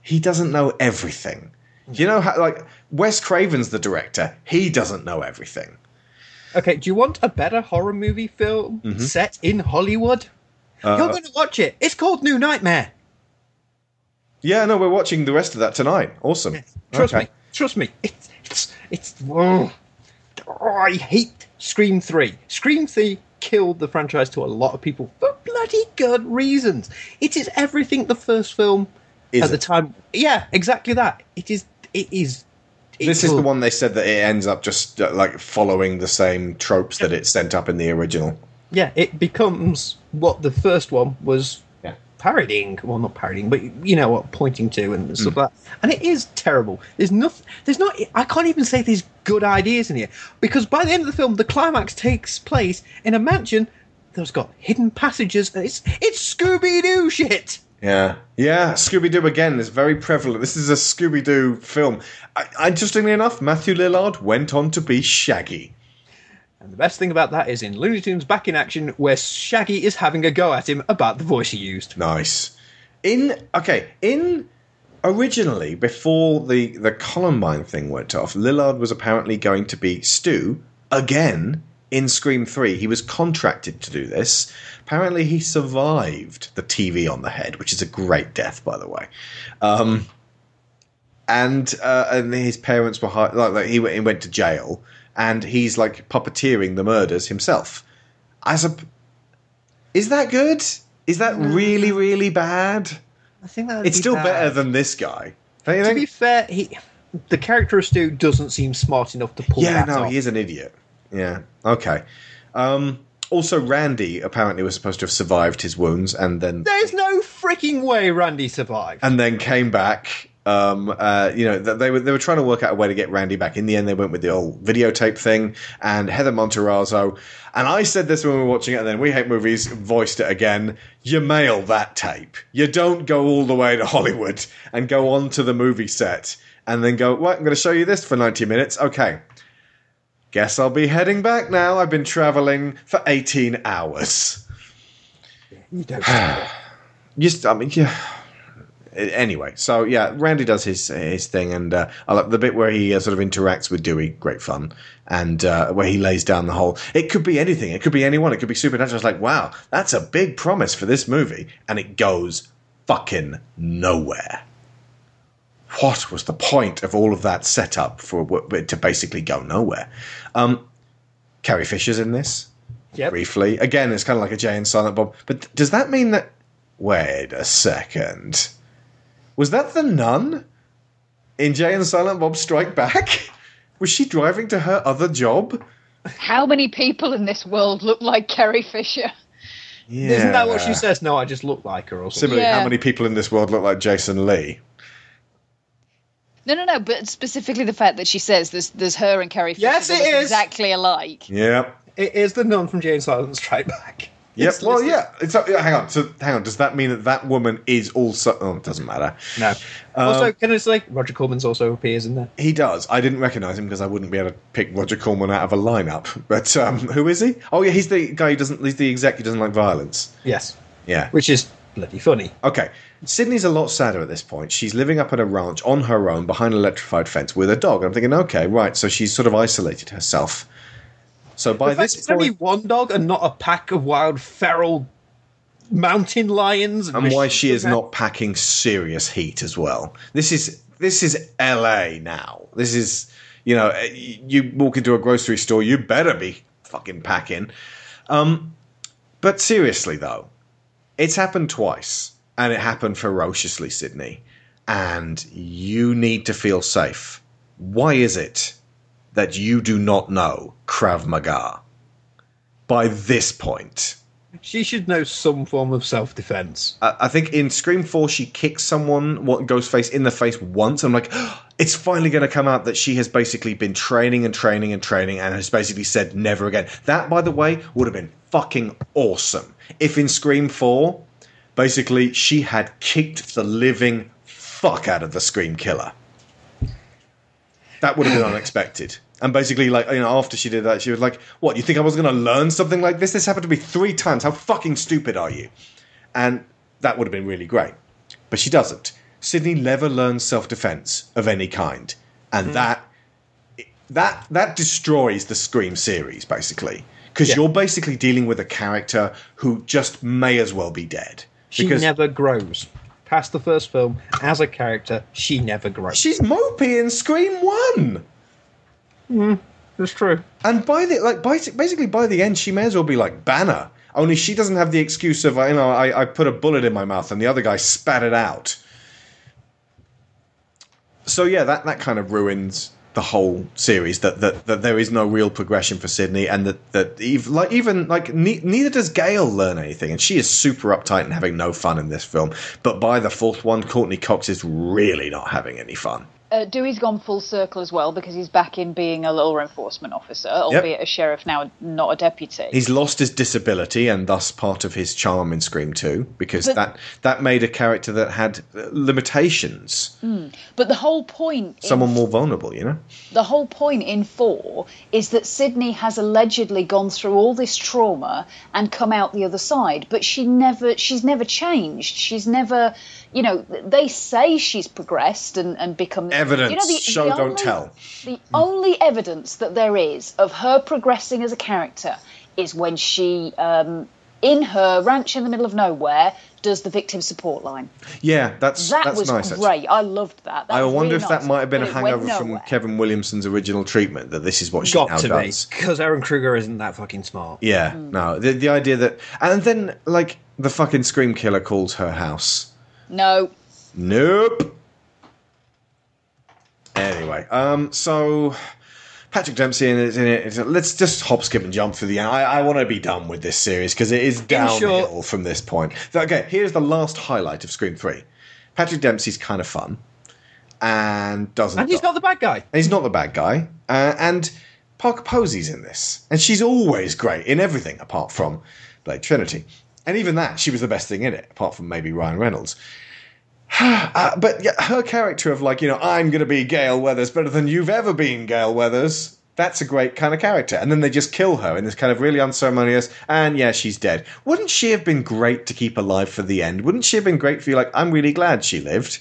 he doesn't know everything. You know how, like, Wes Craven's the director. He doesn't know everything. Okay, do you want a better horror movie film Mhm. set in Hollywood? Uh, You're going to watch it. It's called New Nightmare. Yeah, no, we're watching the rest of that tonight. Awesome. Trust Okay. me. Trust me. It's it's it's. Oh, I hate Scream Three. Scream Three killed the franchise to a lot of people for bloody good reasons. It is everything the first film Is at the time. Yeah, exactly that. It is. It is. This is the one they said that it ends up just uh, like following the same tropes that it sent up in the original. Yeah, it becomes what the first one was Yeah. parodying. Well, not parodying, but you know what, pointing to and stuff Mm. like that. And it is terrible. There's nothing. There's not. I can't even say there's good ideas in here because by the end of the film, the climax takes place in a mansion that's got hidden passages. And it's it's Scooby Doo shit. Yeah, yeah. Scooby Doo again is very prevalent. This is a Scooby Doo film. I, interestingly enough, Matthew Lillard went on to be Shaggy. And the best thing about that is in Looney Tunes Back in Action, where Shaggy is having a go at him about the voice he used. Nice. In okay, in originally before the the Columbine thing went off, Lillard was apparently going to be Stu again in Scream Three. He was contracted to do this. Apparently, he survived the TV on the head, which is a great death, by the way. Um, and uh, and his parents were hi- like, like he, went, he went to jail, and he's like puppeteering the murders himself. As a is that good? Is that really really bad? I think that It's still better than this guy. Don't you To think? be fair, he the character of Stu doesn't seem smart enough to pull yeah, that no, off. he is an idiot. Yeah. Okay. Um, also, Randy apparently was supposed to have survived his wounds, and then There's no freaking way Randy survived. and then came back. Um, uh, you know, they were they were trying to work out a way to get Randy back. In the end, they went with the old videotape thing, and Heather Matarazzo. And I said this when we were watching it, and then we hate movies voiced it again. You mail that tape. You don't go all the way to Hollywood and go on to the movie set and then go. Well, I'm going to show you this for 90 minutes. Okay. Guess I'll be heading back now. I've been traveling for 18 hours. You don't. Just, I mean, yeah. Anyway, so yeah, Randy does his his thing, and uh, I like the bit where he uh, sort of interacts with Dewey. Great fun, and uh, where he lays down the whole. It could be anything. It could be anyone. It could be supernatural. It's like, wow, that's a big promise for this movie, and it goes fucking nowhere. What was the point of all of that setup for to basically go nowhere? Um, Carrie Fisher's in this Yep. briefly. Again, it's kind of like a Jay and Silent Bob. But does that mean that? Wait a second. Was that the nun in Jay and Silent Bob Strike Back? Was she driving to her other job? How many people in this world look like Carrie Fisher? Yeah. Isn't that what she says? No, I just look like her or something. Similarly, how many people in this world look like Jason Lee? No, no, no. But specifically the fact that she says there's there's her and Carrie Fisher Yes, that it look is. exactly alike. Yeah, It is the nun from Jane Silent Strike Back. Yep. It's Well, listed. yeah. It's uh, hang on. So hang on. Does that mean that that woman is also? Oh, it doesn't matter. No. Um, also, can I say Roger Corman's also appears in there? He does. I didn't recognise him because I wouldn't be able to pick Roger Corman out of a lineup. But um, who is he? Oh yeah, he's the guy who doesn't. He's the exec who doesn't like violence. Yes. Yeah. Which is bloody funny. Okay. Sidney's a lot sadder at this point. She's living up at a ranch on her own behind an electrified fence with a dog. I'm thinking, okay, right. So she's sort of isolated herself. So by The this it's only point, one dog and not a pack of wild feral mountain lions. and why she is not packing serious heat as well. This is this is L.A. now. This is you know eh, you walk into a grocery store, you better be fucking packing. Um, but seriously though, it's happened twice, and it happened ferociously, Sidney. And you need to feel safe. Why is it that you do not know Krav Maga by this point? She should know some form of self defense. I I think in Scream 4, she kicks someone, what Ghostface, in the face once. I'm like, it's finally going to come out that she has basically been training and training and training and has basically said never again. That, by the way, would have been fucking awesome. If in Scream 4, basically, she had kicked the living fuck out of the Scream Killer. That would have been unexpected. And basically, like you know, after she did that, she was like, "What? You think I was going to learn something like this? This happened to me three times. How fucking stupid are you?" And that would have been really great, but she doesn't. Sidney never learns self-defense of any kind, and Hmm. that that that destroys the Scream series basically because Yeah. you're basically dealing with a character who just may as well be dead. She never grows. Past the first film, as a character, she never grows. she's mopey in Scream One. Mm, that's true. And by the like, by, basically by the end, she may as well be like Banner. Only she doesn't have the excuse of you know I, I put a bullet in my mouth and the other guy spat it out. So yeah, that that kind of ruins the whole series. That that, that there is no real progression for Sidney, and that that even like even like ne- neither does Gale learn anything, and she is super uptight and having no fun in this film. But by the fourth one, Courteney Cox is really not having any fun. Uh, Dewey's gone full circle as well because he's back in being a law enforcement officer, albeit a sheriff now, not a deputy. He's lost his disability and thus part of his charm in Scream 2 because But- that that made a character that had limitations, Hmm. But the whole point, in, someone more vulnerable, you know. the whole point in four is that Sidney has allegedly gone through all this trauma and come out the other side, but she never, she's never changed. She's never, you know, they say she's progressed and, and become Evidence, You know, the, show the don't only- tell. The only evidence that there is of her progressing as a character is when she, um, in her ranch in the middle of nowhere, does the victim support line. Yeah, that's that that's was nice. actually. great. I loved that. that I wonder really if that might have been But a hangover from. Kevin Williamson's original treatment that this is what she Got now to does. be because Ehren Kruger isn't that fucking smart. Yeah, no, the the idea that and then like the fucking scream killer calls her house. No. Nope. Anyway, um, so Patrick Dempsey in it. In it it's- let's just hop, skip, and jump through the. I, I want to be done with this series because it is downhill from this point. So, okay, here's the last highlight of Scream Three. Patrick Dempsey's kind of fun and doesn't. And he's not the bad guy. And he's not the bad guy. Uh, and Parker Posey's in this. And she's always great in everything apart from Blade Trinity. And even that, she was the best thing in it, apart from maybe Ryan Reynolds. uh, but yeah, her character of, like, you know, I'm going to be Gale Weathers better than you've ever been, Gale Weathers. That's a great kind of character. And then they just kill her in this kind of really unceremonious, and yeah, she's dead. Wouldn't she have been great to keep alive for the end? Wouldn't she have been great for you? Like, I'm really glad she lived.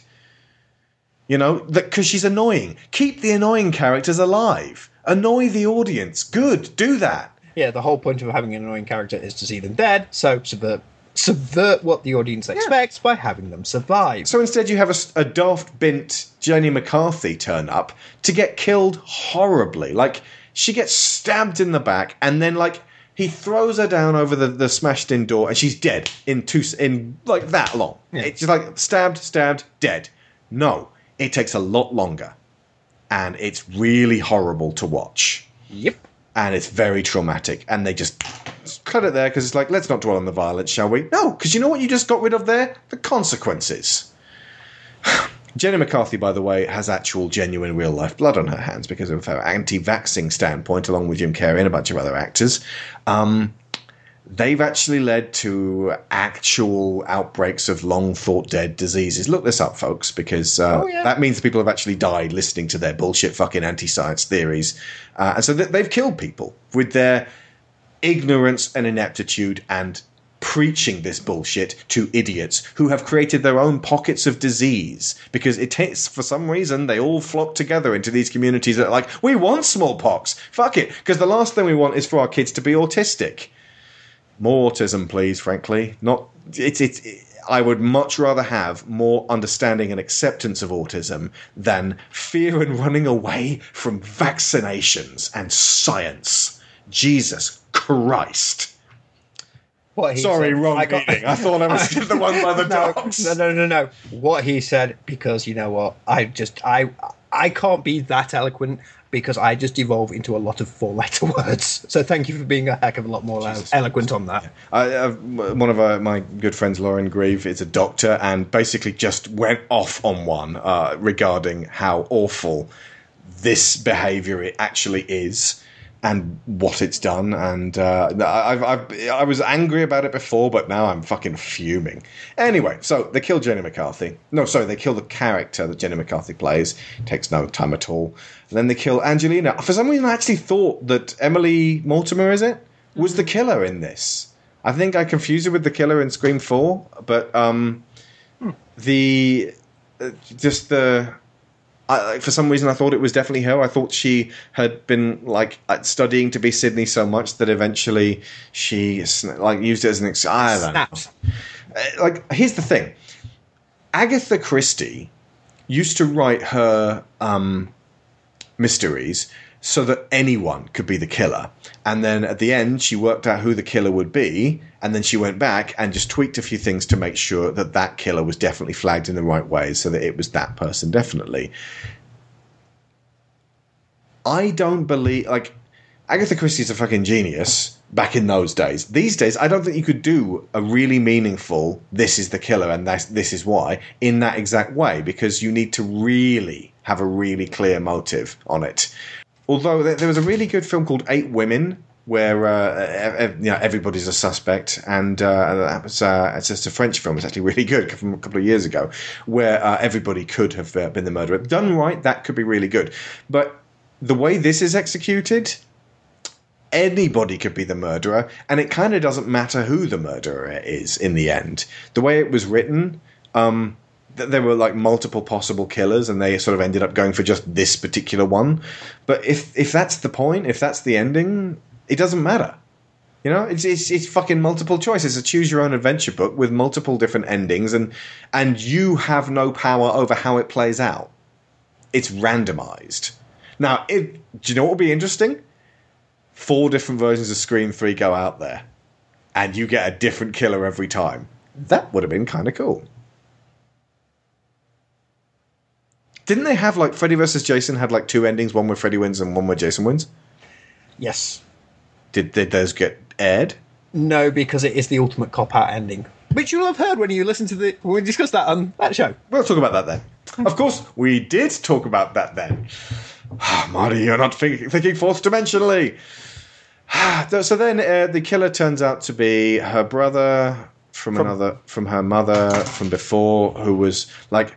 You know, because she's annoying. Keep the annoying characters alive. Annoy the audience. Good, do that. Yeah, the whole point of having an annoying character is to see them dead, so subvert subvert what the audience expects by having them survive. So instead, you have a daft bint Jenny McCarthy turn up to get killed horribly. Like she gets stabbed in the back, and then like he throws her down over the, the smashed in door, and she's dead in two s- in like that long. It's just like stabbed, stabbed, dead. No, it takes a lot longer, and it's really horrible to watch. Yep. And it's very traumatic, and they just cut it there because it's like let's not dwell on the violence, shall we? No, because you know what you just got rid of there? The consequences. Jenny McCarthy, by the way, has actual, genuine, real life blood on her hands because of her anti vaxxing standpoint, along with Jim Carrey and a bunch of other actors. Um, they've actually led to actual outbreaks of long thought dead diseases. Look this up, folks, because uh, Oh, yeah. that means people have actually died listening to their bullshit fucking anti science theories. Uh, and so th- they've killed people with their ignorance and ineptitude and preaching this bullshit to idiots who have created their own pockets of disease because it takes for some reason they all flock together into these communities that are like we want smallpox fuck it because the last thing we want is for our kids to be autistic more autism please frankly not it's it's I would much rather have more understanding and acceptance of autism than fear and running away from vaccinations and science. Jesus Christ. What he Sorry, said- wrong I got- meeting. I thought I was the one by the no, dogs. No, no, no, no. What he said, because you know what, I just I I can't be that eloquent because I just evolve into a lot of four-letter words. So thank you for being a heck of a lot more elo- eloquent on that. I, uh, one of uh, my good friends, Lauren Grieve, is a doctor and basically just went off on one uh, regarding how awful this behaviour it actually is. And what it's done. And uh, I- I've, I've, I was angry about it before, but now I'm fucking fuming. Anyway, so they kill Jenny McCarthy. No, sorry, they kill the character that Jenny McCarthy plays. takes no time at all. And then they kill Angelina. For some reason, I actually thought that Emily Mortimer, is it, was the killer in this. I think I confused her with the killer in Scream 4, but um, the uh, just the I, for some reason I thought it was definitely her. I thought she had been like uh, studying to be Sidney so much that eventually she like used it as an ex- I don't know. Uh, Like here's the thing, Agatha Christie used to write her um, mysteries so that anyone could be the killer. And then at the end, she worked out who the killer would be, and then she went back and just tweaked a few things to make sure that that killer was definitely flagged in the right way, so that it was that person definitely. I don't believe like Agatha Christie's a fucking genius back in those days. These days, I don't think you could do a really meaningful "this is the killer" and that's, this is why in that exact way because you need to really have a really clear motive on it. Although there, was a really good film called Eight Women where uh, you know everybody's a suspect, and uh, that was uh, it's just a French film. It's actually really good from a couple of years ago, where uh, everybody could have uh, been the murderer. Done right, that could be really good. But the way this is executed, anybody could be the murderer, and it kind of doesn't matter who the murderer is in the end. The way it was written, um, there were like multiple possible killers, and they sort of ended up going for just this particular one. But if if that's the point, if that's the ending, it doesn't matter. You know, it's, it's it's fucking multiple choice. It's a choose your own adventure book with multiple different endings, and and you have no power over how it plays out. It's randomized. Now, it, do you know what would be interesting? Four different versions of Scream Three go out there, and you get a different killer every time. That would have been kind of cool. Didn't they have like Freddy versus Jason had like two endings, one where Freddy wins and one where Jason wins? Yes. Did did those get aired? No, because it is the ultimate cop out ending, which you'll have heard when you listen to the when we discussed that on that show. We'll talk about that then. Of course, we did talk about that then. Ah, Marty, you're not think- thinking fourth dimensionally. Ah, so then uh, the killer turns out to be her brother from, From- another, from her mother from before, who was like,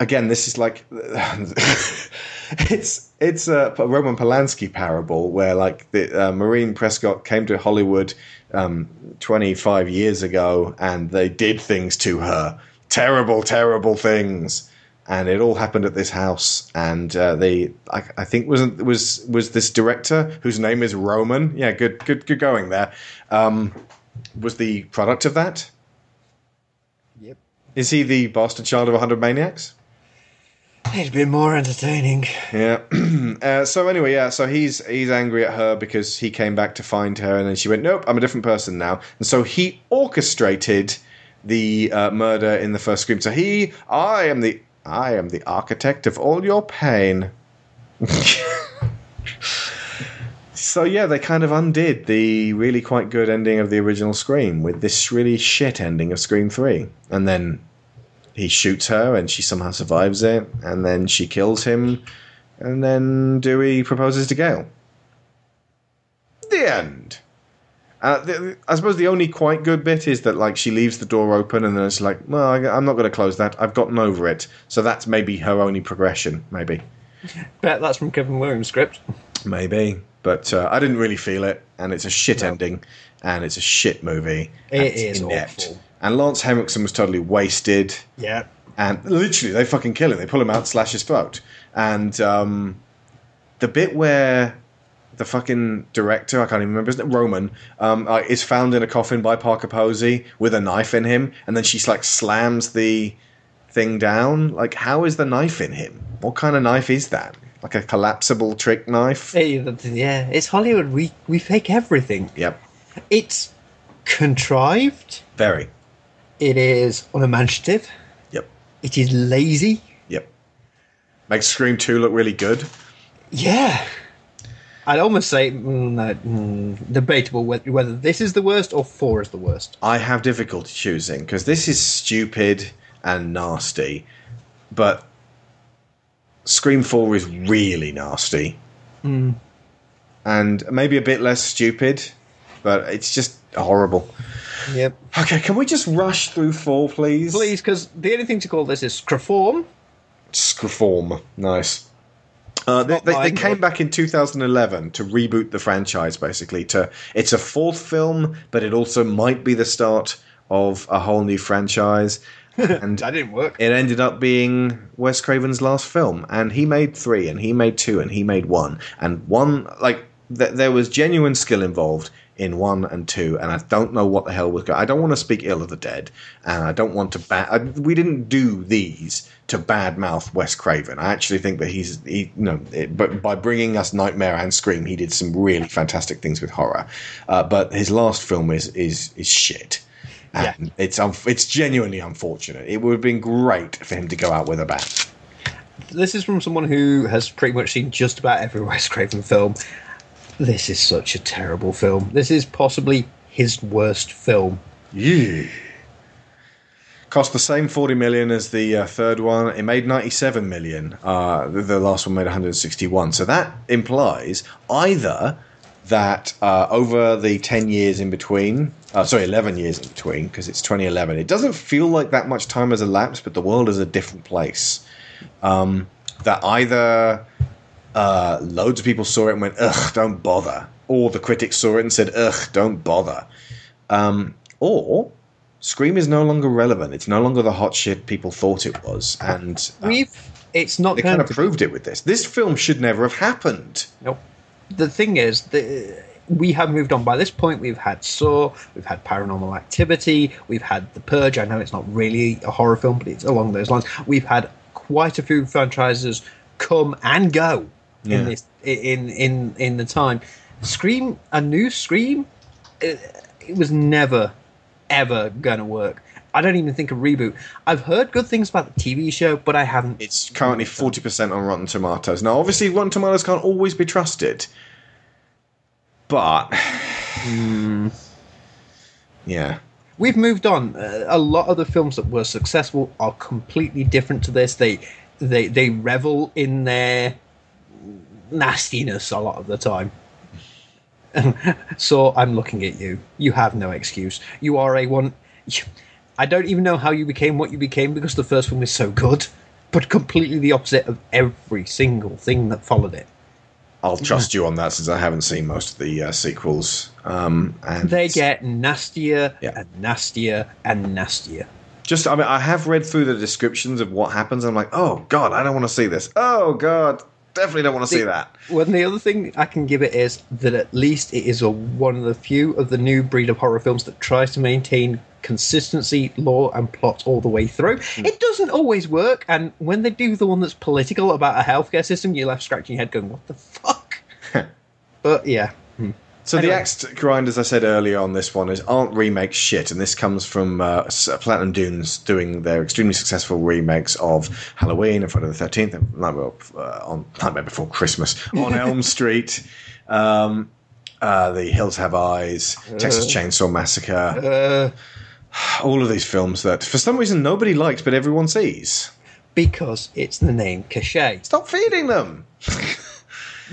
again, this is like, it's it's a Roman Polanski parable where like the uh, Maureen Prescott came to Hollywood um, 25 years ago and they did things to her, terrible, terrible things. And it all happened at this house, and uh, they, I, I think, wasn't was was this director whose name is Roman? Yeah, good, good, good going there. Um, was the product of that? Yep. Is he the bastard child of 100 maniacs? It'd been more entertaining. Yeah. uh, so anyway, yeah. So he's he's angry at her because he came back to find her, and then she went, "Nope, I'm a different person now." And so he orchestrated the uh, murder in the first Scream. So he, I am the I am the architect of all your pain. so yeah, they kind of undid the really quite good ending of the original Scream with this really shit ending of Scream Three, and then he shoots her and she somehow survives it, and then she kills him, and then Dewey proposes to Gale. The end. Uh, the, I suppose the only quite good bit is that like she leaves the door open and then it's like, well, I, I'm not going to close that. I've gotten over it. So that's maybe her only progression. Maybe, Bet that's from Kevin Williams' script. maybe. But uh, I didn't really feel it, and it's a shit ending, and it's a shit movie. it's inept. awful. And Lance Henriksen was totally wasted. Yeah. and literally they fucking kill him. They pull him out, slash his throat, and um, the bit where the fucking director, I can't even remember, isn't it Roman, um, uh, is found in a coffin by Parker Posey with a knife in him, and then she's like slams the thing down. Like, how is the knife in him? What kind of knife is that? Like a collapsible trick knife? Yeah, it's Hollywood. We we fake everything. Yep, It's contrived. very. It is unimaginative. Yep, It is lazy. yep. Makes Scream Two look really good. Yeah. I'd almost say mm, no, mm, debatable whether, whether this is the worst or four is the worst. I have difficulty choosing because this is stupid and nasty, but Scream 4 is really nasty. Mm. and maybe a bit less stupid, but it's just horrible. Yep. Okay, can we just rush through four, please? Please, because the only thing to call this is Scraform. Scraform. Nice. Uh, they, they, they came back in 2011 to reboot the franchise. Basically, to it's a fourth film, but it also might be the start of a whole new franchise. And that didn't work. It ended up being Wes Craven's last film, and he made three, and he made two, and he made one, and one like th- there was genuine skill involved in one and two, and I don't know what the hell was going. I don't want to speak ill of the dead, and I don't want to bad. We didn't do these to badmouth Wes Craven. I actually think that he's he, you know, it, but by bringing us Nightmare and Scream, he did some really fantastic things with horror. Uh, but his last film is is is shit. And it's un- it's genuinely unfortunate. It would have been great for him to go out with a bang. This is from someone who has pretty much seen just about every Wes Craven film. This is such a terrible film. This is possibly his worst film. Yeah. Cost the same 40 million as the uh, third one. It made 97 million. Uh, the, the last one made 161. So that implies either that uh, over the 10 years in between, uh, sorry, 11 years in between, because it's 2011, it doesn't feel like that much time has elapsed, but the world is a different place. Um, that either uh, loads of people saw it and went, ugh, don't bother. Or the critics saw it and said, ugh, don't bother. Um, or Scream is no longer relevant. It's no longer the hot shit people thought it was. And uh, We've. It's not. they kind of proved it with this. This film should never have happened. Nope. The thing is, the, we have moved on. By this point, we've had Saw, we've had Paranormal Activity, we've had The Purge. I know it's not really a horror film, but it's along those lines. We've had quite a few franchises come and go Yeah. in this in in in the time. Scream, a new Scream, it, it was never ever going to work. I don't even think a reboot. I've heard good things about the TV show, but I haven't. It's currently 40% on Rotten Tomatoes. Now, obviously, Rotten Tomatoes can't always be trusted. But. Yeah. We've moved on. Uh, a lot of the films that were successful are completely different to this. They they they revel in their nastiness a lot of the time. so I'm looking at you. You have no excuse. You are a one. I don't even know how you became what you became because the first one was so good, but completely the opposite of every single thing that followed it. I'll trust you on that since I haven't seen most of the uh, sequels. Um, and They get nastier and nastier and nastier. just, I mean, I have read through the descriptions of what happens. I'm like, oh god, I don't want to see this. Oh god, definitely don't want to see that. Well, the other thing I can give it is that at least it is a, one of the few of the new breed of horror films that tries to maintain consistency, lore, and plot all the way through. Hmm. It doesn't always work, and when they do the one that's political about a healthcare system, you're left scratching your head going, what the fuck? but yeah. So Anyway. the axe grind, as I said earlier on this one, is aren't remakes shit, and this comes from uh, Platinum Dunes doing their extremely successful remakes of Halloween and Friday the Thirteenth, and Nightmare, uh, on Nightmare Before Christmas on Elm Street, um, uh, The Hills Have Eyes, Texas Uh. Chainsaw Massacre, Uh, all of these films that for some reason nobody likes, but everyone sees. because it's the name Cachet. Stop feeding them.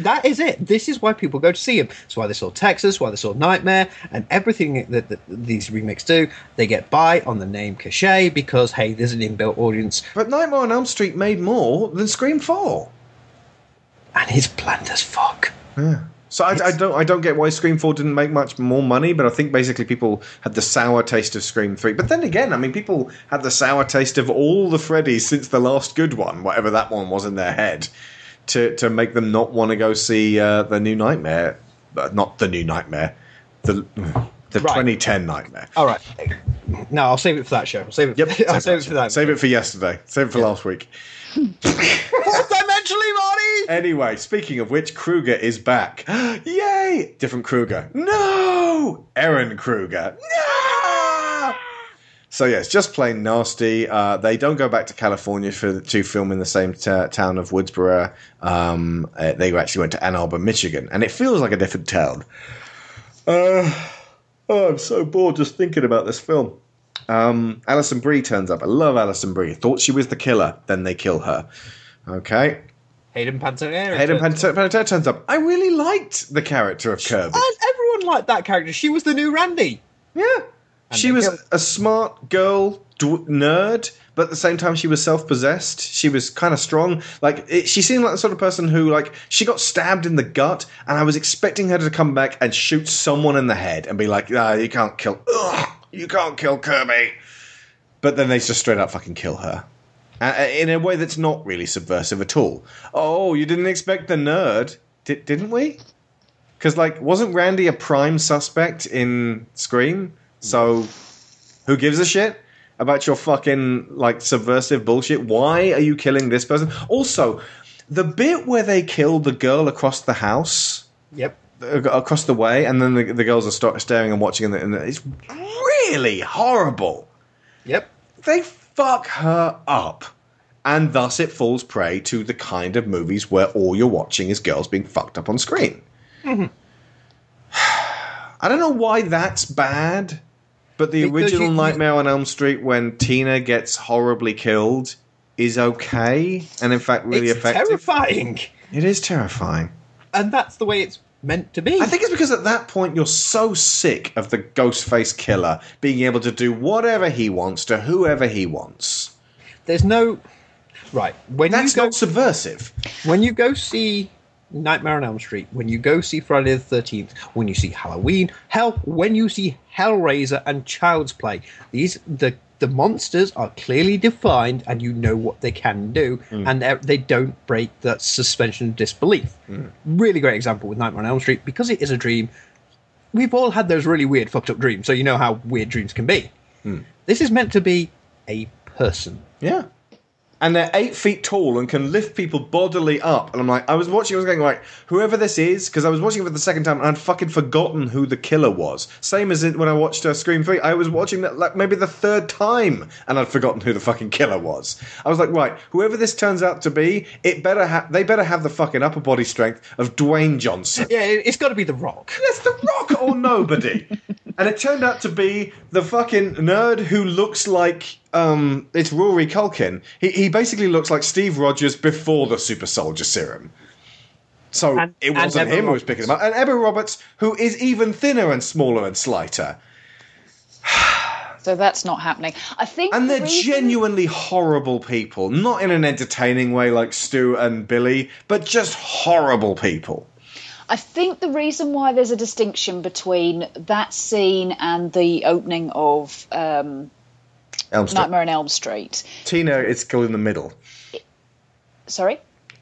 that is it. This is why people go to see them. It's why they saw Texas, why they saw Nightmare, and everything that, that these remakes do. They get by on the name Cachet because hey, there's an inbuilt audience, But Nightmare on Elm Street made more than Scream Four. and it's bland as fuck. Yeah. So I, I don't I don't get why Scream Four didn't make much more money, but I think basically people had the sour taste of Scream Three. But then again, I mean, people had the sour taste of all the Freddys since the last good one, whatever that one was in their head, to to make them not want to go see uh, the new Nightmare, uh, not the new Nightmare, the the Right. 2010 Nightmare. All right. No, I'll save it for that show. I'll save it. Yep, I'll save it for that. Save it for yesterday. Save it for last week. Fourth dimensionally, Marty. Anyway, speaking of which, Kruger is back. Yay! Different Kruger. No! Ehren Kruger. No! So yeah, it's just plain nasty. Uh, they don't go back to California for to film in the same t- town of Woodsboro. Um, uh, they actually went to Ann Arbor, Michigan, and it feels like a different town. Uh, oh, I'm so bored just thinking about this film. Um, Alison Brie turns up. I love Alison Brie. Thought she was the killer, then they kill her. Okay. Hayden Panettiere. Hayden Panettiere turns up. I really liked the character of Kirby. And everyone liked that character. She was the new Randy. Yeah. She was killed- a smart girl, d- nerd, but at the same time she was self-possessed. She was kind of strong. Like it, she seemed like the sort of person who, like, she got stabbed in the gut, and I was expecting her to come back and shoot someone in the head and be like, "Ah, you can't kill, ugh, you can't kill Kirby." But then they just straight up fucking kill her. Uh, in a way that's not really subversive at all. Oh, you didn't expect the nerd, Di- didn't we? Because like, wasn't Randy a prime suspect in Scream? So, who gives a shit about your fucking like subversive bullshit? Why are you killing this person? Also, the bit where they kill the girl across the house, Yep. uh, across the way, and then the, the girls are start staring and watching, and, the, and the, it's really horrible. Yep. They fuck her up. And thus it falls prey to the kind of movies where all you're watching is girls being fucked up on screen. I don't know why that's bad, but the Because original you- Nightmare on Elm Street when Tina gets horribly killed is okay, and in fact really it's effective. terrifying. It is terrifying. And that's the way it's meant to be. I think it's because at that point you're so sick of the Ghostface killer being able to do whatever he wants to whoever he wants. There's no right when That's not subversive. when you go see Nightmare on Elm Street, when you go see Friday the Thirteenth, when you see Halloween, hell, when you see Hellraiser and Child's Play, these the the monsters are clearly defined, and you know what they can do, hmm. and they- they don't break that suspension of disbelief. Hmm. Really great example with Nightmare on Elm Street because it is a dream. We've all had those really weird, fucked up dreams, so you know how weird dreams can be. Hmm. This is meant to be a person. Yeah. And they're eight feet tall and can lift people bodily up. And I'm like, I was watching, I was going like, whoever this is, because I was watching it for the second time and I'd fucking forgotten who the killer was. Same as it when I watched uh, Scream 3. I was watching that like maybe the third time and I'd forgotten who the fucking killer was. I was like, right, whoever this turns out to be, it better have, they better have the fucking upper body strength of Dwayne Johnson. Yeah, it- it's got to be The Rock. That's the rock or nobody. and it turned out to be the fucking nerd who looks like um it's Rory Culkin. He he basically looks like Steve Rogers before the super soldier serum. So And- it wasn't him who was picking him up. And Emma Roberts, who is even thinner and smaller and slighter. So that's not happening. I think. And they're reason- genuinely horrible people. Not in an entertaining way like Stu and Billy, but just horrible people. I think the reason why there's a distinction between that scene and the opening of um, Elm Street. Nightmare on Elm Street. Tina is killed in the middle. Sorry.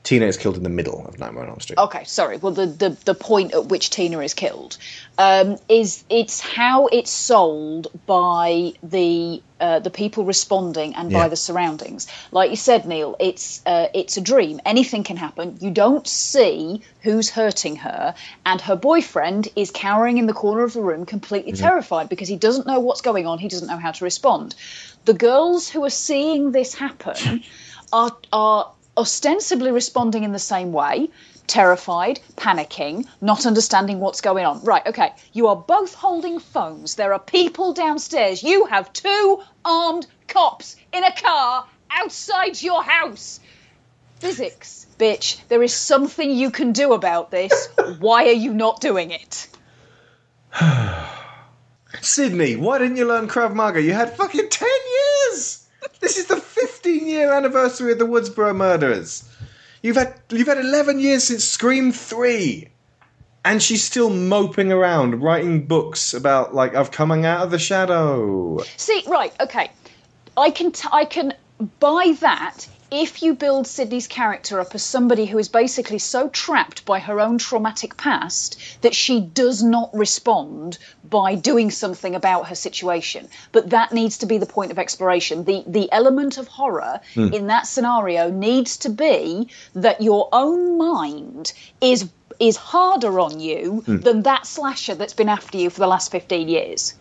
Tina is killed in the middle of Nightmare on Elm Street. Okay, sorry. Well, the, the, the point at which Tina is killed um, is it's how it's sold by the uh, the people responding and by the surroundings. Like you said, Neil, it's uh, it's a dream. Anything can happen. You don't see who's hurting her, and her boyfriend is cowering in the corner of the room, completely Mhm. terrified because he doesn't know what's going on. He doesn't know how to respond. The girls who are seeing this happen are are ostensibly responding in the same way terrified, panicking, not understanding what's going on. Right, okay, you are both holding phones. There are people downstairs. You have two armed cops in a car outside your house. Physics, bitch. There is something you can do about this. Why are you not doing it? Sidney, why didn't you learn Krav Maga? You had fucking 10 years! This is the 15 year anniversary of the Woodsboro murders. You've had you've had 11 years since Scream 3. And she's still moping around writing books about like I've coming out of the shadow. See, right, okay. I can t- I can buy that if you build Sidney's character up as somebody who is basically so trapped by her own traumatic past that she does not respond by doing something about her situation. But that needs to be the point of exploration. The the element of horror Hmm. in that scenario needs to be that your own mind is is harder on you Hmm. than that slasher that's been after you for the last 15 years.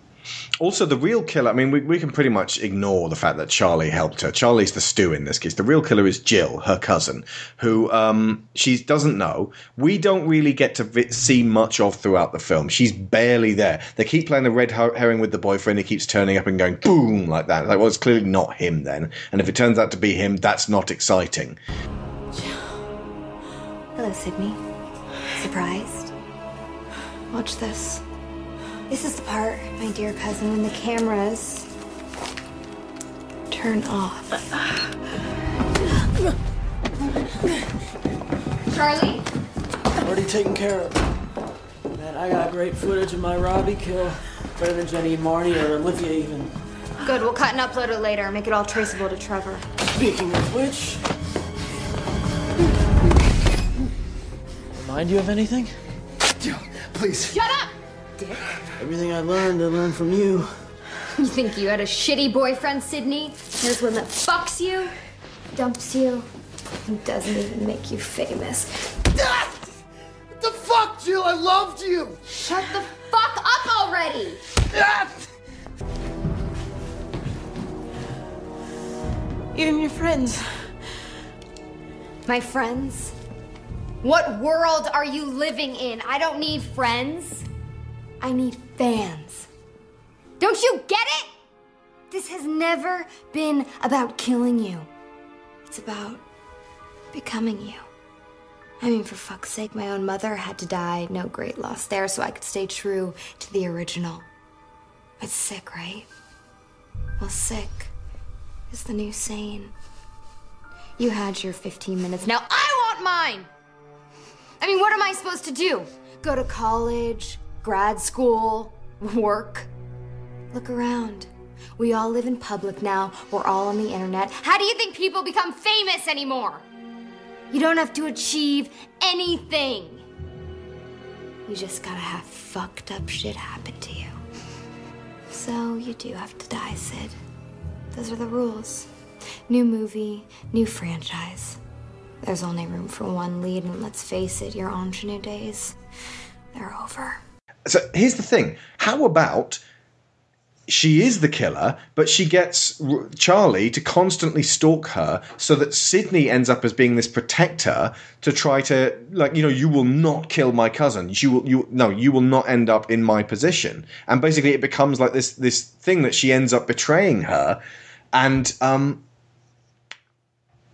Also, the real killer, I mean, we, we can pretty much ignore the fact that Charlie helped her. Charlie's the Stu in this case. The real killer is Jill, her cousin, who um, she doesn't know. We don't really get to vi- see much of throughout the film. She's barely there. They keep playing the red her- herring with the boyfriend. He keeps turning up and going boom like that. Like, well, it's clearly not him then. And if it turns out to be him, that's not exciting. Hello, Sidney. Surprised? Watch this. This is the part, my dear cousin, when the cameras turn off. Charlie? Already taken care of. Man, I got great footage of my Robbie kill. Better than Jenny and Marty or Olivia even. Good, we'll cut and upload it later. Make it all traceable to Trevor. Speaking of which, remind you of anything? Please. Shut up! Dick. Everything I learned, I learned from you. You think you had a shitty boyfriend, Sidney? Here's one that fucks you, dumps you, and doesn't even make you famous. Ah! What the fuck, Jill? I loved you. Shut the fuck up already! Ah! Even your friends. My friends? What world are you living in? I don't need friends. I need fans. Don't you get it? This has never been about killing you. It's about becoming you. I mean, for fuck's sake, my own mother had to die. No great loss there, so I could stay true to the original. It's sick, right? Well, sick is the new sane. You had your 15 minutes. Now I want mine! I mean, what am I supposed to do? Go to college, grad school, work? Look around. We all live in public now. We're all on the internet. How do you think people become famous anymore? You don't have to achieve anything. You just gotta have fucked up shit happen to you. So you do have to die, Sid. Those are the rules. New movie, new franchise. There's only room for one lead, and let's face it, your ingenue days, they're over. So here's the thing: how about she is the killer, but she gets Charlie to constantly stalk her, so that Sidney ends up as being this protector to try to, like, you know, you will not kill my cousin. You will, you no, you will not end up in my position. And basically, it becomes like this this thing that she ends up betraying her, and um,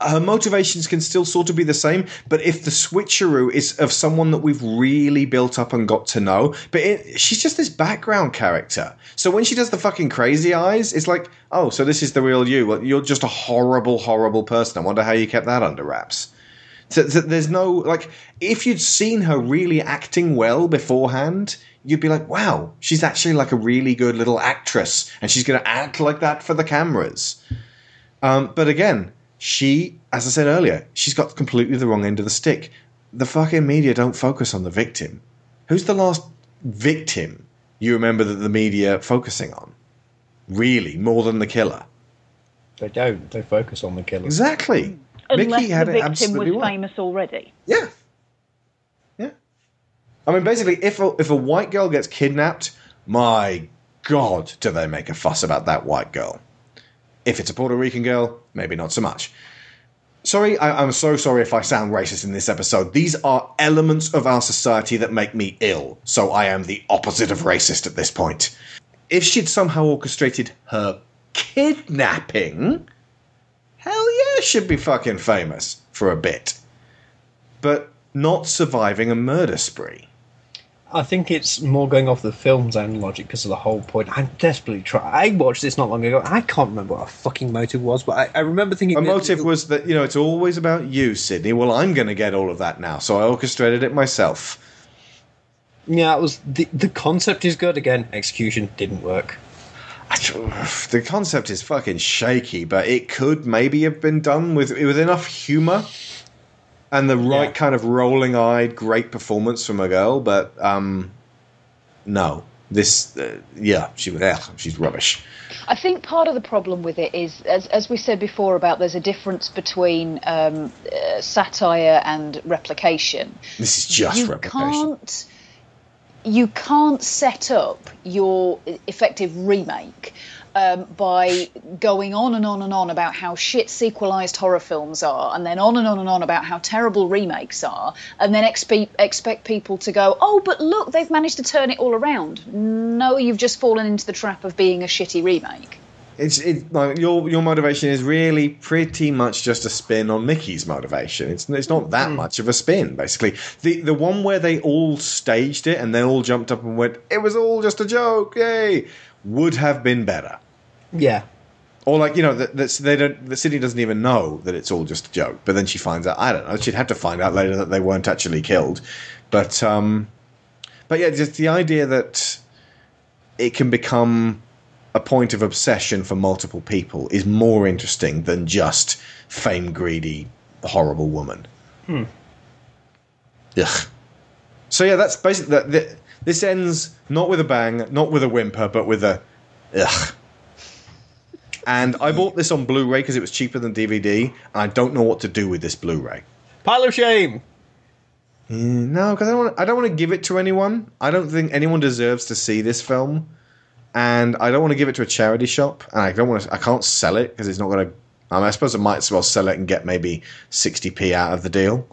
her motivations can still sort of be the same, but if the switcheroo is of someone that we've really built up and got to know, but it, she's just this background character. So when she does the fucking crazy eyes, it's like, oh, so this is the real you. Well, you're just a horrible, horrible person. I wonder how you kept that under wraps. So, so there's no like, if you'd seen her really acting well beforehand, you'd be like, wow, she's actually like a really good little actress, and she's going to act like that for the cameras. Um, but again, she, as I said earlier, she's got completely the wrong end of the stick. The fucking media don't focus on the victim. Who's the last victim you remember that the media focusing on? Really, more than the killer. They don't. They focus on the killer. Exactly. Mm. Unless Mickey had the victim absolutely was right. famous already. Yeah. Yeah. I mean, basically, if a, if a white girl gets kidnapped, my God, do they make a fuss about that white girl? If it's a Puerto Rican girl, maybe not so much. Sorry, I, I'm so sorry if I sound racist in this episode. These are elements of our society that make me ill, so I am the opposite of racist at this point. If she'd somehow orchestrated her kidnapping, hell yeah, she'd be fucking famous for a bit. But not surviving a murder spree. I think it's more going off the film's own logic because of the whole point. I'm desperately trying. I watched this not long ago. I can't remember what a fucking motive was, but I, I remember thinking A motive was that, you know, it's always about you, Sidney. Well, I'm going to get all of that now, so I orchestrated it myself. Yeah, it was the the concept is good. Again, execution didn't work. The concept is fucking shaky, but it could maybe have been done with with enough humor and the right kind of rolling-eyed, great performance from a girl. But um, no, this, uh, yeah, she ugh, she's rubbish. I think part of the problem with it is, as, as we said before, about there's a difference between um, uh, satire and replication. This is just you replication. Can't, you can't set up your effective remake um, by going on and on and on about how shit sequelized horror films are, and then on and on and on about how terrible remakes are, and then expe- expect people to go, oh, but look, they've managed to turn it all around. No, you've just fallen into the trap of being a shitty remake. It's it like your your motivation is really pretty much just a spin on Mickey's motivation. It's it's not that much of a spin, basically. The the one where they all staged it and they all jumped up and went, "It was all just a joke!" Yay! Would have been better. Yeah. Or like you know that that's they don't the city doesn't even know that it's all just a joke, but then she finds out. I don't know. She'd have to find out later that they weren't actually killed, but um, but yeah, just the idea that it can become a point of obsession for multiple people is more interesting than just fame greedy horrible woman. Hmm. Ugh. So yeah, that's basically that. The, this ends not with a bang, not with a whimper, but with a ugh. And I bought this on Blu-ray because it was cheaper than DVD, and I don't know what to do with this Blu-ray. Pile of shame. Mm, no, because I don't. Want, I don't want to give it to anyone. I don't think anyone deserves to see this film, and I don't want to give it to a charity shop. And I don't want to. I can't sell it because it's not going to. I, mean, I suppose I might as well sell it and get maybe sixty p out of the deal.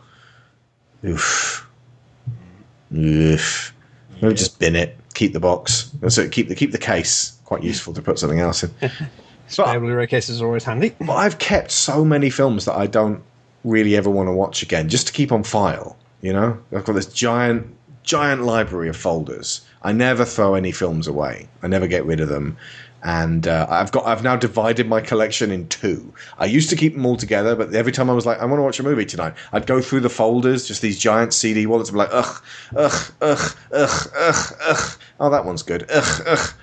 Oof. Oof. Maybe just bin it. Keep the box. So keep the keep the case. Quite useful to put something else in. Spare Blu-ray cases are always handy. But I've kept so many films that I don't really ever want to watch again, just to keep on file. You know, I've got this giant, giant library of folders. I never throw any films away. I never get rid of them, and uh, I've got I've now divided my collection in two. I used to keep them all together, but every time I was like, I want to watch a movie tonight, I'd go through the folders, just these giant CD wallets. I'm like, ugh, ugh, ugh, ugh, ugh, ugh. Oh, that one's good. Ugh, ugh.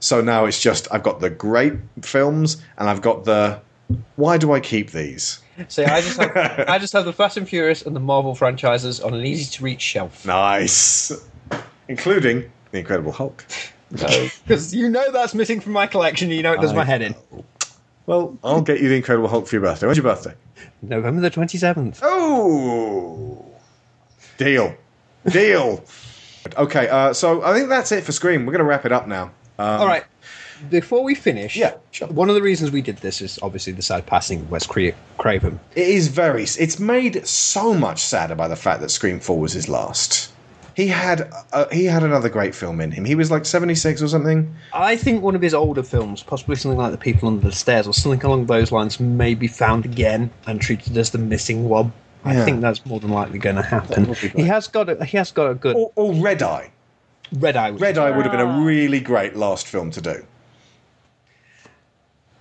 So now it's just I've got the great films, and I've got the why do I keep these? See, I just have, I just have the Fast and Furious and the Marvel franchises on an easy to reach shelf. Nice, including the Incredible Hulk. Because you know that's missing from my collection. You know it does I my head in. Well, I'll get you the Incredible Hulk for your birthday. When's your birthday? November the twenty seventh. Oh, deal, deal. okay, uh, so I think that's it for Scream. We're going to wrap it up now. Um, All right. Before we finish, yeah, one of the reasons we did this is obviously the sad passing of Wes Cra- Craven. It is very. It's made so much sadder by the fact that Scream Four was his last. He had uh, he had another great film in him. He was like seventy six or something. I think one of his older films, possibly something like The People Under the Stairs or something along those lines, may be found again and treated as the missing one. I Yeah. think that's more than likely going to happen. He has got a he has got a good or, or Red Eye. Red Eye. Red Eye would have been a really great last film to do.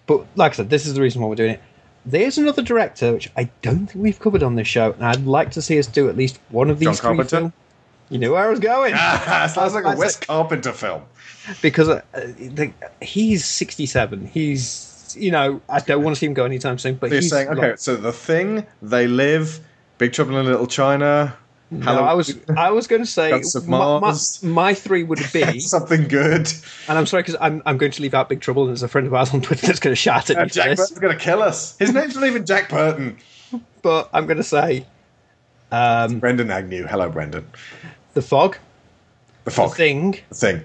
But like I said, this is the reason why we're doing it. There's another director which I don't think we've covered on this show, and I'd like to see us do at least one of these John three Carpenter? films. You knew where I was going. Sounds like a Wes. Carpenter film. because uh, the, he's 67. He's you know I don't want to see him go anytime soon. But You're he's saying okay, like- so the thing, they live, Big Trouble in Little China. no, I was I was going to say my, my, my three would be something good. And I'm sorry because I'm I'm going to leave out Big Trouble, and there's a friend of ours on Twitter that's going to shout at Uh, me Jack this. Burton's going to kill us. His name's not even Jack Burton. But I'm going to say um, Brendan Agnew. Hello, Brendan. The Fog, The Fog. The Thing, The Thing.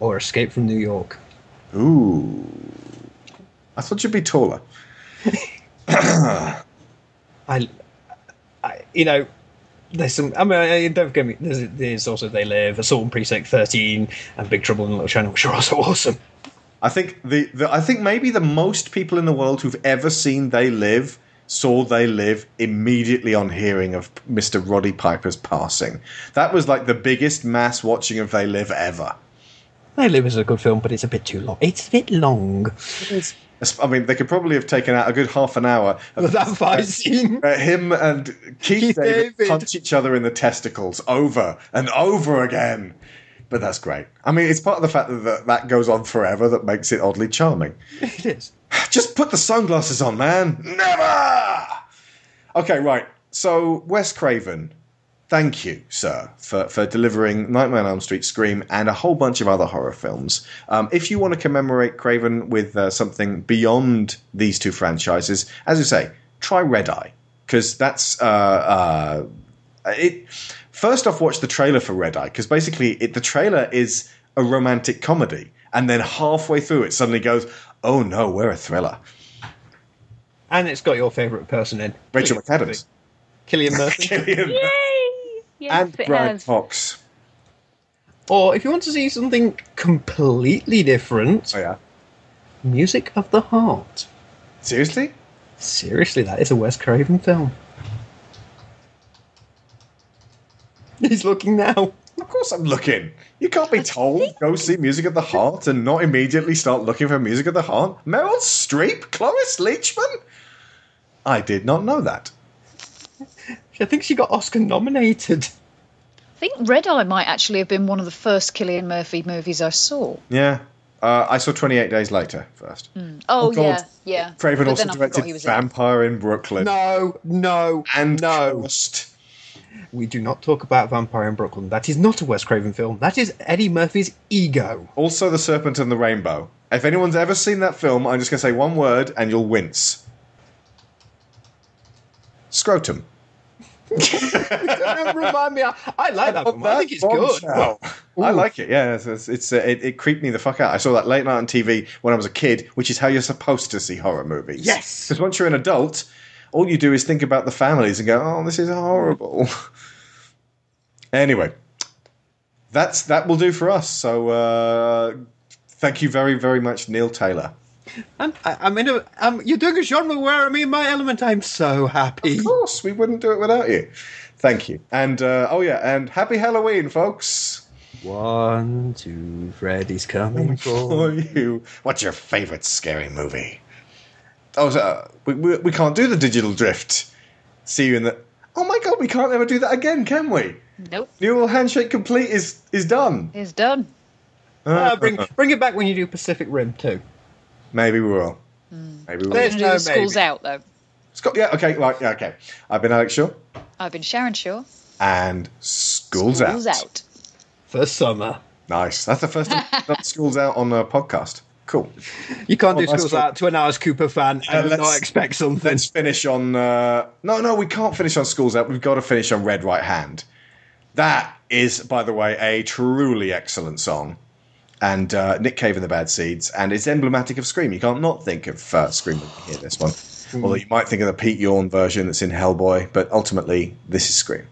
or Escape from New York. Ooh. I thought you'd be taller. I, I, you know, there's some. I mean, don't get me. There's, there's also They Live, Assault on Precinct 13, and Big Trouble in Little China, which are also awesome. I think the, the I think maybe the most people in the world who've ever seen They Live saw They Live immediately on hearing of Mr. Roddy Piper's passing. That was like the biggest mass watching of They Live ever. They Live is a good film, but it's a bit too long. It's a bit long. I mean, they could probably have taken out a good half an hour of that fight scene. Uh, him and Keith, Keith David, David. punch each other in the testicles over and over again. But that's great. I mean, it's part of the fact that that, that goes on forever that makes it oddly charming. It is. Just put the sunglasses on, man. Never. Okay, right. So Wes Craven, thank you, sir, for for delivering Nightmare on Elm Street, Scream, and a whole bunch of other horror films. Um, if you want to commemorate Craven with uh, something beyond these two franchises, as you say, try Red Eye because that's uh, uh, it. First off, watch the trailer for Red Eye because basically it, the trailer is a romantic comedy, and then halfway through it suddenly goes, "Oh no, we're a thriller." And it's got your favourite person in Rachel McAdams. Cillian Murphy. Cillian Yes, and it Brian has. Fox. Or if you want to see something completely different, oh yeah, Music of the Heart. Seriously? Seriously, that is a Wes Craven film. He's looking now. Of course I'm looking. You can't be told go see Music of the Heart and not immediately start looking for Music of the Heart. Meryl Streep, Cloris Leachman. I did not know that. I think she got Oscar nominated. I think Red Eye might actually have been one of the first Cillian Murphy movies I saw. Yeah, uh, I saw 28 Days Later first. Oh, Oh, God. yeah, yeah. Craven But also then I forgot directed he in. Vampire in Brooklyn. No, no, and no. Ghost. We do not talk about Vampire in Brooklyn. That is not a Wes Craven film. That is Eddie Murphy's ego. Also, The Serpent and the Rainbow. If anyone's ever seen that film, I'm just going to say one word and you'll wince. Scrotum. Don't remind me. I, I like that film. I think it's good. Bombshell. I like it. Yeah, it's, it's, it's uh, it, it creeped me the fuck out. I saw that late night on TV when I was a kid, which is how you're supposed to see horror movies. Yes. because once you're an adult, all you do is think about the families and go, "Oh, this is horrible." anyway, that's that will do for us. So, uh, thank you very, very much, Neil Taylor. I'm, I, I'm in a. Um, you're doing a genre where I'm in my element. I'm so happy. Of course, we wouldn't do it without you. Thank you. And uh, oh yeah, and happy Halloween, folks. One, two, Freddy's coming for for you. What's your favourite scary movie? Oh, so, uh, we, we, we can't do the digital drift. See you in the. Oh my god, we can't ever do that again, can we? Nope, Neural handshake complete is is done. Is done. Uh, bring bring it back when you do Pacific Rim too. Maybe we will. Hmm. Maybe we will. There's Gonna do no the schools maybe. out though. Scott, yeah, okay, right, yeah, okay. I've been Alex Shaw, I've been Sharon Shaw. and schools, out. Schools out. out. For summer. Nice. That's the first time we've schools out on a podcast. Cool. You can't do nice schools out to an Alice Cooper fan Uh, and let's- not expect something. Let's finish on. Uh, no, no, we can't finish on Schools Out. We've got to finish on Red Right Hand. That is, by the way, a truly excellent song. And uh, Nick Cave and the Bad Seeds. And it's emblematic of Scream. You can't not think of uh, Scream when you hear this one. Although you might think of the Pete Yorn version that's in Hellboy. But ultimately, this is Scream.